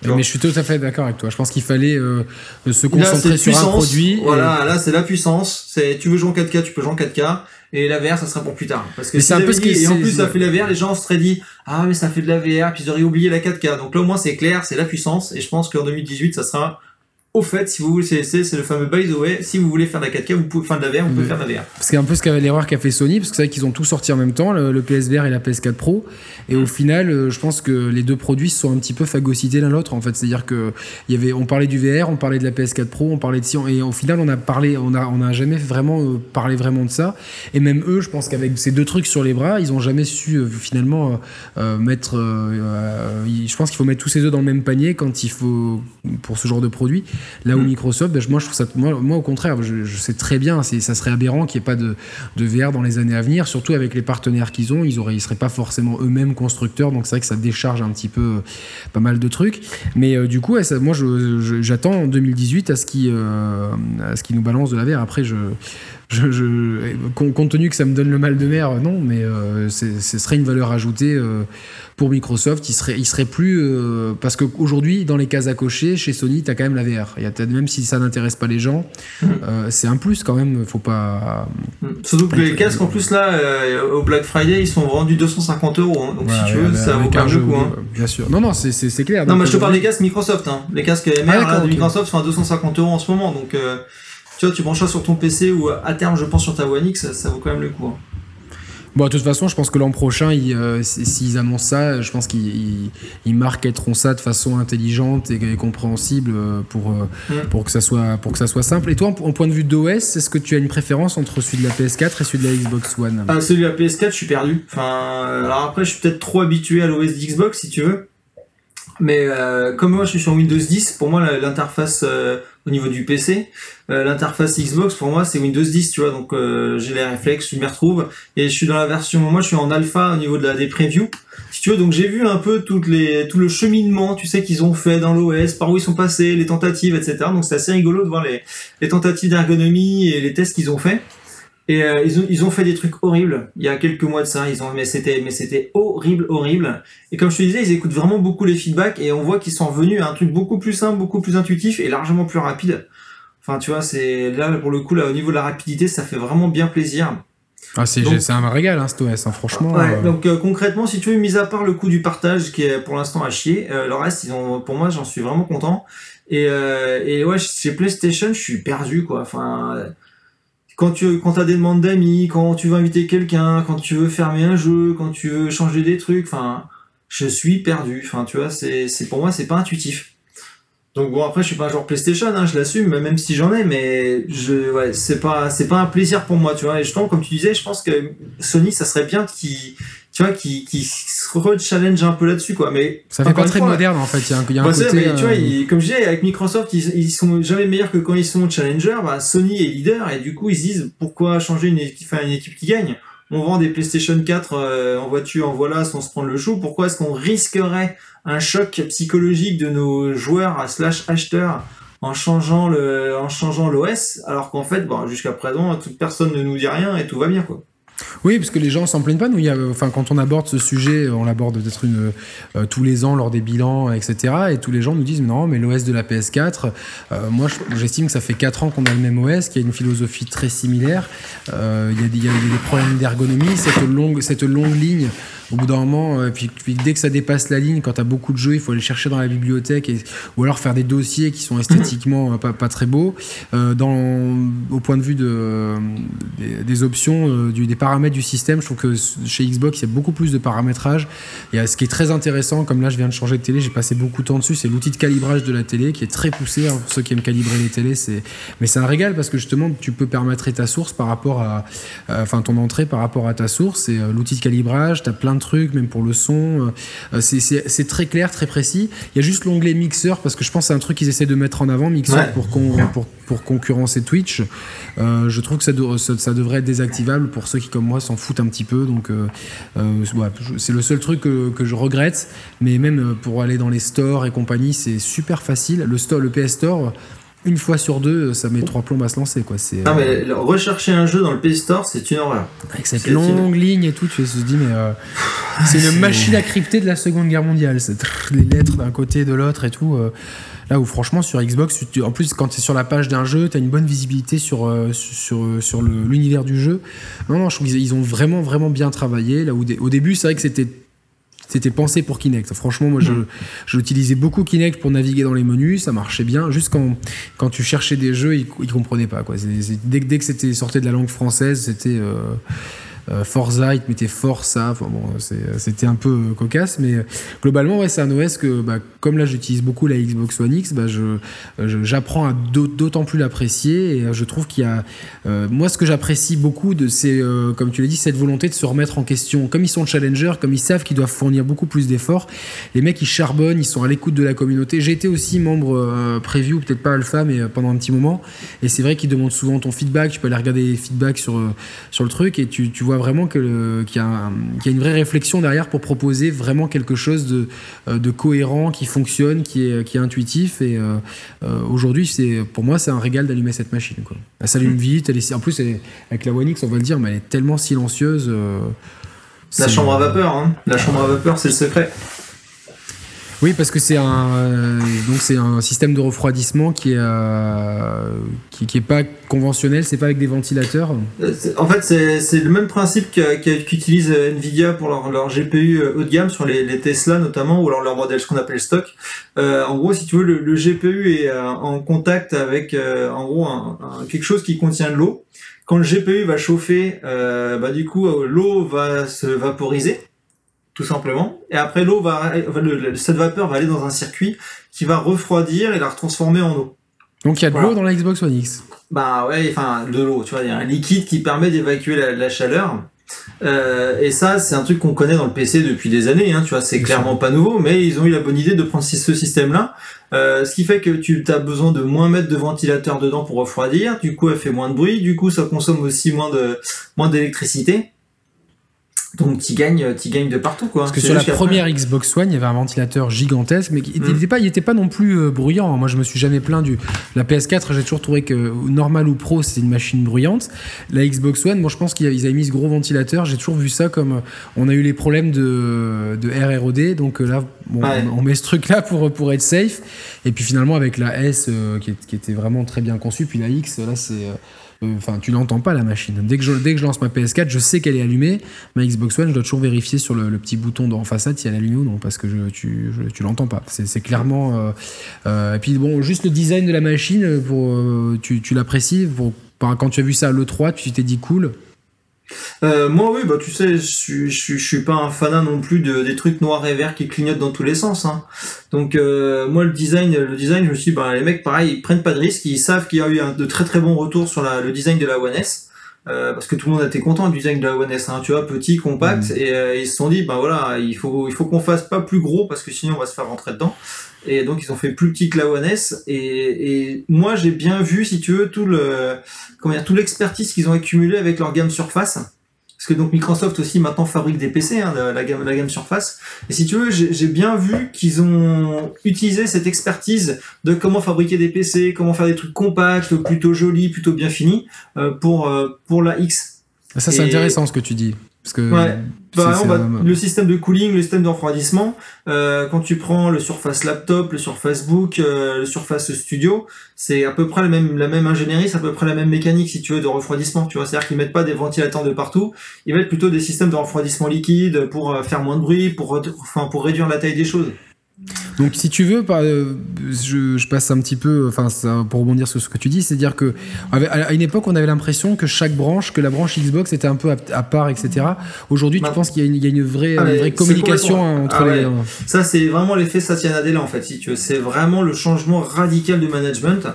Mais je suis tout à fait d'accord avec toi. Je pense qu'il fallait euh, se concentrer sur un produit. Voilà, là c'est la puissance. C'est tu veux jouer en 4K, tu peux jouer en 4K. Et la VR, ça sera pour plus tard. Parce que c'est un peu ce et en plus ça fait la VR, les gens se seraient dit ah mais ça fait de la VR, puis ils auraient oublié la 4K. Donc là au moins c'est clair, c'est la puissance. Et je pense qu'en 2018 ça sera au fait, si vous voulez, c'est le fameux by the way, si vous voulez faire de la 4K, vous pouvez, faire de la VR, vous pouvez faire de la VR. Parce c'est un peu ce qu'avait l'erreur qu'a fait Sony, parce que c'est vrai qu'ils ont tout sorti en même temps, le, PSVR et la PS4 Pro. Et au final, euh, je pense que les deux produits se sont un petit peu phagocytés l'un l'autre, en fait. C'est-à-dire que y avait, on parlait du VR, on parlait de la PS4 Pro, on parlait de si, et au final, on a parlé, on a, on a jamais vraiment euh, parlé vraiment de ça. Et même eux, je pense qu'avec ces deux trucs sur les bras, ils ont jamais su euh, finalement mettre. je pense qu'il faut mettre tous ces œufs dans le même panier quand il faut pour ce genre de produit. Là où mm. Microsoft ben, moi, je trouve ça, moi, au contraire, je, sais très bien, ça serait aberrant qu'il n'y ait pas de, de, VR dans les années à venir, surtout avec les partenaires qu'ils ont. Ils ne seraient pas forcément eux-mêmes constructeurs, donc c'est vrai que ça décharge un petit peu euh, pas mal de trucs. Mais euh, du coup, moi, j'attends en 2018 à ce qu'ils euh, qu nous balance de la VR. Après, je, je, compte tenu que ça me donne le mal de mer, non, mais ce serait une valeur ajoutée pour Microsoft, il serait, il serait plus. Euh, parce qu'aujourd'hui, dans les cases à cocher, chez Sony, tu as quand même la VR. Il y a, même si ça n'intéresse pas les gens, mm. euh, c'est un plus quand même. Faut pas. Mm. Surtout que les casques, en plus, là, euh, au Black Friday, ils sont vendus 250 euros. Hein. Donc si tu veux, ça vaut pas le coup. Hein. Bien sûr. Non, non, c'est clair. Non, mais je te parle des casques Microsoft. Hein. Les casques MR ah, de Microsoft sont à 250 euros en ce moment. Donc. Tu vois, tu branches ça sur ton PC ou à terme, je pense, sur ta One X, ça, vaut quand même le coup. Bon, de toute façon, je pense que l'an prochain, euh, s'ils annoncent ça, je pense qu'ils marqueront ça de façon intelligente et, compréhensible euh, pour, euh, mm. pour, que ça soit, pour que ça soit simple. Et toi, en, point de vue d'OS, est-ce que tu as une préférence entre celui de la PS4 et celui de la Xbox One? Ah, Celui de la PS4, je suis perdu. Enfin, alors après, je suis peut-être trop habitué à l'OS d'Xbox, si tu veux. Mais comme moi, je suis sur Windows 10, pour moi, l'interface au niveau du PC. Euh, l'interface Xbox pour moi c'est Windows 10, tu vois, donc euh, j'ai les réflexes, je m'y retrouve et je suis dans la version, moi je suis en alpha au niveau de la des previews. Si tu veux, donc j'ai vu un peu toutes les tout le cheminement, tu sais qu'ils ont fait dans l'OS, par où ils sont passés, les tentatives, etc. Donc c'est assez rigolo de voir les, les tentatives d'ergonomie et les tests qu'ils ont fait. Et euh, ils, ont, ils ont fait des trucs horribles il y a quelques mois de ça. Ils ont, mais c'était, mais c'était horrible, horrible. Et comme je te disais, ils écoutent vraiment beaucoup les feedbacks et on voit qu'ils sont revenus à un truc beaucoup plus simple, beaucoup plus intuitif et largement plus rapide. Enfin, tu vois, c'est là pour le coup là au niveau de la rapidité, ça fait vraiment bien plaisir. Ah, c'est un régal, hein, cet OS, hein, franchement. Ouais, euh. Donc euh, concrètement, si tu veux, mis à part le coût du partage qui est pour l'instant à chier, le reste, ils ont, pour moi, j'en suis vraiment content. Et, et ouais, chez PlayStation, je suis perdu quoi. Enfin quand tu quand as des demandes d'amis, quand tu veux inviter quelqu'un, quand tu veux fermer un jeu, quand tu veux changer des trucs, enfin, je suis perdu. Enfin, tu vois, c'est c'est pour moi c'est pas intuitif. Donc bon après je suis pas un joueur PlayStation, hein, je l'assume, même si j'en ai, mais je ouais c'est pas c'est pas un plaisir pour moi, tu vois. Et justement comme tu disais, je pense que Sony ça serait bien qu'ils tu vois, qui, qui se re-challenge un peu là-dessus, quoi. Mais ça fait pas très moderne en fait. Il y a un, y a un bah, côté, mais, tu vois, euh, comme je disais, avec Microsoft, ils, ils sont jamais meilleurs que quand ils sont challenger. Bah, Sony est leader et du coup ils se disent pourquoi changer une équipe, enfin, une équipe qui gagne? On vend des PlayStation 4 euh, en voiture, en voilà, sans se prendre le chou. Pourquoi est-ce qu'on risquerait un choc psychologique de nos joueurs slash acheteurs en changeant le, en changeant l'OS, alors qu'en fait, bon, jusqu'à présent, toute personne ne nous dit rien et tout va bien, quoi. Oui, parce que les gens s'en plaignent pas. Y a, enfin, quand on aborde ce sujet, on l'aborde peut-être une, euh, tous les ans lors des bilans, etc. Et tous les gens nous disent non, mais l'OS de la PS4, euh, moi, j'estime que ça fait 4 ans qu'on a le même OS, qui a une philosophie très similaire. Euh, il, y y a, des problèmes d'ergonomie, cette longue, cette longue ligne au bout d'un moment, euh, puis, dès que ça dépasse la ligne, quand tu as beaucoup de jeux, il faut aller chercher dans la bibliothèque et, ou alors faire des dossiers qui sont esthétiquement euh, pas, très beaux. Euh, dans, au point de vue de, des, options, du, des paramètres du système, je trouve que chez Xbox, il y a beaucoup plus de paramétrage. Il y a ce qui est très intéressant, comme là je viens de changer de télé, j'ai passé beaucoup de temps dessus, c'est l'outil de calibrage de la télé qui est très poussé. Hein, pour ceux qui aiment calibrer les télés, c'est mais c'est un régal parce que justement tu peux permettre ta source par rapport à, enfin ton entrée par rapport à ta source. C'est l'outil de calibrage, tu as plein trucs, même pour le son. Euh, c'est très clair, très précis. Il y a juste l'onglet mixeur parce que je pense que c'est un truc qu'ils essaient de mettre en avant, mixeur pour, pour, pour, concurrencer Twitch. Euh, je trouve que ça, ça, devrait être désactivable pour ceux qui, comme moi, s'en foutent un petit peu. Donc, euh, c'est le seul truc que, que, je regrette. Mais même pour aller dans les stores et compagnie, c'est super facile. Le, store, le PS Store, une fois sur deux, ça met trois plombes à se lancer. Quoi. Non, mais rechercher un jeu dans le Play Store, c'est une horreur. Avec cette longue ligne et tout, tu te dis, mais euh, c'est une machine à crypter de la Seconde Guerre mondiale. C'est les lettres d'un côté, de l'autre et tout. Euh. là où franchement sur Xbox, en plus quand tu es sur la page d'un jeu, tu as une bonne visibilité sur, euh, sur, sur l'univers du jeu. Non, non, je trouve qu'ils ont vraiment, vraiment bien travaillé. Là où au début, c'est vrai que c'était c'était pensé pour Kinect. Franchement, moi, je, mm. j'utilisais beaucoup Kinect pour naviguer dans les menus, ça marchait bien. Juste quand, quand tu cherchais des jeux, ils, ils comprenaient pas. Quoi. dès, dès, que c'était sorti de la langue française, c'était. Euh, Forza, il te mettait Forza. Enfin bon, c'était un peu euh, cocasse, mais euh, globalement, ouais, c'est un OS que, bah, comme là, j'utilise beaucoup la Xbox One X, bah, je, j'apprends à d'autant plus l'apprécier. Et je trouve qu'il y a, moi, ce que j'apprécie beaucoup c'est, comme tu l'as dit, cette volonté de se remettre en question. Comme ils sont challengers, comme ils savent qu'ils doivent fournir beaucoup plus d'efforts, les mecs ils charbonnent, ils sont à l'écoute de la communauté. J'ai été aussi membre preview, peut-être pas alpha, mais pendant un petit moment. Et c'est vrai qu'ils demandent souvent ton feedback. Tu peux aller regarder les feedbacks sur sur le truc et tu, tu vois vraiment qu'il y, a une vraie réflexion derrière pour proposer vraiment quelque chose de, euh, de cohérent, qui fonctionne, qui est, qui est intuitif. Et euh, euh, aujourd'hui, c'est pour moi, c'est un régal d'allumer cette machine. Quoi. Elle s'allume mm. vite. Elle est, en plus, avec la One X, on va le dire, mais elle est tellement silencieuse. la chambre à vapeur, hein. La chambre à vapeur, c'est le secret. Oui, parce que c'est un euh, donc c'est un système de refroidissement qui est euh, qui, qui, est pas conventionnel, c'est pas avec des ventilateurs. Euh, en fait, c'est le même principe qu'utilise Nvidia pour leur, leur, GPU haut de gamme sur les, les, Tesla notamment ou alors leur modèle ce qu'on appelle stock. en gros, si tu veux, le, le GPU est en contact avec en gros un, quelque chose qui contient de l'eau. Quand le GPU va chauffer, bah du coup l'eau va se vaporiser tout simplement. Et après, l'eau va, cette vapeur va aller dans un circuit qui va refroidir et la retransformer en eau. Donc il y a de l'eau dans la Xbox One X. Bah ouais, enfin de l'eau, tu vois, il y a un liquide qui permet d'évacuer la, chaleur. Euh, et ça, c'est un truc qu'on connaît dans le PC depuis des années, hein, tu vois, c'est clairement pas nouveau, mais ils ont eu la bonne idée de prendre ce système-là, euh, ce qui fait que tu as besoin de moins mettre de ventilateur dedans pour refroidir, du coup elle fait moins de bruit, du coup ça consomme aussi moins de moins d'électricité. Donc tu gagnes, tu gagnes de partout quoi. Parce que sur la première Xbox One, il y avait un ventilateur gigantesque, mais il n'était mm. pas, il était pas non plus euh, bruyant. Moi, je me suis jamais plaint du. La PS4, j'ai toujours trouvé que normal ou pro, c'était une machine bruyante. La Xbox One, moi, je pense qu'ils avaient mis ce gros ventilateur. J'ai toujours vu ça comme on a eu les problèmes de, de RROD, donc là, on, met ce truc-là pour pour être safe. Et puis finalement, avec la S euh, qui, qui, était vraiment très bien conçue, puis la X, là, c'est euh, enfin, tu l'entends pas la machine. Dès que, je, je lance ma PS4, je sais qu'elle est allumée. Ma Xbox One, je dois toujours vérifier sur le, petit bouton en façade si elle est allumée ou non, parce que je, tu, tu l'entends pas. C'est clairement. Euh, euh, et puis bon, juste le design de la machine, tu, tu l'apprécies. Quand tu as vu ça à l'E3, tu t'es dit cool. Euh, moi, oui, bah tu sais, je, je, suis pas un fanat non plus de, des trucs noirs et verts qui clignotent dans tous les sens. Hein. Donc, euh, moi, le design, le design, je me suis dit, bah, les mecs, pareil, ils prennent pas de risques, ils savent qu'il y a eu un, de très très bons retours sur le design de la One S. Euh, parce que tout le monde était content du design de la One S, hein, tu vois, petit, compact, mmh. et euh, ils se sont dit, bah voilà, il faut, il faut qu'on fasse pas plus gros parce que sinon on va se faire rentrer dedans. Et donc ils ont fait plus petit que la One S. Et, et moi j'ai bien vu, si tu veux, tout le, comment dire, tout l'expertise qu'ils ont accumulé avec leur gamme Surface. Parce que donc Microsoft aussi maintenant fabrique des PC, hein, la, gamme, la gamme Surface. Et si tu veux, j'ai bien vu qu'ils ont utilisé cette expertise de comment fabriquer des PC, comment faire des trucs compacts, plutôt jolis, plutôt bien finis, euh, pour, euh, pour la X. Ça c'est intéressant ce que tu dis. Parce que ouais. Par exemple, bah, le système de cooling, le système de refroidissement, euh, quand tu prends le Surface Laptop, le Surface Book, euh, le Surface Studio, c'est à peu près la même, la même ingénierie, c'est à peu près la même mécanique, si tu veux, de refroidissement. Tu vois, c'est-à-dire qu'ils mettent pas des ventilateurs de partout, ils mettent plutôt des systèmes de refroidissement liquide pour euh, faire moins de bruit, pour, enfin, pour réduire la taille des choses. Donc, si tu veux, euh, je, passe un petit peu, enfin, pour rebondir sur ce que tu dis, c'est-à-dire que à une époque, on avait l'impression que chaque branche, que la branche Xbox était un peu à, part, etc. Aujourd'hui, tu penses qu'il y, a une vraie, ah, communication entre ah, les. Ça, c'est vraiment l'effet Satya Nadella, en fait, si tu veux. C'est vraiment le changement radical du management.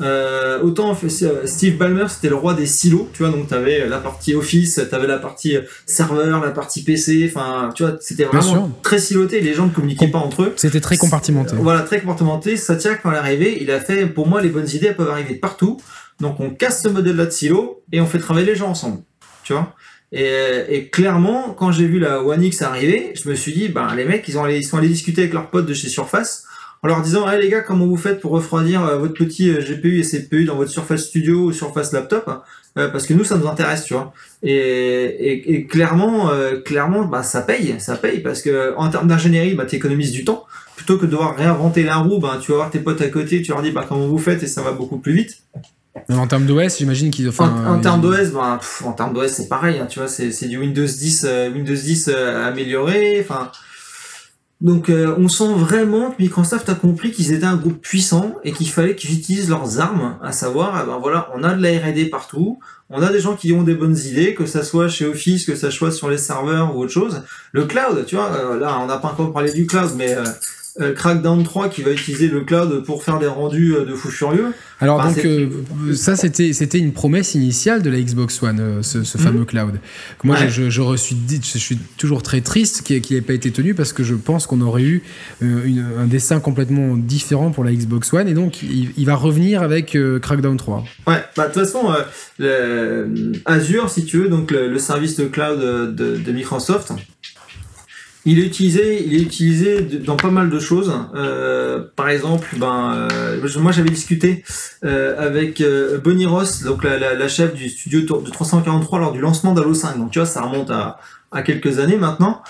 Euh, autant euh, Steve Ballmer c'était le roi des silos, tu vois, donc tu avais la partie Office, tu avais la partie euh, serveur, la partie PC, enfin, tu vois, c'était vraiment très siloté, les gens ne communiquaient pas entre eux. C'était très compartimenté. Voilà, très compartimenté. Satya, quand elle est arrivée, il a fait, pour moi, les bonnes idées, elles peuvent arriver partout. Donc on casse ce modèle-là de silo et on fait travailler les gens ensemble, tu vois. Et, et, clairement, quand j'ai vu la One X arriver, je me suis dit, ben les mecs, ils, ont ils sont allés discuter avec leurs potes de chez Surface en leur disant hey, les gars comment vous faites pour refroidir euh, votre petit euh, GPU et CPU dans votre Surface Studio ou Surface Laptop euh, parce que nous ça nous intéresse tu vois et, et, et clairement clairement bah ça paye ça paye parce que en termes d'ingénierie bah économises du temps plutôt que de devoir réinventer la roue bah tu vas voir tes potes à côté tu leur dis bah comment vous faites et ça va beaucoup plus vite en termes d'OS, j'imagine qu'ils. Enfin, en, en termes d'OS, bah, en termes d'OS, c'est pareil. Hein, tu vois, c'est du Windows 10, Windows 10 amélioré. Enfin, donc euh, on sent vraiment que Microsoft a compris qu'ils étaient un groupe puissant et qu'il fallait qu'ils utilisent leurs armes, à savoir, eh ben voilà, on a de la R&D partout, on a des gens qui ont des bonnes idées, que ça soit chez Office, que ça soit sur les serveurs ou autre chose. Le cloud, tu vois, euh, là on n'a pas encore parlé du cloud, mais euh, euh, Crackdown 3 qui va utiliser le cloud pour faire des rendus euh, de fou furieux. Alors donc euh, ça c'était c'était une promesse initiale de la Xbox One ce, ce fameux mhm. cloud. Moi je, je, suis je suis toujours très triste qu'il n'ait pas été tenu parce que je pense qu'on aurait eu une, un dessin complètement différent pour la Xbox One et donc il, va revenir avec Crackdown 3. Ouais, bah de toute façon Azure si tu veux donc le, service de cloud de, de Microsoft il est utilisé, il est utilisé dans pas mal de choses. Euh, par exemple, ben, euh, moi j'avais discuté euh, avec euh, Bonnie Ross, donc la, la, la, chef du studio de 343 lors du lancement d'Halo 5. Donc tu vois, ça remonte à, à quelques années maintenant.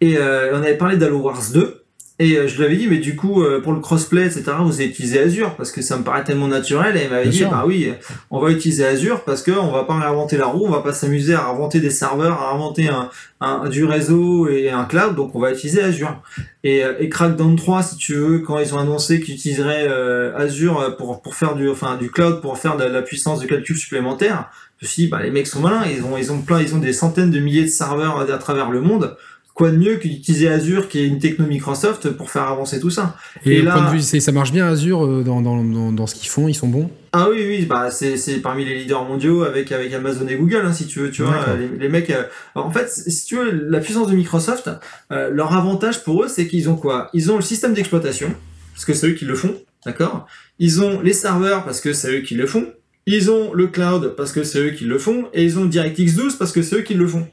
Et euh, on avait parlé d'Halo Wars 2. Et euh, je lui avais dit, mais du coup, euh, pour le crossplay, etc., vous avez utilisé Azure parce que ça me paraît tellement naturel. Et il m'avait dit, bah oui, on va utiliser Azure parce que on va pas réinventer la roue, on va pas s'amuser à inventer des serveurs, à inventer un, un, du réseau et un cloud, donc on va utiliser Azure. Et, euh, et Crackdown 3, si tu veux, quand ils ont annoncé qu'ils utiliseraient Azure pour, pour faire du, enfin, du cloud pour faire de la puissance de calcul supplémentaire, je me suis dit, bah, les mecs sont malins, ils ont, ils ont plein, ils ont des centaines de milliers de serveurs à travers le monde quoi de mieux qu'utiliser Azure, qui est une techno Microsoft, pour faire avancer tout ça. Et, là, point de vue, ça marche bien Azure euh, dans, dans, dans, ce qu'ils font, ils sont bons? Ah oui, oui, bah c'est parmi les leaders mondiaux avec, avec Amazon et Google, hein, si tu veux, tu vois, les, mecs... Euh, en fait, si tu veux, la puissance de Microsoft, euh, leur avantage pour eux, c'est qu'ils ont quoi? Ils ont le système d'exploitation, parce que c'est eux qui le font, d'accord? Ils ont les serveurs, parce que c'est eux qui le font, ils ont le cloud, parce que c'est eux qui le font, et ils ont DirectX 12, parce que c'est eux qui le font.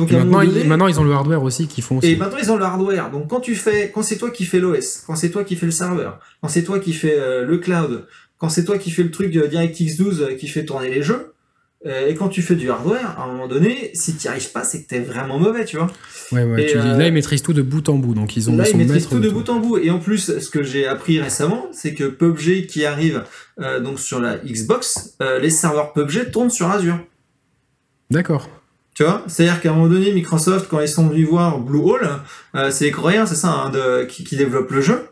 Donc Et maintenant, donné- ils, maintenant, ils ont le hardware aussi qui font aussi. et maintenant ils ont le hardware. Donc quand tu fais, quand c'est toi qui fais l'OS, quand c'est toi qui fais le serveur, quand c'est toi qui fais euh, le cloud, quand c'est toi qui fais le truc de DirectX 12 euh, qui fait tourner les jeux, euh, et quand tu fais du hardware, à un moment donné, si tu arrives pas, c'est que t'es vraiment mauvais, tu vois. Ouais, ouais, Et, tu dis, euh, là, ils maîtrisent tout de bout en bout. Donc, ils, ont, Là, ils maîtrisent tout de bout en bout. Et en plus, ce que j'ai appris récemment, c'est que PUBG qui arrive euh, donc sur la Xbox, euh, les serveurs PUBG tournent sur Azure. D'accord. Tu vois C'est-à-dire qu'à un moment donné, Microsoft, quand ils sont venus voir Bluehole, euh, c'est les Coréens, c'est ça, hein, de, qui, qui développent le jeu,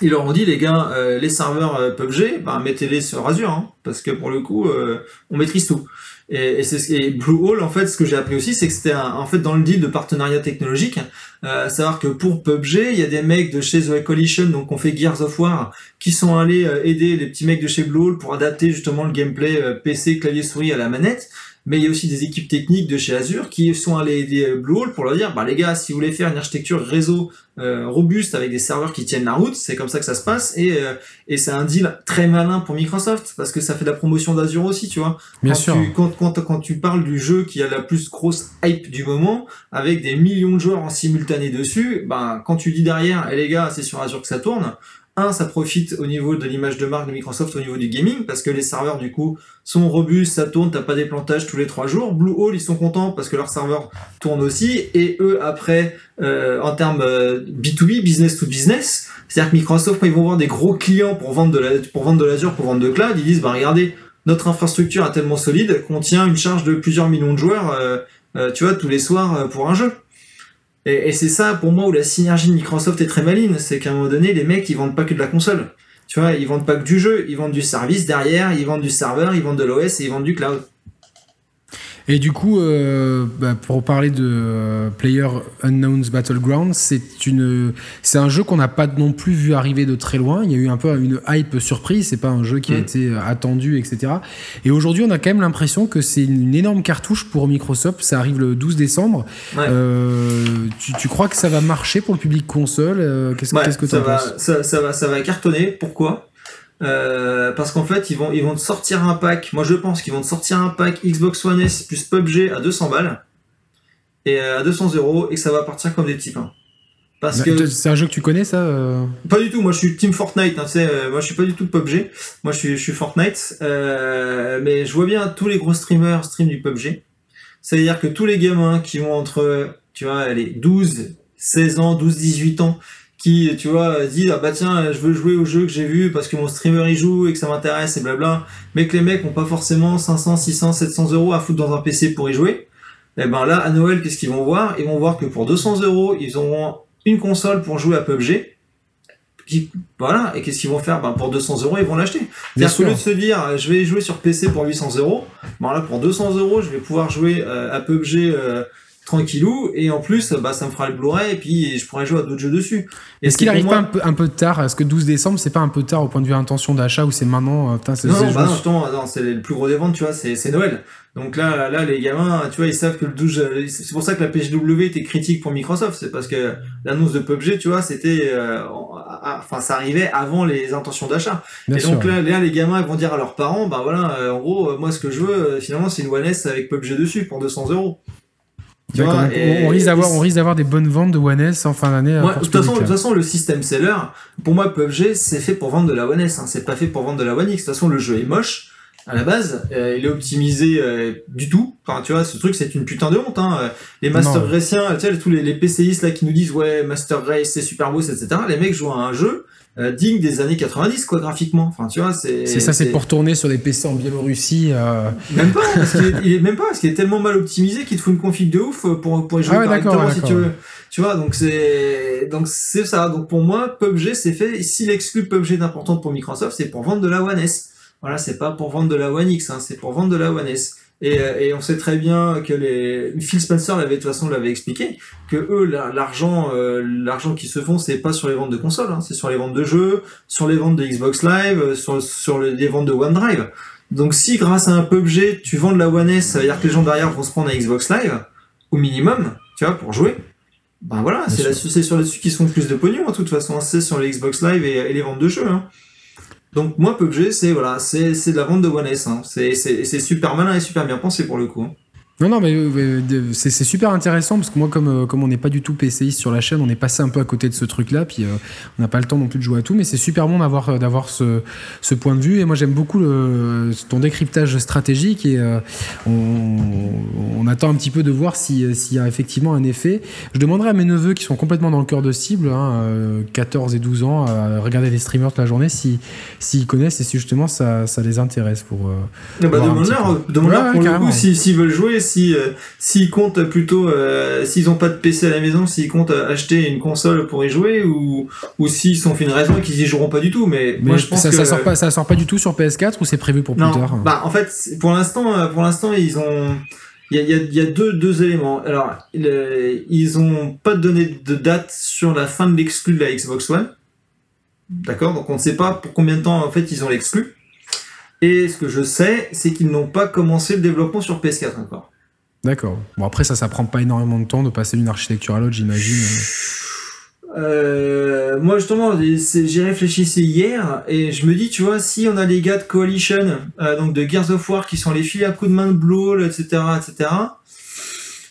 ils leur ont dit, les gars, euh, les serveurs euh, PUBG, bah, mettez-les sur Azure, hein, parce que pour le coup, euh, on maîtrise tout. Et, et, ce- et Bluehole, en fait, ce que j'ai appris aussi, c'est que c'était en fait dans le deal de partenariat technologique, euh, savoir que pour PUBG, il y a des mecs de chez The Coalition, donc on fait Gears of War, qui sont allés euh, aider les petits mecs de chez Bluehole pour adapter justement le gameplay euh, PC clavier souris à la manette. Mais il y a aussi des équipes techniques de chez Azure qui sont allées aider euh, Bluehole pour leur dire, bah les gars, si vous voulez faire une architecture réseau euh, robuste avec des serveurs qui tiennent la route, c'est comme ça que ça se passe. Et, euh, et c'est un deal très malin pour Microsoft parce que ça fait de la promotion d'Azure aussi, tu vois. Bien quand sûr. Tu, quand, quand, quand tu parles du jeu qui a la plus grosse hype du moment, avec des millions de joueurs en simultané dessus, ben, quand tu dis derrière, eh les gars, c'est sur Azure que ça tourne, un, ça profite au niveau de l'image de marque de Microsoft au niveau du gaming, parce que les serveurs, du coup, sont robustes, ça tourne, t'as pas des plantages tous les trois jours. Bluehole, ils sont contents parce que leurs serveurs tournent aussi, et eux, après, euh, en termes euh, B2B, business to business, c'est-à-dire que Microsoft, quand ils vont voir des gros clients pour vendre de la, pour vendre de l'Azure, pour vendre de cloud, ils disent, bah, regardez, notre infrastructure est tellement solide qu'on tient une charge de plusieurs millions de joueurs, euh, euh, tu vois, tous les soirs euh, pour un jeu. Et, c'est ça, pour moi, où la synergie de Microsoft est très maligne, c'est qu'à un moment donné, les mecs, ils vendent pas que de la console. Tu vois, ils vendent pas que du jeu, ils vendent du service derrière, ils vendent du serveur, ils vendent de l'OS et ils vendent du cloud. Et du coup, euh, bah, pour parler de euh, Player Unknown's Battleground, c'est une, c'est un jeu qu'on n'a pas non plus vu arriver de très loin. Il y a eu un peu une hype surprise. C'est pas un jeu qui a Mm. été euh, attendu, etc. Et aujourd'hui, on a quand même l'impression que c'est une énorme cartouche pour Microsoft. Ça arrive le 12 décembre. Ouais. Euh, tu, tu crois que ça va marcher pour le public console Qu'est-ce Ouais, que tu en va, penses? ça, ça va, ça va cartonner. Pourquoi? Euh, Parce qu'en fait, ils vont, ils vont te sortir un pack. Moi, je pense qu'ils vont te sortir un pack Xbox One S plus PUBG à 200 balles et euh, à 200 euros et que ça va partir comme des petits pains. Parce que C'est un jeu que tu connais, ça euh? Pas du tout, moi je suis team Fortnite, hein, euh, moi je suis pas du tout PUBG, moi je suis, je suis Fortnite, euh, mais je vois bien tous les gros streamers stream du PUBG. C'est-à-dire que tous les gamins qui ont entre, tu vois, les 12, 16 ans, 12, 18 ans, qui, tu vois, disent, ah bah tiens, je veux jouer au jeu que j'ai vu parce que mon streamer y joue et que ça m'intéresse et blabla, mais que les mecs ont pas forcément 500, 600, 700 euros à foutre dans un PC pour y jouer, et ben là, à Noël, qu'est-ce qu'ils vont voir? Ils vont voir que pour 200 euros, ils auront une console pour jouer à PUBG. Qui, voilà, et qu'est-ce qu'ils vont faire? Ben, Pour 200 euros, ils vont l'acheter. C'est-à-dire qu'au lieu de se dire, euh, je vais jouer sur PC pour 800 euros, ben là, pour 200 euros, je vais pouvoir jouer euh, à PUBG euh, tranquillou, et en plus, bah, ça me fera le Blu-ray, et puis je pourrai jouer à d'autres jeux dessus. Est-ce qu'il arrive pas un peu, un peu tard? Est-ce que 12 décembre, c'est pas un peu tard au point de vue intention d'achat ou c'est maintenant euh, putain, Non, non, bah non, c'est le plus gros des ventes, tu vois, c'est Noël. Donc là, là, les gamins, tu vois, ils savent que le 12, euh, c'est pour ça que la PGW était critique pour Microsoft, c'est parce que l'annonce de PUBG, tu vois, c'était, euh, enfin, ça arrivait avant les intentions d'achat. Et sûr. donc là, là, les gamins ils vont dire à leurs parents, bah voilà, euh, en gros, euh, moi, ce que je veux, euh, finalement, c'est une One S avec PUBG dessus pour 200 euros. Tu vois, et- on, risque d'avoir, on risque d'avoir des bonnes ventes de One S en fin d'année. euh, Ouais, de toute façon, de toute façon, le système seller, pour moi, PUBG, c'est fait pour vendre de la One S, hein. c'est pas fait pour vendre de la One X. De toute façon, le jeu est moche à la base, euh, il est optimisé euh, du tout. Enfin, tu vois, ce truc, c'est une putain de honte. Hein. Euh, Les Master. Raciens, tu sais, tous les, les PCistes là qui nous disent ouais, Master Race, c'est super beau, etc. Les mecs jouent à un jeu euh, digne des années 90, quoi, graphiquement. Enfin, tu vois, c'est. C'est ça, c'est pour tourner sur des PC en Biélorussie. euh, Même pas, parce qu'il est, il est même pas, parce qu'il est tellement mal optimisé qu'il te faut une config de ouf pour, pour y jouer Ah ouais, correctement ouais, si tu veux. Tu vois, donc c'est, donc c'est ça. Donc pour moi, PUBG c'est fait, s'il exclut PUBG d'importante pour Microsoft, c'est pour vendre de la One S. Voilà, c'est pas pour vendre de la One X, hein, c'est pour vendre de la One S. Et, euh, et on sait très bien que les Phil Spencer l'avait de toute façon l'avait expliqué que eux la- l'argent euh, l'argent qu'ils se font c'est pas sur les ventes de consoles hein, c'est sur les ventes de jeux sur les ventes de Xbox Live euh, sur sur les, ventes de OneDrive. Donc si grâce à un PUBG tu vends de la One S ça veut dire que les gens derrière vont se prendre un Xbox Live au minimum tu vois pour jouer ben voilà c'est là-dessus- c'est sur là-dessus qu'ils se font plus de pognon hein, de toute façon c'est sur les Xbox Live et, et les ventes de jeux hein. Donc moi PUBG c'est voilà c'est de la vente de One S hein. c'est super malin et super bien pensé pour le coup hein. Non, non, mais euh, c'est super intéressant parce que moi, comme, euh, comme on n'est pas du tout PCiste sur la chaîne, on est passé un peu à côté de ce truc-là, puis euh, on n'a pas le temps non plus de jouer à tout, mais c'est super bon d'avoir d'avoir ce, ce point de vue. Et moi, j'aime beaucoup le, ton décryptage stratégique et on, on, attend un petit peu de voir s'il y a effectivement un effet. Je demanderai à mes neveux qui sont complètement dans le cœur de cible, hein, 14 et 12 ans, à regarder des streamers toute la journée, s'ils si, connaissent et si justement ça, ça les intéresse pour. Ah bah, demande pour le coup s'ils veulent jouer si euh, s'ils comptent plutôt euh, s'ils ont pas de PC à la maison, s'ils comptent acheter une console pour y jouer ou ou s'ils sont fait une raison et qu'ils y joueront pas du tout. Mais, moi je pense ça, que ça sort pas ça sort pas du tout sur PS4 ou c'est prévu pour plus tard. Bah en fait pour l'instant euh, pour l'instant ils ont il y a, y y a deux, deux éléments. Alors, ils ont pas donné de date sur la fin de l'exclu de la Xbox One. D'accord? Donc on ne sait pas pour combien de temps en fait ils ont l'exclu. Et ce que je sais, c'est qu'ils n'ont pas commencé le développement sur PS4 encore. D'accord. Bon, après, ça, ça prend pas énormément de temps de passer d'une architecture à l'autre, j'imagine. Euh, moi justement, j'y réfléchissais hier et je me dis, tu vois, si on a les gars de Coalition, euh, donc de Gears of War, qui sont les filles à coups de main de Blow, etc., etc.,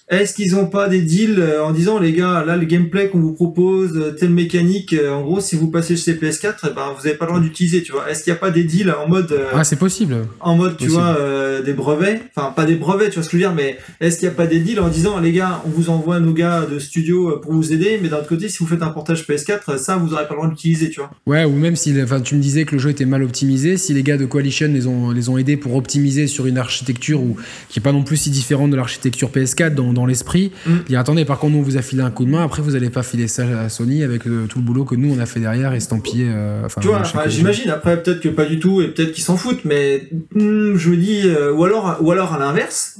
est-ce qu'ils ont pas des deals euh, en disant les gars, là le gameplay qu'on vous propose, euh, telle mécanique, euh, en gros si vous passez chez PS4, eh ben vous avez pas le droit d'utiliser, tu vois. Est-ce qu'il y a pas des deals en mode Ah, c'est possible. En mode, tu vois, des brevets, enfin pas des brevets, tu vois ce que je veux dire, mais est-ce qu'il y a pas des deals en disant les gars, on vous envoie nos gars de studio pour vous aider, mais d'un autre côté si vous faites un portage PS4, ça vous aurez pas le droit d'utiliser, tu vois. Ouais, ou même si enfin tu me disais que le jeu était mal optimisé, si les gars de Coalition les ont les ont aidés pour optimiser sur une architecture ou qui est pas non plus si différente de l'architecture PS4 dans, dans l'esprit. Mm. Dire attendez, par contre, nous on vous a filé un coup de main, après vous allez pas filer ça à Sony avec euh, tout le boulot que nous on a fait derrière, estampillé. Euh, tu vois, j'imagine. Après, peut-être que pas du tout et peut-être qu'ils s'en foutent, mais hmm, je me dis, euh, ou alors, ou alors à l'inverse,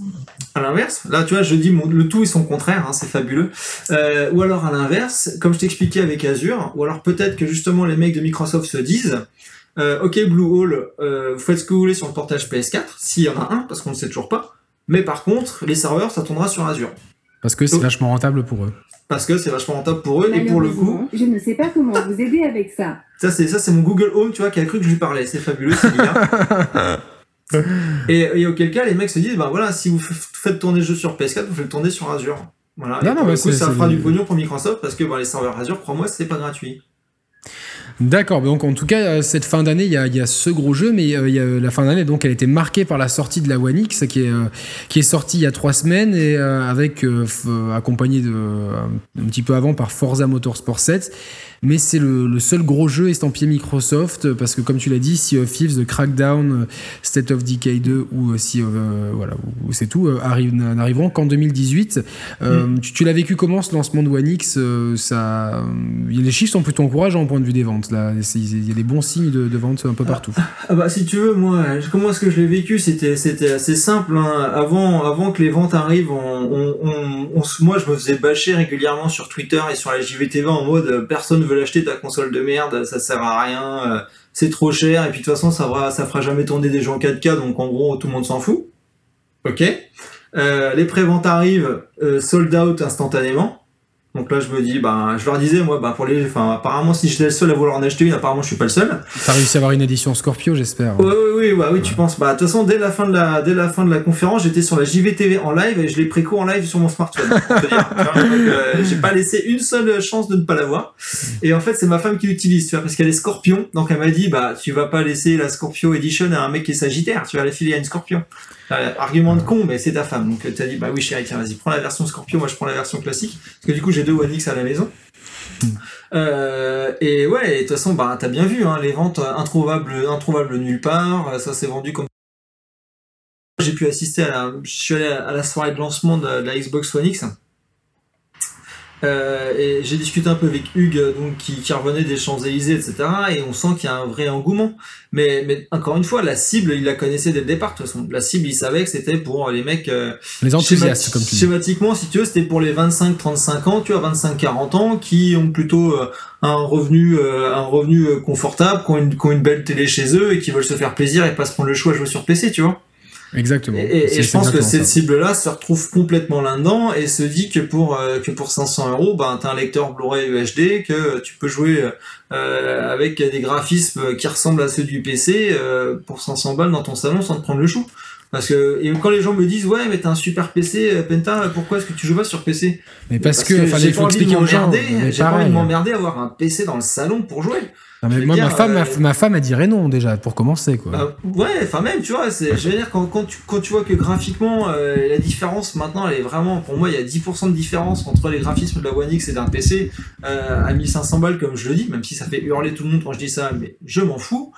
à l'inverse. Là, tu vois, je dis le tout et son contraire, hein, c'est fabuleux. ou alors à l'inverse, comme je t'expliquais avec Azure, ou alors peut-être que justement les mecs de Microsoft se disent. ok Bluehole, vous faites ce que vous voulez sur le portage PS4, s'il y en a un, parce qu'on ne sait toujours pas. Mais par contre, les serveurs, ça tournera sur Azure. Parce que c'est vachement rentable pour eux. Parce que c'est vachement rentable pour eux et pour le coup. Je ne sais pas comment vous aider avec ça. Ça c'est ça c'est mon Google Home tu vois qui a cru que je lui parlais c'est fabuleux c'est bien. et, auquel cas les mecs se disent bah voilà si vous faites tourner le jeu sur PS4 vous faites tourner sur Azure. Voilà. Non, et non, coup, ça fera du pognon pour Microsoft parce que bah, les serveurs Azure crois-moi c'est pas gratuit. D'accord, donc en tout cas, euh, cette fin d'année, il y a, ce gros jeu, mais euh, il y a, la fin d'année, donc elle a été marquée par la sortie de la One X, qui est, euh, qui est sortie il y a trois semaines, et avec, accompagné de, un petit peu avant par Forza Motorsport 7 mais c'est le, seul gros jeu estampillé Microsoft parce que comme tu l'as dit, Sea of Thieves, The Crackdown, State of Decay 2 ou si euh, voilà, c'est tout euh, arrive n'arriveront qu'en 2018. Euh, mm. Tu, l'as vécu comment ce lancement de One X Ça, les chiffres sont plutôt encourageants au point de vue des ventes. Là, il y a des bons signes de, de vente un peu partout. Ah, bah si tu veux, moi, comment est-ce que je l'ai vécu? C'était c'était assez simple. Hein. Avant avant que les ventes arrivent, on, moi je me faisais bâcher régulièrement sur Twitter et sur la JVTV en mode personne veut l'acheter ta console de merde, ça sert à rien, euh, c'est trop cher, et puis de toute façon ça fera, ça fera jamais tourner des en 4K, donc en gros tout le monde s'en fout. Ok? Euh, les préventes arrivent, euh, sold out instantanément. Donc là, je me dis, bah, je leur disais, moi, bah, pour les, enfin, apparemment, si j'étais le seul à vouloir en acheter une, apparemment, je suis pas le seul. T'as réussi à avoir une édition Scorpio, j'espère. Oui, oui, oui, oui, tu penses. Bah, de toute façon, dès la fin de la, dès la fin de la conférence, j'étais sur la JVTV en live et je l'ai préco en live sur mon smartphone. Euh, j'ai pas laissé une seule chance de ne pas l'avoir. Et en fait, c'est ma femme qui l'utilise, tu vois, parce qu'elle est Scorpion. Donc elle m'a dit, bah, tu vas pas laisser la Scorpio Edition à un mec qui est Sagittaire, tu vas la filer à une Scorpion. Euh, argument de con, mais c'est ta femme. Donc tu as dit, bah oui chérie, tiens, vas-y, prends la version Scorpio, moi je prends la version classique. Parce que du coup, j'ai deux One X à la maison. Euh, et ouais, de toute façon, bah t'as bien vu, hein, les ventes introuvables, introuvables nulle part. Ça s'est vendu comme j'ai pu assister à la, je suis allé à la soirée de lancement de la Xbox One X. Euh, et j'ai discuté un peu avec Hugues, donc qui, qui revenait des Champs-Élysées, etc. Et on sent qu'il y a un vrai engouement. Mais, mais encore une fois, la cible, il la connaissait dès le départ. De toute façon, la cible, il savait que c'était pour les mecs. Euh, les enthousiastes, comme tu dis. Schématiquement, si tu veux, c'était pour les 25-35 ans, tu vois, 25-40 ans, qui ont plutôt euh, un revenu, euh, un revenu confortable, qui ont, une, qui ont une belle télé chez eux et qui veulent se faire plaisir et pas se prendre le choix à jouer sur PC, tu vois. Exactement. Et, je pense que cette cible-là se retrouve complètement là-dedans et se dit que pour euh, que pour 500 euros, ben t'as un lecteur Blu-ray UHD que tu peux jouer euh, avec des graphismes qui ressemblent à ceux du PC euh, pour 500 balles dans ton salon sans te prendre le chou. Parce que et quand les gens me disent ouais mais t'as un super PC euh, Penta pourquoi est-ce que tu joues pas sur PC Mais parce, que, enfin, j'ai il pas faut envie de expliquer aux gens. j'ai pas envie de m'emmerder à avoir un PC dans le salon pour jouer Non, mais moi, ma femme, ma, euh, ma femme, elle dirait non déjà pour commencer quoi. Bah, ouais, enfin même, tu vois, je veux dire, quand, quand, tu, quand tu vois que graphiquement, euh, la différence maintenant, elle est vraiment, pour moi, il y a 10% de différence entre les graphismes de la One X et d'un PC euh, à 1500 balles, comme je le dis, même si ça fait hurler tout le monde quand je dis ça, mais je m'en fous.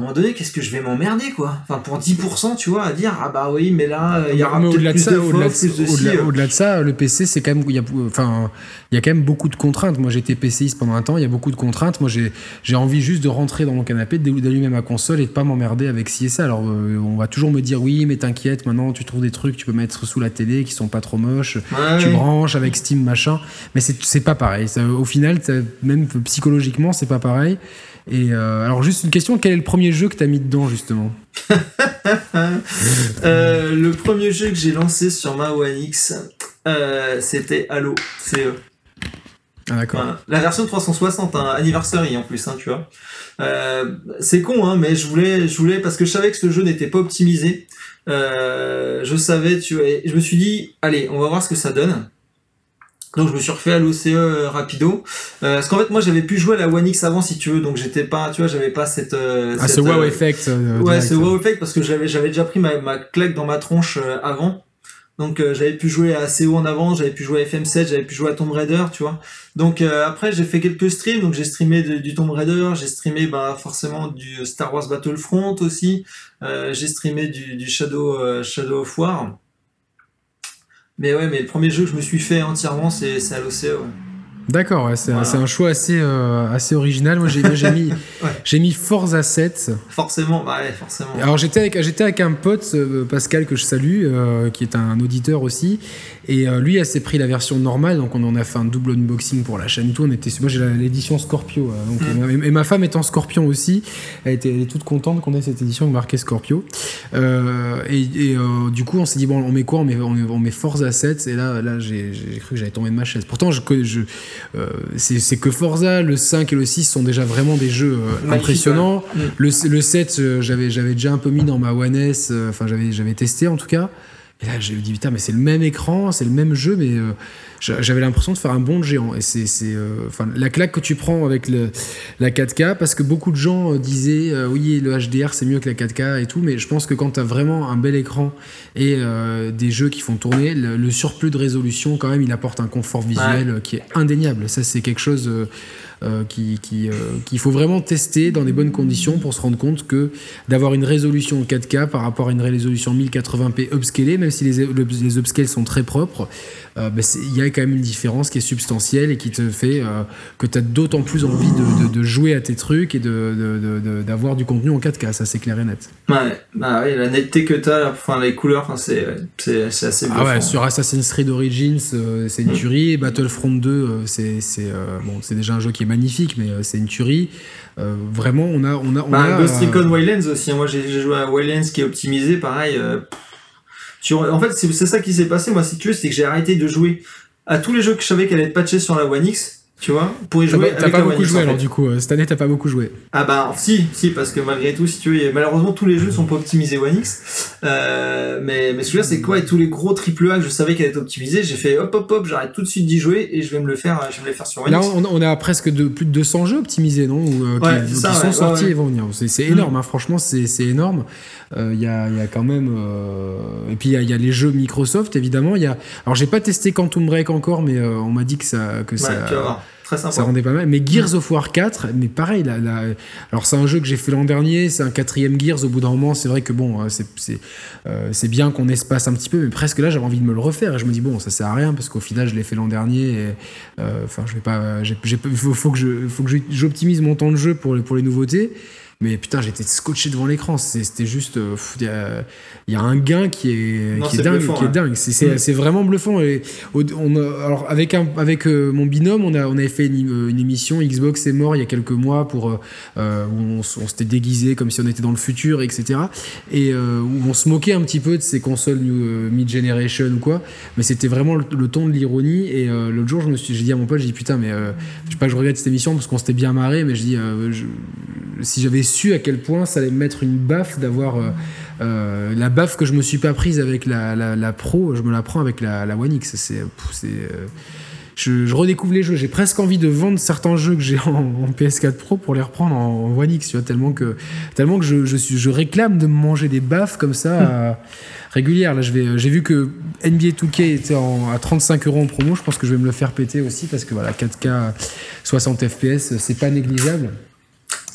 À un moment donné, qu'est-ce que je vais m'emmerder, quoi? Enfin, pour 10%, tu vois, à dire, ah bah oui, mais là, euh, il y aura au-delà de plus ça, de au-delà de, euh. ça, le PC, c'est quand même, il y a, enfin, il y a quand même beaucoup de contraintes. Moi, j'étais PCiste pendant un temps, il y a beaucoup de contraintes. Moi, j'ai, j'ai envie juste de rentrer dans mon canapé, d'allumer ma console et de pas m'emmerder avec ci et ça. Alors, euh, on va toujours me dire, oui, mais t'inquiète, maintenant, tu trouves des trucs, tu peux mettre sous la télé qui sont pas trop moches. Ouais, tu branches avec Steam machin mais c'est c'est pas pareil Ça, au final même psychologiquement c'est pas pareil et euh, alors juste une question quel est le premier jeu que t'as mis dedans justement Euh, le premier jeu que j'ai lancé sur ma One X, euh, c'était Halo CE. ah d'accord Voilà. La version 360, hein, anniversary en plus, hein, tu vois. C'est con, hein, mais je voulais, je voulais parce que je savais que ce jeu n'était pas optimisé. Je savais, tu vois, et je me suis dit, allez, on va voir ce que ça donne. Donc je me suis refait à l'OCE euh, rapido. Euh, parce qu'en fait moi j'avais pu jouer à la One X avant si tu veux, donc j'étais pas, tu vois, j'avais pas cette. euh, ah cette, ce wow euh, effect Ouais, c'est wow effect parce que j'avais j'avais déjà pris ma, ma claque dans ma tronche euh, avant. Donc euh, j'avais pu jouer à CO en avant, j'avais pu jouer à FM7, j'avais pu jouer à Tomb Raider, tu vois. Donc euh, après j'ai fait quelques streams, donc j'ai streamé de- du Tomb Raider, j'ai streamé bah forcément du Star Wars Battlefront aussi, euh, j'ai streamé du, du Shadow euh, Shadow of War. Mais ouais, mais le premier jeu que je me suis fait entièrement c'est Halo CE, ouais. D'accord ouais, c'est un- Voilà. c'est un choix assez euh, assez original. Moi j'ai mis Ouais. mis Forza 7 Forcément, bah ouais, forcément. Alors j'étais avec un pote euh, Pascal que je salue euh, qui est un auditeur aussi. Et euh, lui elle s'est pris la version normale. Donc on en a fait un double unboxing pour la chaîne tout. On était moi j'ai l'édition Scorpio donc, Mm. et, et ma femme étant Scorpion aussi elle était elle est toute contente qu'on ait cette édition marquée Scorpio. Et, et, du coup on s'est dit bon on met quoi? On met, on met, on met Forza 7 et là là j'ai cru que j'allais tomber de ma chaise. Pourtant je, je c'est c'est que Forza le 5 et le 6 sont déjà vraiment des jeux euh, impressionnants. Mm. le, le 7, euh, j'avais, déjà un peu mis dans ma One S, euh, enfin j'avais testé en tout cas. Et là, j'ai dit, putain, mais c'est le même écran, c'est le même jeu, mais euh, j'a- j'avais l'impression de faire un bond géant. Et c'est, euh, enfin, la claque que tu prends avec le, la 4K, parce que beaucoup de gens euh, disaient, euh, oui, le HDR c'est mieux que la 4K et tout, mais je pense que quand tu as vraiment un bel écran et euh, des jeux qui font tourner, le, le surplus de résolution, quand même, il apporte un confort visuel euh, qui est indéniable. Ça, c'est quelque chose. Euh, euh, qui, qui, qu'il faut vraiment tester dans des bonnes conditions pour se rendre compte que d'avoir une résolution 4K par rapport à une résolution 1080p upscalée, même si les, le- les upscales sont très propres, euh, bah, c'est- il y a quand même une différence qui est substantielle et qui te fait que tu as d'autant plus envie de, de- de jouer à tes trucs et de- d'avoir du contenu en 4K, ça c'est clair et net. Ouais, bah ouais, la netteté que t'as, là, enfin les couleurs, enfin, c'est c'est c'est assez Ah ouais, sur Assassin's Creed Origins, euh, c'est une Mm. tuerie. Et Battlefront 2, euh, c'est c'est euh, bon, c'est déjà un jeu qui est magnifique, mais euh, c'est une tuerie. Euh, vraiment, on a on a on Bah, a, Ghost euh, Recon Wildlands aussi. hein. Moi, j'ai joué à Wildlands qui est optimisé, pareil. euh, tu, en fait, c'est ça qui s'est passé. Moi, si tu veux, c'est que j'ai arrêté de jouer à tous les jeux que je savais qu'elle allait être patchés sur la One X. Tu vois, pour y T'as jouer pas, t'as pas beaucoup joué alors du coup euh, cette année t'as pas beaucoup joué. Ah bah si, si parce que malgré tout, si tu veux, malheureusement tous les jeux sont pas optimisés One X. Euh, mais mais celui-là c'est quoi? Et tous les gros triple A que je savais qu'elle était optimisée, j'ai fait hop hop hop, j'arrête tout de suite d'y jouer et je vais me le faire, je vais me le faire sur One Là X. on, on a presque de, plus de 200 jeux optimisés non? Ou, euh, Ouais, qui, c'est ça, qui sont ouais, sortis et vont venir. C'est c'est Mm. énorme hein, franchement c'est c'est énorme. Euh, Il y, a, il y a quand même euh, et puis il y a, il y a les jeux Microsoft évidemment. Y a alors j'ai pas testé Quantum Break encore mais euh, on m'a dit que ça que Ouais, ça. Ça rendait pas mal. Mais Gears of War 4, mais pareil, là, là, alors c'est un jeu que j'ai fait l'an dernier, c'est un quatrième Gears. Au bout d'un moment, c'est vrai que bon, euh, c'est euh, bien qu'on espace un petit peu, mais presque là, j'avais envie de me le refaire. Et je me dis bon, ça sert à rien parce qu'au final, je l'ai fait l'an dernier. euh, Enfin, je vais pas. Il faut, faut que j'optimise mon temps de jeu pour pour les nouveautés. Mais putain, j'étais scotché devant l'écran. C'était juste. euh, Il y, a, il y a un gain qui est, Non, qui est dingue. bluffant, qui est hein. dingue. C'est vraiment bluffant. Et on alors avec un, avec euh, mon binôme, on a on avait fait une, euh, une émission Xbox est mort il y a quelques mois pour euh, où on, s'était déguisé comme si on était dans le futur, etc. Et euh, où on se moquait un petit peu de ces consoles euh, mid generation ou quoi. Mais c'était vraiment le, le ton de l'ironie. Et l'autre jour, je me suis, j'ai dit à mon pote, j'ai dit putain, mais je sais pas que je regrette cette émission parce qu'on s'était bien marré, mais je dis si j'avais su à quel point ça allait me mettre une baffe d'avoir euh, euh, la baffe que je me suis pas prise avec la, la, la Pro, je me la prends avec la, la One X. C'est, euh, je, je redécouvre les jeux. J'ai presque envie de vendre certains jeux que j'ai en, en PS4 Pro pour les reprendre en, en One X, tu vois, tellement que, tellement que je, je, suis, je réclame de me manger des baffes comme ça euh, régulières. Là, j'ai vu que NBA 2K était en, à 35 euros en promo. Je pense que je vais me le faire péter aussi parce que voilà, 4K 60 FPS, c'est pas négligeable.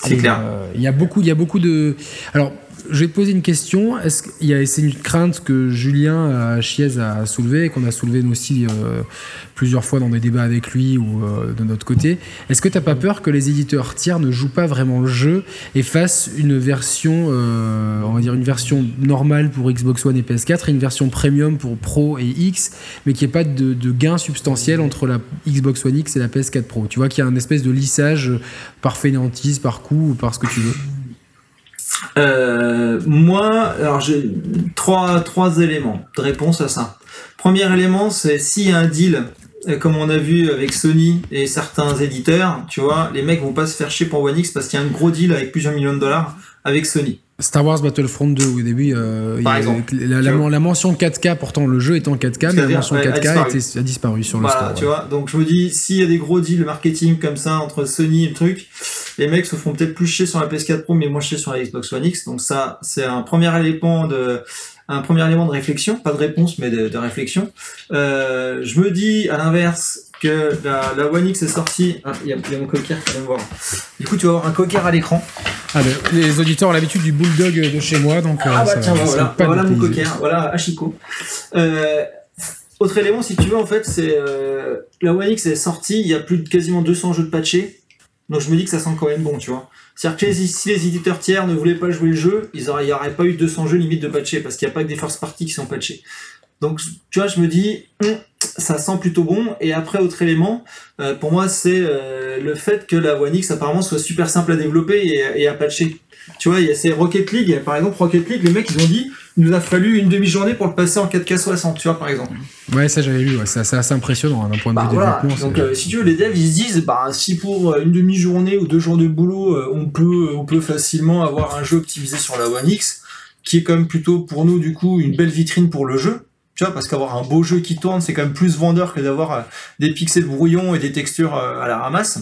C'est clair. euh, Il y a beaucoup, il y a beaucoup de. Alors, je vais te poser une question. Est-ce qu'il y a, c'est une crainte que Julien euh, Chiez a soulevée et qu'on a soulevé nous aussi euh, plusieurs fois dans des débats avec lui ou euh, de notre côté. Est-ce que t'as pas peur que les éditeurs tiers ne jouent pas vraiment le jeu et fassent une version, on va dire une version normale pour Xbox One et PS4 et une version premium pour Pro et X, mais qu'il n'y ait pas de, de gain substantiel entre la Xbox One X et la PS4 Pro? Tu vois qu'il y a un espèce de lissage par fainéantise, par coup ou par ce que tu veux. Euh, moi, alors j'ai trois, trois éléments de réponse à ça. Premier élément, c'est s'il y a un deal, euh, comme on a vu avec Sony et certains éditeurs, tu vois, les mecs vont pas se faire chier pour One X parce qu'il y a un gros deal avec plusieurs millions de dollars avec Sony. Star Wars Battlefront 2 au début, euh, il y la, la- la mention 4K, pourtant le jeu est en 4K, mais la mention ouais, a 4K disparu. était- a disparu sur le store. tu ouais. vois. Donc je me dis, s'il y a des gros deals marketing comme ça entre Sony et le truc, les mecs se font peut-être plus chier sur la PS4 Pro, mais moins chier sur la Xbox One X. Donc ça, c'est un premier élément de, un premier élément de réflexion, pas de réponse, mais de, de réflexion. Euh, je me dis, à l'inverse, que la, la One X est sortie. Ah, il y, a il y a mon cocker qui vient me voir. Du coup, tu vas avoir un cocker à l'écran. Ah, ben, les auditeurs ont l'habitude du bulldog de chez moi, donc euh, Ah bah ça- tiens, ça voilà, voilà mon cocker, voilà Hachiko. Euh, autre élément, si tu veux, en fait, c'est euh, la One X est sortie, il y a plus de quasiment 200 jeux de patchés, donc je me dis que ça sent quand même bon, tu vois. C'est-à-dire que les- si les éditeurs tiers ne voulaient pas jouer le jeu, il n'y aurait pas eu 200 jeux limite de patchés, parce qu'il n'y a pas que des first parties qui sont patchés. Donc, tu vois, je me dis, hum, ça sent plutôt bon. Et après, autre élément, euh, pour moi, c'est euh, le fait que la One X apparemment soit super simple à développer et, et à patcher. Tu vois, il y a ces Rocket League, par exemple, Rocket League, les mecs, ils ont dit, il nous a fallu une demi-journée pour le passer en 4K 60, tu vois, par exemple. Ouais, ça j'avais lu, ouais, c'est assez impressionnant hein, d'un point de Bah, vue voilà. développement. Donc, euh, si tu veux, les devs, ils se disent, bah, si pour une demi-journée ou deux jours de boulot, on peut, on peut facilement avoir un jeu optimisé sur la One X, qui est quand même plutôt pour nous, du coup, une belle vitrine pour le jeu. Tu vois, parce qu'avoir un beau jeu qui tourne, c'est quand même plus vendeur que d'avoir euh, des pixels brouillons et des textures euh, à la ramasse.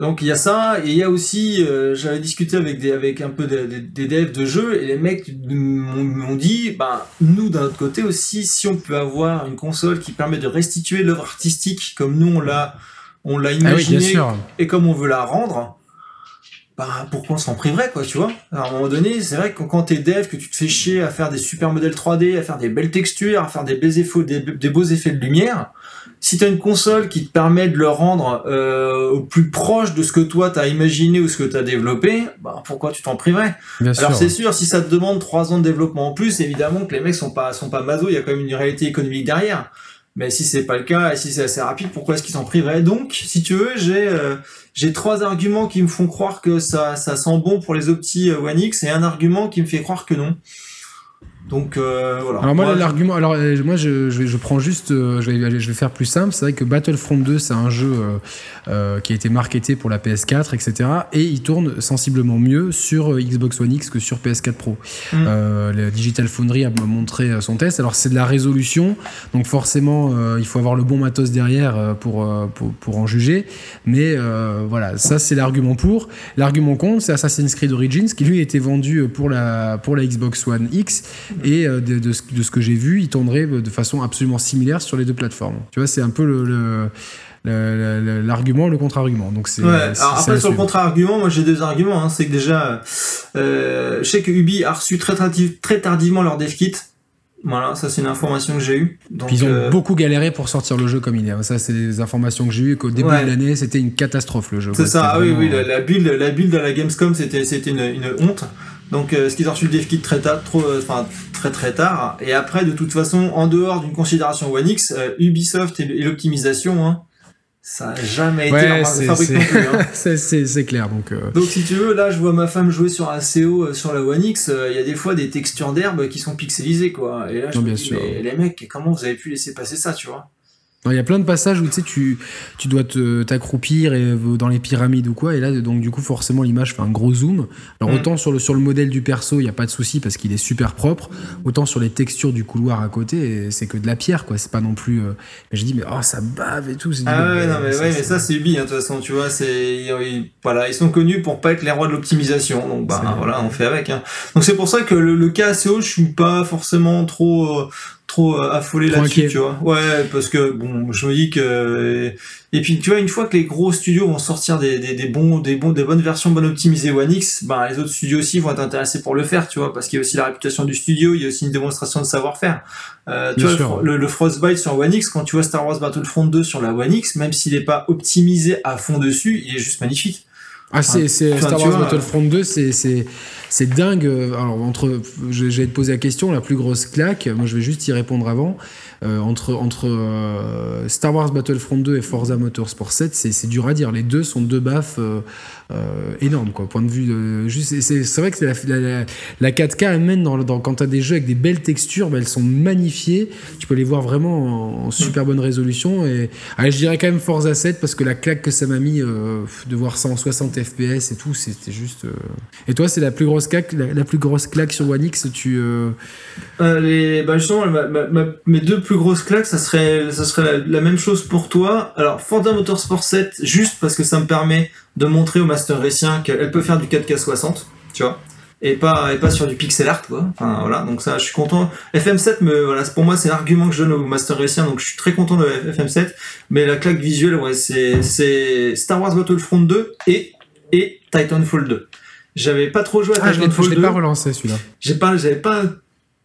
Donc il y a ça, et il y a aussi, euh, j'avais discuté avec des, avec un peu des, des- des devs de jeux, et les mecs m'ont dit, bah nous d'un autre côté aussi, si on peut avoir une console qui permet de restituer l'œuvre artistique comme nous on l'a, on l'a Ah oui, bien imaginé sûr. et comme on veut la rendre, bah pourquoi on s'en priverait quoi, tu vois? Alors, À un moment donné, c'est vrai que quand t'es dev, que tu te fais chier à faire des super modèles 3D, à faire des belles textures, à faire des beaux effets, des, des beaux effets de lumière, si t'as une console qui te permet de le rendre euh, au plus proche de ce que toi t'as imaginé ou ce que t'as développé, bah pourquoi tu t'en priverais Bien alors c'est sûr, si ça te demande trois ans de développement en plus, évidemment que les mecs sont pas sont pas maso, il y a quand même une réalité économique derrière. Mais si c'est pas le cas et si c'est assez rapide, pourquoi est-ce qu'ils s'en priveraient Donc, si tu veux, j'ai euh, j'ai trois arguments qui me font croire que ça ça sent bon pour les optis euh, One X et un argument qui me fait croire que non. Donc euh, voilà. Alors moi, Moi, l'argument, alors euh, moi je, je, prends juste, euh, je vais, je vais faire plus simple. C'est vrai que Battlefront 2, c'est un jeu euh, qui a été marketé pour la PS4, etc. Et il tourne sensiblement mieux sur Xbox One X que sur PS4 Pro. Mm. Le Digital Foundry a montré son test. Alors c'est de la résolution, donc forcément il faut avoir le bon matos derrière pour, pour pour en juger. Mais voilà, ça c'est l'argument pour. L'argument contre, c'est Assassin's Creed Origins qui lui a été vendu pour la pour la Xbox One X et euh, de, de ce, de ce que j'ai vu, il tournerait de façon absolument similaire sur les deux plateformes. Tu vois, c'est un peu le, le- l'argument, le contre-argument. Donc c'est. Ouais, alors après sur le contre-argument, moi j'ai deux arguments. Hein. C'est que déjà, euh, je sais que Ubi a reçu très, tardi- très tardivement leur dev kit. Voilà, ça c'est une information que j'ai eue. Donc, ils ont euh, beaucoup galéré pour sortir le jeu comme il est. Ça, c'est des informations que j'ai eues qu'au début Ouais. de l'année, c'était une catastrophe le jeu. C'est ça, ah oui, la, la build, la build à la Gamescom, c'était, c'était une, une honte. Donc, euh, ce qu'ils ont reçu le dev kit très tard, trop, euh, enfin, très très tard. Et après, de toute façon, en dehors d'une considération One X, euh, Ubisoft et, et l'optimisation, hein, ça a jamais été leur marque de c'est- fabrique non plus. hein. c'est- c'est c'est clair. Donc, euh, Donc si tu veux, là je vois ma femme jouer sur un CO euh, sur la One X, euh, il y a des fois des textures d'herbe qui sont pixelisées quoi. Et là je Non, me bien dis sûr. mais les mecs, comment vous avez pu laisser passer ça, tu vois? Il y a plein de passages où tu sais, tu, tu dois te- t'accroupir et, euh, dans les pyramides ou quoi, et là, donc du coup, forcément, l'image fait un gros zoom. Alors, Mm. autant sur le, sur le modèle du perso, il n'y a pas de souci parce qu'il est super propre, autant sur les textures du couloir à côté, c'est que de la pierre, quoi. C'est pas non plus. euh, Mais j'ai dit, mais oh, ça bave et tout. Ah ouais, non, mais, ça, ouais, c'est- mais ça c'est Ubi, hein, de toute façon, tu vois, c'est, voilà, ils sont connus pour pas être les rois de l'optimisation, donc bah voilà, on fait avec. Hein. Donc c'est pour ça que le, le cas assez haut, je suis pas forcément trop, euh, trop euh, affolé là-dessus, tu vois. Ouais, parce que bon, je me dis que, et puis tu vois, une fois que les gros studios vont sortir des, des, des bons, des bons, des bonnes versions bonnes optimisées One X, bah les autres studios aussi vont être intéressés pour le faire, tu vois, parce qu'il y a aussi la réputation du studio, il y a aussi une démonstration de savoir-faire. Euh, tu Bien vois, sûr. le le, Frostbite sur One X, quand tu vois Star Wars Battlefront 2 sur la One X, même s'il n'est pas optimisé à fond dessus, il est juste magnifique. Ah, c'est, c'est Enfin, Star Wars vois, Battlefront 2, c'est, c'est, dingue. Alors, entre, je, je vais te poser la question, la plus grosse claque, moi je vais juste y répondre avant. Euh, entre euh, Star Wars Battlefront 2 et Forza Motorsport 7, c'est, c'est dur à dire. Les deux sont deux baffes euh, euh, énormes, quoi. Point de vue de, juste, c'est, vrai que la, la, la, la 4K, elle mène dans, dans, quand tu as des jeux avec des belles textures, bah, elles sont magnifiées. Tu peux les voir vraiment en, super bonne résolution. Et allez, je dirais quand même Forza 7 parce que la claque que ça m'a mis euh, de voir ça en 60 FPS et tout, c'était juste. euh. Et toi, c'est la plus grosse claque, la, plus grosse claque sur One X. Tu euh, Euh, les, bah justement, mes deux plus grosses claques, ça serait, ça serait la, la même chose pour toi. Alors, Forza Motorsport 7, juste parce que ça me permet de montrer au Master Racing qu'elle peut faire du 4K 60, tu vois. Et pas, et pas sur du pixel art, quoi. Enfin, voilà. Donc ça, je suis content. FM7 me, voilà, pour moi, c'est l'argument que je donne au Master Racing, donc je suis très content de FM7. Mais la claque visuelle, ouais, c'est, c'est Star Wars Battlefront 2 et, et Titanfall 2. J'avais pas trop joué à ah, je l'ai, Titanfall je l'ai 2 pas relancé celui-là. j'ai pas j'avais pas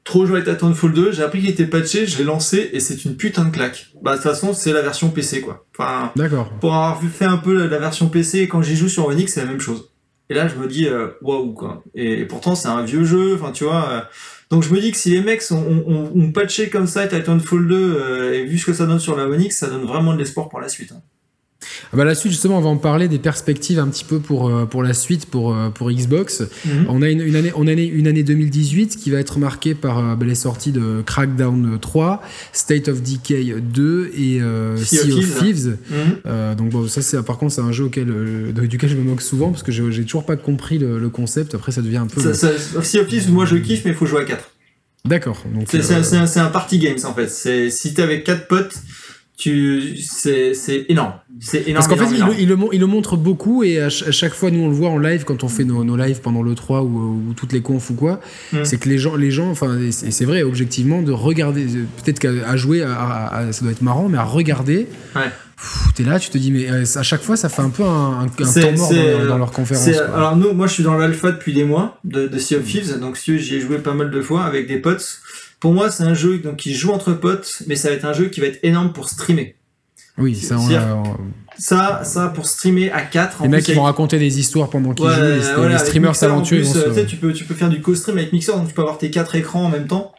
trop joué avec Titanfall 2 j'ai appris qu'il était patché je l'ai lancé et c'est une putain de claque. Bah de toute façon c'est la version PC quoi. Enfin D'accord. pour avoir fait un peu la, version PC quand j'y joue sur One X c'est la même chose. Et là je me dis euh, waouh quoi. Et, et pourtant c'est un vieux jeu enfin tu vois euh, donc je me dis que si les mecs ont, ont, ont patché comme ça Titanfall 2 euh, et vu ce que ça donne sur la One X ça donne vraiment de l'espoir pour la suite hein. Ah bah, la suite, justement, on va en parler des perspectives un petit peu pour, euh, pour la suite, pour, euh, pour Xbox. On a une, une année, on a une, année 2018 qui va être marquée par euh, bah, les sorties de Crackdown 3, State of Decay 2 et euh, Sea Sea of Thieves. Mhm. Euh, donc bon, ça c'est par contre c'est un jeu auquel, duquel je me moque souvent parce que j'ai toujours pas compris le, le concept. Après ça devient un peu. ça, ça, Sea of Thieves, moi je kiffe mais il faut jouer à 4 D'accord. C'est euh, un- c'est un, party games en fait. C'est si t'es avec quatre potes, tu c'est c'est énorme. C'est énorme. Parce qu'en fait, il, le- il le, mon- il le montre beaucoup et à, ch- à chaque fois, nous on le voit en live quand on fait nos, nos lives pendant le 3 ou, ou toutes les confs ou quoi. Mm. C'est que les gens, les gens, enfin, et c'est vrai, objectivement, de regarder, peut-être qu'à jouer, à- à- à- ça doit être marrant, mais à regarder, Ouais. t'es là, tu te dis, mais euh, à chaque fois, ça fait un peu un, un- temps mort c'est, dans, euh, dans leur conférence. Alors nous, moi je suis dans l'alpha depuis des mois de, de Sea of Thieves, donc si j'y ai joué pas mal de fois avec des potes. Pour moi, c'est un jeu donc qui joue entre potes, mais ça va être un jeu qui va être énorme pour streamer. Oui, ça, on a- Ça, ça pour streamer à 4 les mecs qui vont raconter des histoires pendant qu'ils jouent, les, les streamers talentueux, vont se- tu, sais, tu peux tu peux faire du co-stream avec Mixer, donc tu peux avoir tes quatre écrans en même temps.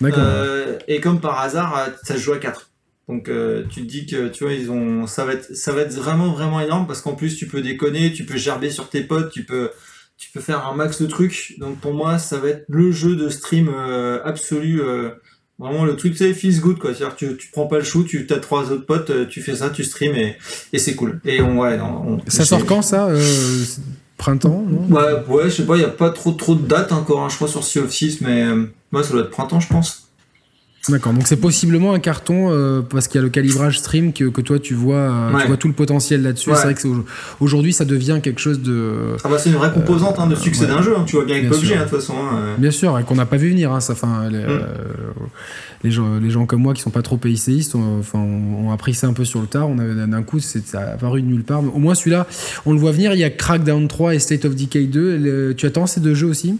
D'accord. Euh, et comme par hasard, euh, ça se joue à 4. Donc euh, tu te dis que tu vois ils ont ça va être ça va être vraiment vraiment énorme parce qu'en plus tu peux déconner, tu peux gerber sur tes potes, tu peux tu peux faire un max de trucs. Donc pour moi ça va être le jeu de stream euh, absolu euh, vraiment le truc c'est feels good quoi. C'est-à-dire que tu, tu prends pas le chou, tu as trois autres potes, euh, tu fais ça, tu stream et, et c'est cool. Et on ouais on- on- ça sort quand ça euh, Printemps non? Ouais, ouais, je sais pas, il y a pas trop trop de dates encore, hein, je crois, sur Sea of Thieves, mais euh, ouais, ça doit être printemps, je pense. D'accord, donc c'est possiblement un carton euh, parce qu'il y a le calibrage stream que, que toi tu vois, euh, Ouais. tu vois tout le potentiel là-dessus. Ouais. C'est vrai que aujourd'hui ça devient quelque chose de Ah bah c'est une vraie composante hein, de succès ouais. d'un jeu, hein, tu vois bien avec Bien PUBG, hein, de toute façon. hein, euh. bien sûr et qu'on n'a pas vu venir. Hein, ça, enfin, les, Mm. euh, les gens, les gens comme moi qui sont pas trop PICistes, ont, enfin, ont, appris ça un peu sur le tard. On avait d'un coup, c'est ça a apparu de nulle part. Mais au moins celui-là, on le voit venir. Il y a Crackdown 3 et State of Decay 2. Le- tu attends ces deux jeux aussi?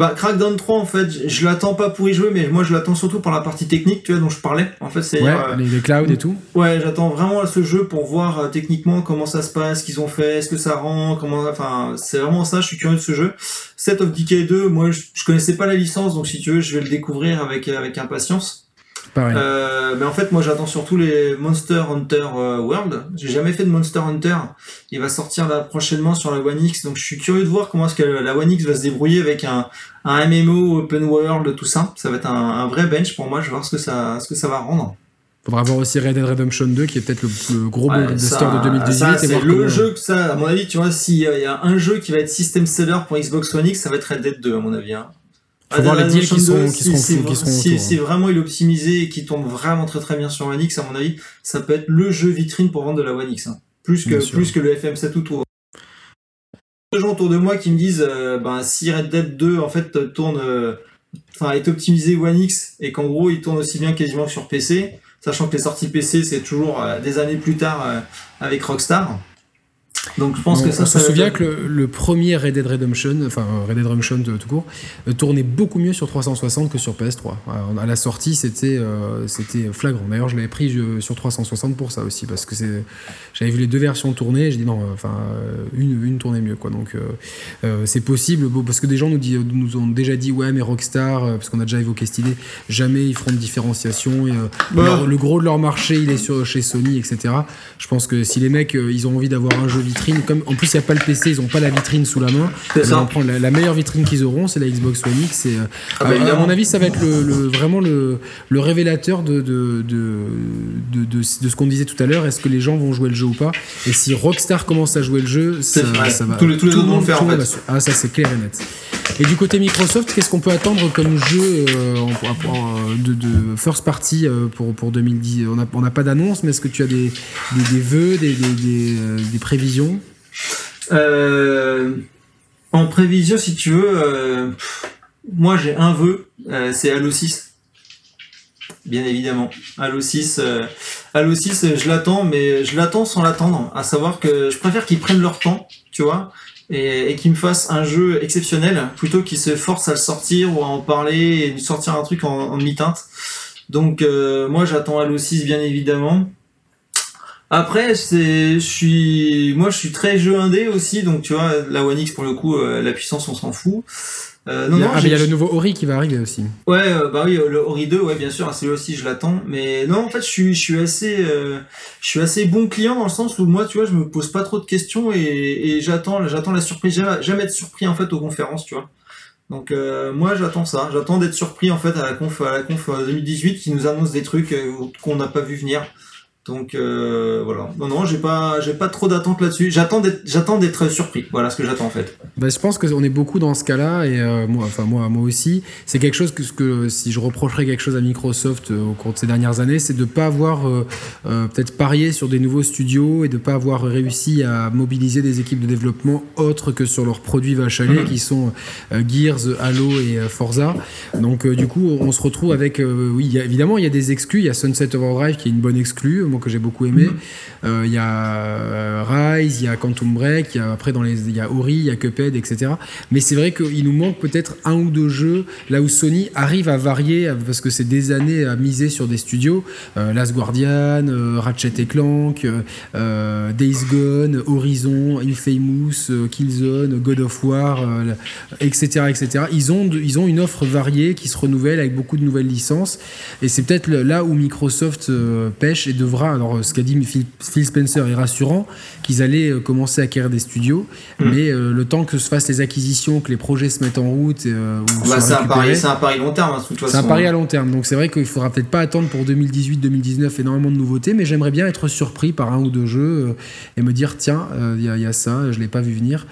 Bah Crackdown 3, en fait, je, je l'attends pas pour y jouer, mais moi je l'attends surtout pour la partie technique, tu vois, dont je parlais. En fait, c'est Ouais, euh, les, les clouds et tout. ouais, j'attends vraiment ce jeu pour voir euh, techniquement comment ça se passe, ce qu'ils ont fait, est-ce que ça rend, comment, enfin, c'est vraiment ça. Je suis curieux de ce jeu. Set of Decay 2, moi je, je connaissais pas la licence, donc si tu veux, je vais le découvrir avec avec impatience. Euh, mais en fait, moi, j'attends surtout les Monster Hunter euh, World. J'ai jamais fait de Monster Hunter. Il va sortir là prochainement sur la One X, donc je suis curieux de voir comment est-ce que la One X va se débrouiller avec un, un MMO open world, tout ça. Ça va être un, un vrai bench pour moi. Je vais voir ce que ça, ce que ça va rendre. Faudra voir aussi Red Dead Redemption 2 qui est peut-être le, le, gros Ouais, blockbuster de 2018. ça, et c'est le comment- jeu que ça, à mon avis, tu vois, s'il y a un jeu qui va être system seller pour Xbox One X, ça va être Red Dead 2, à mon avis. Hein. Faut Red voir Dead les deals qui Redemption seront- 2, qui seront si- si vraiment il est optimisé et qui tombe vraiment très très bien sur One X, à mon avis, ça peut être le jeu vitrine pour vendre de la One X. hein. Plus que, plus que le FM7 ou tout. Des gens autour de moi qui me disent, euh, ben, si Red Dead 2, en fait, tourne, euh, enfin, est optimisé One X et qu'en gros, il tourne aussi bien quasiment que sur PC, sachant que les sorties PC, c'est toujours euh, des années plus tard avec Rockstar. Donc, je pense on, que ça, on se ça va souvient être- que le, le premier Red Dead Redemption, enfin euh, Red Dead Redemption de- tout court, euh, tournait beaucoup mieux sur 360 que sur PS3. Alors, à la sortie, c'était euh, c'était flagrant. D'ailleurs, je l'avais pris euh, sur 360 pour ça aussi, parce que c'est j'avais vu les deux versions tourner. et J'ai dit non, euh, enfin euh, une une tournait mieux quoi. Donc euh, euh, c'est possible, parce que des gens nous, dit, nous ont déjà dit ouais mais Rockstar, euh, parce qu'on a déjà évoqué cette idée, jamais ils feront de différenciation. Et, euh, Bah. leur- le gros de leur marché, il est sur chez Sony, etc. Je pense que si les mecs, euh, ils ont envie d'avoir un jeu vitrine, comme en plus il n'y a pas le PC, ils n'ont pas la vitrine sous la main. Ça. prendre la, la meilleure vitrine qu'ils auront, c'est la Xbox One X. Et, euh, Ah bah, à- mon avis, ça va être le, le- vraiment le, le révélateur de, de, de, de, de- de ce qu'on disait tout à l'heure. Est-ce que les gens vont jouer le jeu ou pas? Et si Rockstar commence à jouer le jeu, ça, va. Tous les- tous les tout autres vont le faire, en fait. Ah, ça c'est clair et net. Et du côté Microsoft, qu'est-ce qu'on peut attendre comme jeu euh, en- en- en- de, de first party euh, pour, pour 2010 On n'a on pas d'annonce, mais est-ce que tu as des, des, des vœux, des, des, des, euh, en prévision, si tu veux, euh, moi j'ai un vœu, euh, c'est Halo 6. Bien évidemment. Halo 6, euh, Halo 6 euh, je l'attends, mais je l'attends sans l'attendre. À savoir que je préfère qu'ils prennent leur temps, tu vois, et, qu'ils me fassent un jeu exceptionnel, plutôt qu'ils se forcent à le sortir ou à en parler et de sortir un truc en, en demi-teinte. Donc moi j'attends Halo 6 bien évidemment. Après, c'est, je suis, moi, je suis très jeu indé aussi, donc tu vois, la One X pour le coup, euh, la puissance, on s'en fout. Euh, non, il y a, non, ah, il y a le nouveau Ori qui va arriver aussi. ouais, euh, bah oui, euh, le Ori 2, ouais, bien sûr, celui aussi, je l'attends. Mais non, en fait, je suis, je suis assez, euh, je suis assez bon client dans le sens où moi, tu vois, je me pose pas trop de questions et, et j'attends, j'attends la surprise. J'aime jamais être surpris en fait aux conférences, tu vois. Donc euh, moi, j'attends ça. J'attends d'être surpris en fait à la conf, à la conf euh, 2018 qui nous annonce des trucs qu'on n'a pas vu venir. Donc euh, voilà. Non, non, j'ai pas, j'ai pas trop d'attente là-dessus. J'attends d'être, j'attends d'être surpris. Voilà ce que j'attends en fait. Bah, je pense qu'on est beaucoup dans ce cas-là et euh, moi, enfin moi, moi aussi. C'est quelque chose que, que si je reprocherais quelque chose à Microsoft euh, au cours de ces dernières années, c'est de pas avoir euh, euh, peut-être parié sur des nouveaux studios et de pas avoir réussi à mobiliser des équipes de développement autres que sur leurs produits vache Mhm. qui sont Gears, Halo et Forza. Donc du coup, on se retrouve avec, euh, oui, a- évidemment, il y a des exclus. Il y a Sunset Overdrive qui est une bonne exclue, moi que j'ai beaucoup aimé. Mhm. Euh, Il y a euh, Rise, il y a Quantum Break, il y a après dans les, il y a Ori, il y a Cuphead, etc. Mais c'est vrai qu'il nous manque peut-être un ou deux jeux là où Sony arrive à varier parce que c'est des années à miser sur des studios, euh, Last Guardian, Ratchet et Clank, Days Gone, Horizon, Infamous, Killzone, God of War, etc., etc. Ils ont, ils ont une offre variée qui se renouvelle avec beaucoup de nouvelles licences. Et c'est peut-être là où Microsoft pêche et devra. Alors, euh, ce qu'a dit Phil, Spencer est rassurant, qu'ils allaient euh, commencer à acquérir des studios, Mm. mais euh, le temps que se fassent les acquisitions, que les projets se mettent en route, euh, ou Bah, c'est un un pari long terme hein, c'est un pari à long terme, donc c'est vrai qu'il faudra peut-être pas attendre pour 2018-2019 énormément de nouveautés, mais j'aimerais bien être surpris par un ou deux jeux et me dire tiens, il y, a- il y a ça, je l'ai pas vu venir.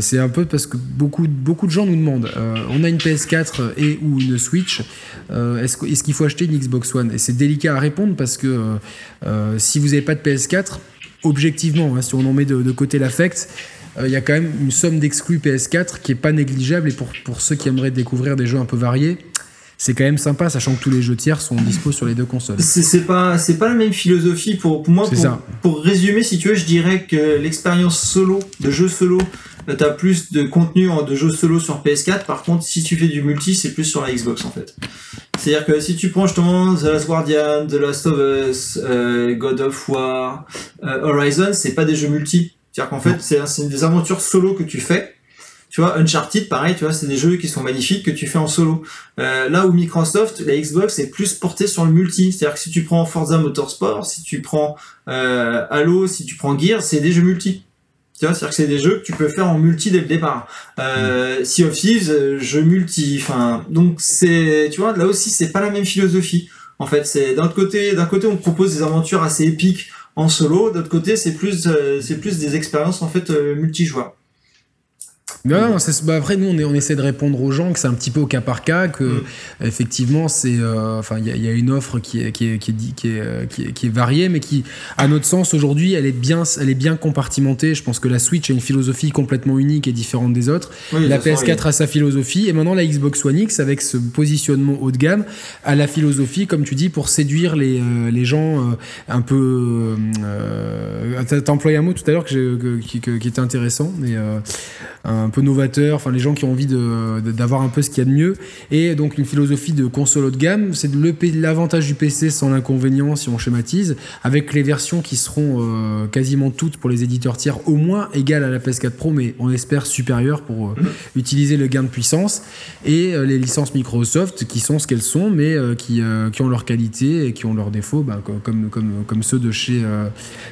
C'est un peu parce que beaucoup, beaucoup de gens nous demandent on a une PS4 et ou une Switch, est-ce, qu'il faut acheter une Xbox One? Et c'est délicat à répondre parce que si vous n'avez pas de PS4, objectivement, hein, si on en met de, de côté l'affect, euh, il y a quand même une somme d'exclus PS4 qui est pas négligeable et pour, pour ceux qui aimeraient découvrir des jeux un peu variés, c'est quand même sympa, sachant que tous les jeux tiers sont dispo sur les deux consoles. C'est pas, c'est pas la même philosophie pour, pour moi. Pour, ça. pour résumer, si tu veux, je dirais que l'expérience solo, de jeu solo, euh, t'as plus de contenu en- de jeu solo sur PS4. Par contre, si tu fais du multi, c'est plus sur la Xbox en fait. C'est-à-dire que si tu prends justement The Last Guardian, The Last of Us, euh, God of War, euh, Horizon, c'est pas des jeux multi. C'est-à-dire qu'en fait, c'est des aventures solo que tu fais. Tu vois, Uncharted, pareil, tu vois, c'est des jeux qui sont magnifiques que tu fais en solo. Euh, là où Microsoft, la Xbox est plus portée sur le multi. C'est-à-dire que si tu prends Forza Motorsport, si tu prends euh, Halo, si tu prends Gears, c'est des jeux multi. Tu vois, c'est-à-dire que c'est des jeux que tu peux faire en multi dès le départ. Euh, Sea of Thieves, euh, jeu multi. Enfin, donc c'est, tu vois, là aussi c'est pas la même philosophie. En fait, c'est d'un côté, d'un côté, on propose des aventures assez épiques en solo, d'autre côté, c'est plus, euh, c'est plus des expériences en fait euh, multijoueurs. Non, non, c'est- bah, après nous on, est- on essaie de répondre aux gens que c'est un petit peu au cas par cas que Mm. effectivement c'est euh, il y, a- il y a une offre qui est qui est qui est, dit- qui est, qui est- qui est variée mais qui à notre sens aujourd'hui elle est bien elle est bien compartimentée. Je pense que la Switch a une philosophie complètement unique et différente des autres. Oui, la de toute façon, PS4 a sa philosophie et maintenant la Xbox One X avec ce positionnement haut de gamme a la philosophie comme tu dis pour séduire les, euh, les gens euh, un peu euh, t'as employé un mot tout à l'heure que que- qui, que- qui était intéressant mais un peu novateur enfin les gens qui ont envie d'avoir un peu ce qu'il y a de mieux. Et donc une philosophie de console haut de gamme c'est l'avantage du PC sans l'inconvénient si on schématise avec les versions qui seront euh, quasiment toutes pour les éditeurs tiers au moins égales à la PS4 Pro mais on espère supérieures pour euh, utiliser le gain de puissance. Et euh, les licences Microsoft qui sont ce qu'elles sont mais qui, qui ont leur qualité et qui ont leurs défauts bah, co- comme, comme, comme ceux de chez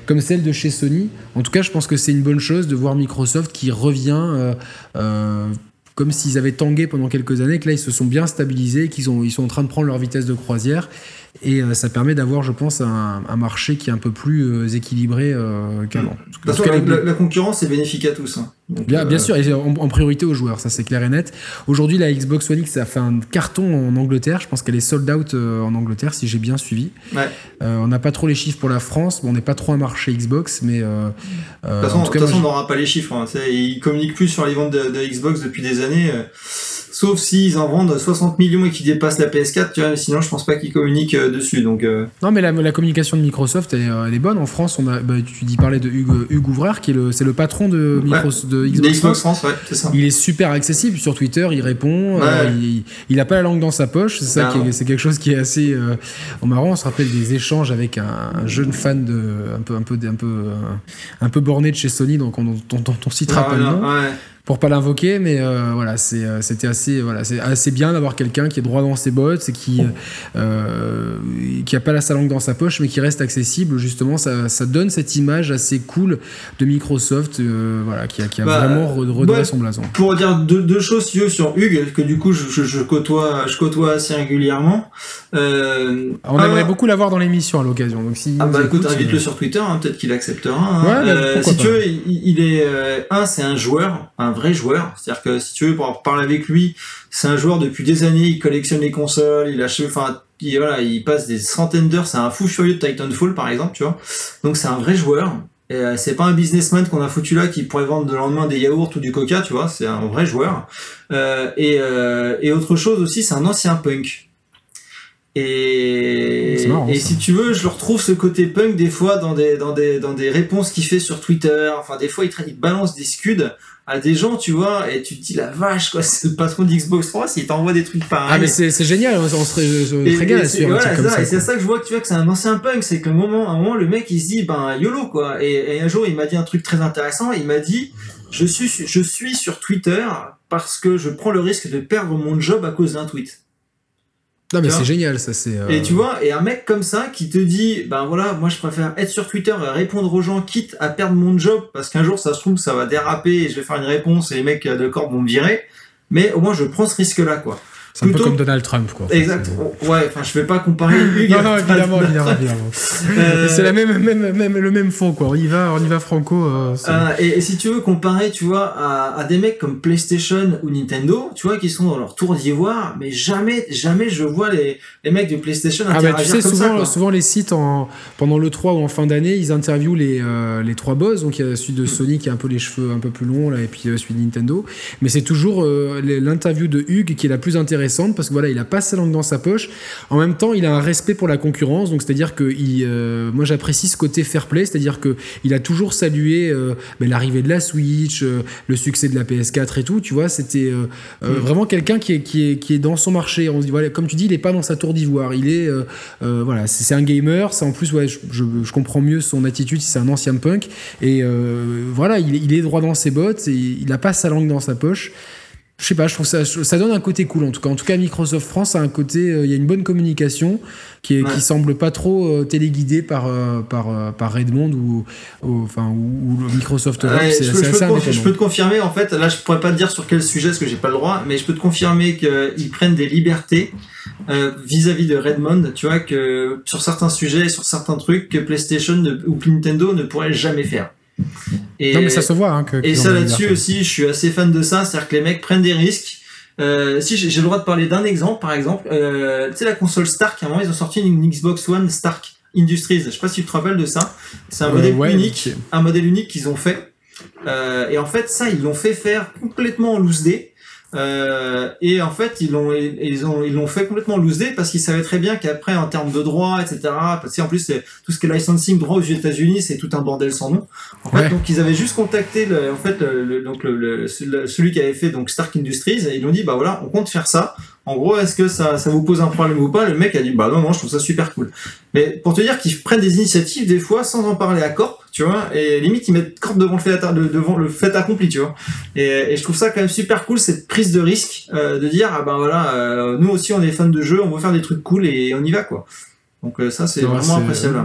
comme celles de chez Sony. En tout cas je pense que c'est une bonne chose de voir Microsoft qui revient comme s'ils avaient tangué pendant quelques années, que là ils se sont bien stabilisés, qu'ils ils sont en train de prendre leur vitesse de croisière. Et euh, ça permet d'avoir, je pense, un, un marché qui est un peu plus euh, équilibré euh, qu'avant. Tout façon, cas, la, les- la- concurrence est bénéfique à tous. hein. Donc, Bien, bien sûr, et en, en priorité aux joueurs, ça c'est clair et net. Aujourd'hui, la Xbox One X a fait un carton en Angleterre. Je pense qu'elle est sold out en Angleterre, si j'ai bien suivi. Ouais. On n'a pas trop les chiffres pour la France. Bon, on n'est pas trop un marché Xbox, mais De toute façon, de tout toute on n'aura pas les chiffres. Hein. Ils communiquent plus sur les ventes de, de Xbox depuis des années. Sauf s'ils en vendent 60 millions et qu'ils dépassent la PS4, tu vois, sinon je pense pas qu'ils communiquent euh, dessus. Donc, euh, non, mais la, la communication de Microsoft, elle, est, euh, elle est bonne. En France, on a, bah, tu dis parler de Hugues, Hugues Ouvrard, qui est le, c'est le patron de, Xbox. Xbox France, ouais, c'est ça. Il est super accessible sur Twitter, il répond, Ouais. euh, il, il a pas la langue dans sa poche, c'est ça qui est, c'est quelque chose qui est assez marrant. On se rappelle des échanges avec un, un jeune fan de un peu un peu un peu un peu borné de chez Sony, donc on, dont, dont on citera Ah, pas le nom. Pour pas l'invoquer, mais euh, voilà, c'est euh, c'était assez voilà, c'est assez bien d'avoir quelqu'un qui est droit dans ses bottes et qui euh, qui a pas la sa langue dans sa poche, mais qui reste accessible. Justement, ça, ça donne cette image assez cool de Microsoft, euh, voilà, qui a, qui a Bah, vraiment re- redoré ouais. son blason. Pour dire deux, deux choses si tu veux, sur Hugues, que du coup je, je, je côtoie, je côtoie assez régulièrement. On aimerait beaucoup l'avoir dans l'émission à l'occasion. Donc si Ah bah écoute, invite-le sur Twitter, hein, peut-être qu'il acceptera. hein. Ouais, pourquoi si tu veux, il, il est un, c'est un joueur, un vrai joueur. C'est-à-dire que si tu veux, pour parler avec lui, c'est un joueur depuis des années. Il collectionne les consoles, il achète, enfin, il, voilà, il passe des centaines d'heures. C'est un fou furieux de Titanfall, par exemple, tu vois. Donc c'est un vrai joueur. Et, euh, c'est pas un businessman qu'on a foutu là qui pourrait vendre le lendemain des yaourts ou du coca, tu vois. C'est un vrai joueur. Euh, et, euh, et autre chose aussi, c'est un ancien punk. Et, marrant, si tu veux, je retrouve ce côté punk des fois dans des, dans des, dans des réponses qu'il fait sur Twitter. Enfin, des fois, il, il balance des scuds à des gens, tu vois, et tu te dis la vache, quoi, c'est le patron d'Xbox 3, s'il t'envoie des trucs pareils. Ah mais c'est c'est génial, on se régale et à c'est- suivre un voilà, truc comme ça, ça. et c'est ça que je vois que tu vois que c'est un ancien punk, c'est que le moment, à un moment, le mec il se dit ben yolo quoi. Et, et un jour il m'a dit un truc très intéressant. Il m'a dit je suis je suis sur Twitter parce que je prends le risque de perdre mon job à cause d'un tweet. Non mais c'est génial, ça c'est. euh, Et tu vois, et un mec comme ça qui te dit, ben voilà, moi je préfère être sur Twitter et répondre aux gens, quitte à perdre mon job, parce qu'un jour ça se trouve, ça va déraper et je vais faire une réponse et les mecs de corps vont me virer. Mais au moins je prends ce risque-là, quoi. C'est un peu comme Donald Trump quoi. Exact. Ouais, enfin je vais pas comparer Hugues Non non évidemment évidemment évidemment. Euh, C'est la même, même même le même fond quoi. On y va on y va franco. euh, Euh, et, et si tu veux comparer, tu vois, à, à des mecs comme PlayStation ou Nintendo, tu vois, qui sont dans leur tour d'ivoire, mais jamais, jamais je vois les, les mecs de PlayStation Ah bah interagir tu sais comme souvent ça, quoi. souvent les sites en pendant le 3 ou en fin d'année ils interviewent les les trois boss donc il y a celui de Sony qui a un peu les cheveux un peu plus longs là et puis celui de Nintendo mais c'est toujours l'interview de Hugues qui est la plus intéressante parce que voilà il a pas sa langue dans sa poche en même temps il a un respect pour la concurrence donc c'est à dire que il, euh, moi j'apprécie ce côté fair play c'est à dire que il a toujours salué euh, ben, l'arrivée de la Switch euh, le succès de la PS4 et tout tu vois c'était Mm. vraiment quelqu'un qui est, qui, est, qui est dans son marché on se dit voilà comme tu dis il est pas dans sa tour d'ivoire il est voilà, c'est un gamer. C'est en plus, ouais, je, je- je comprends mieux son attitude si c'est un ancien punk. Et voilà, il, est- il est droit dans ses bottes et il a pas sa langue dans sa poche. Je sais pas, je trouve ça, ça donne un côté cool en tout cas. En tout cas, Microsoft France a un côté, euh, il y a une bonne communication qui, est, Ouais. qui semble pas trop euh, téléguidée par euh, par par Redmond ou, ou- enfin ou, Microsoft Europe. Ouais, je, peux, je peux assez te conf- indépendant. je peux te confirmer, en fait, là je pourrais pas te dire sur quel sujet parce que j'ai pas le droit, mais je peux te confirmer qu'ils prennent des libertés vis-à-vis de Redmond, tu vois, que sur certains sujets, sur certains trucs, que PlayStation ne- ou Nintendo ne pourrait jamais faire. Et, Non, mais ça se voit. Hein, que, et ça là-dessus aussi, je suis assez fan de ça, c'est-à-dire que les mecs prennent des risques. Euh, si j'ai le droit de parler d'un exemple, par exemple, euh, tu sais la console Stark, à un moment ils ont sorti une, une Xbox One Stark Industries. Je sais pas si tu te rappelles de ça. C'est un Euh, modèle unique, un modèle unique qu'ils ont fait. Euh, et en fait, ça, ils l'ont fait faire complètement en loose day. Euh, et en fait, ils l'ont, ils ont, ils l'ont fait complètement loose day parce qu'ils savaient très bien qu'après, en termes de droits, etc., parce qu'en plus, c'est- tout ce qui est licensing droit aux États-Unis, c'est tout un bordel sans nom. En fait, Ouais. donc ils avaient juste contacté le, en fait, le, le- donc le, le- celui qui avait fait donc Stark Industries et ils lui ont dit bah voilà, on compte faire ça. En gros, est-ce que ça, ça vous pose un problème ou pas? Le mec a dit bah non non, je trouve ça super cool. Mais pour te dire qu'ils prennent des initiatives des fois sans en parler à Corp, tu vois, et limite ils mettent Corp devant le fait, atta- de- devant le fait accompli, tu vois. Et, et je trouve ça quand même super cool cette prise de risque euh, de dire ah ben voilà, euh, nous aussi on est fans de jeux, on veut faire des trucs cool et on y va quoi. Donc euh, ça c'est Ouais, vraiment appréciable.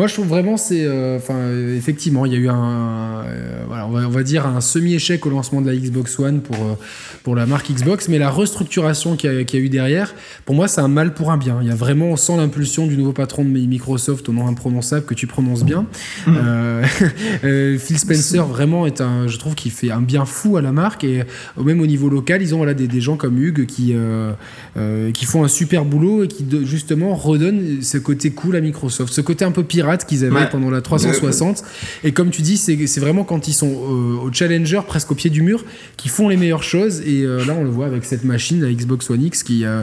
Moi, je trouve vraiment, c'est, euh, enfin, euh, effectivement, il y a eu un, euh, voilà, on va, on va dire un semi-échec au lancement de la Xbox One pour euh, pour la marque Xbox, mais la restructuration qu'il y, a- qu'il y a eu derrière, pour moi, c'est un mal pour un bien. Il y a vraiment, on sent l'impulsion du nouveau patron de Microsoft au nom imprononçable que tu prononces bien. Mm. Euh, euh, Phil Spencer, vraiment, est un, je trouve qu'il fait un bien fou à la marque et même au niveau local, ils ont voilà des, des gens comme Hugues qui qui font un super boulot et qui de- justement redonnent ce côté cool à Microsoft, ce côté un peu pirate qu'ils avaient Ouais. pendant la 360. Et comme tu dis, c'est vraiment quand ils sont euh, au challenger, presque au pied du mur, qui font les meilleures choses. Et euh, là, on le voit avec cette machine, la Xbox One X, qui euh,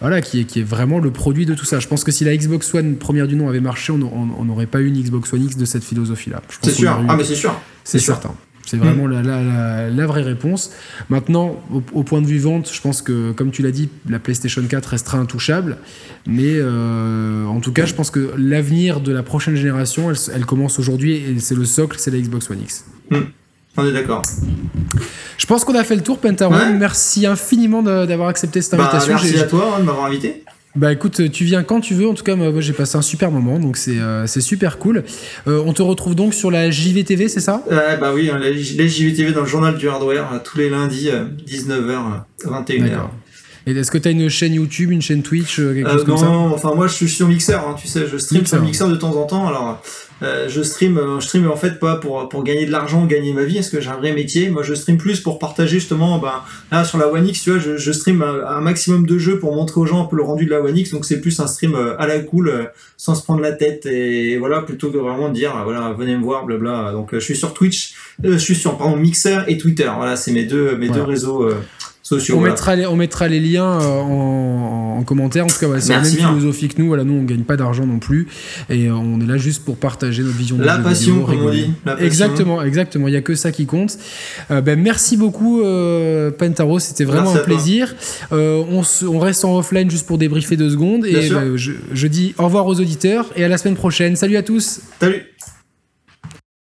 voilà, qui est, qui est vraiment le produit de tout ça. Je pense que si la Xbox One première du nom avait marché, on n'aurait pas eu une Xbox One X de cette philosophie-là. C'est sûr. Ah mais c'est sûr. c'est certain. C'est vraiment la, la, la, la vraie réponse. Maintenant, au, au point de vue vente, je pense que, comme tu l'as dit, la PlayStation 4 restera intouchable. Mais euh, en tout cas, je pense que l'avenir de la prochaine génération, elle, elle commence aujourd'hui et c'est le socle, c'est la Xbox One X. On est d'accord. Je pense qu'on a fait le tour, Pentaron. Ouais. Merci infiniment d'avoir accepté cette Bah, invitation. merci à toi hein, de m'avoir invité. Bah écoute, tu viens quand tu veux. En tout cas, moi, j'ai passé un super moment, donc c'est euh, c'est super cool. Euh, on te retrouve donc sur la JVTV, c'est ça? Euh, bah oui, hein, les, les JVTV dans le journal du hardware euh, tous les lundis, 19h, 21h. D'accord. Et est-ce que tu as une chaîne YouTube, une chaîne Twitch, euh, quelque Euh, chose comme ça? non, enfin moi je suis sur Mixer, hein, tu sais, je stream sur Mixer de temps en temps. Alors euh, je stream, euh, je stream en fait pas pour pour gagner de l'argent, gagner ma vie, parce que j'ai un vrai métier. Moi je stream plus pour partager justement, ben là sur la One X, tu vois, je, je stream un, un maximum de jeux pour montrer aux gens un peu le rendu de la One X. Donc c'est plus un stream euh, à la cool, sans se prendre la tête et voilà, plutôt que vraiment de dire voilà venez me voir, blabla. Donc je suis sur Twitch, euh, je suis sur pardon Mixer et Twitter. Voilà, c'est mes deux mes Voilà. deux réseaux euh, sociaux. On voilà. mettra, les, on mettra les liens euh, en, en commentaire. En tout cas, c'est la même bien. philosophie que nous. Voilà, nous, on gagne pas d'argent non plus. Et euh, on est là juste pour partager notre vision La du jeu passion, vidéo, comme on rigoler. dit. La passion. Exactement, exactement. Il y a que ça qui compte. Euh, ben, merci beaucoup, euh, Pentaro. C'était vraiment Merci un plaisir. Euh, on, se- on reste en offline juste pour débriefer deux secondes. Bien et ben, je, je dis au revoir aux auditeurs et à la semaine prochaine. Salut à tous. Salut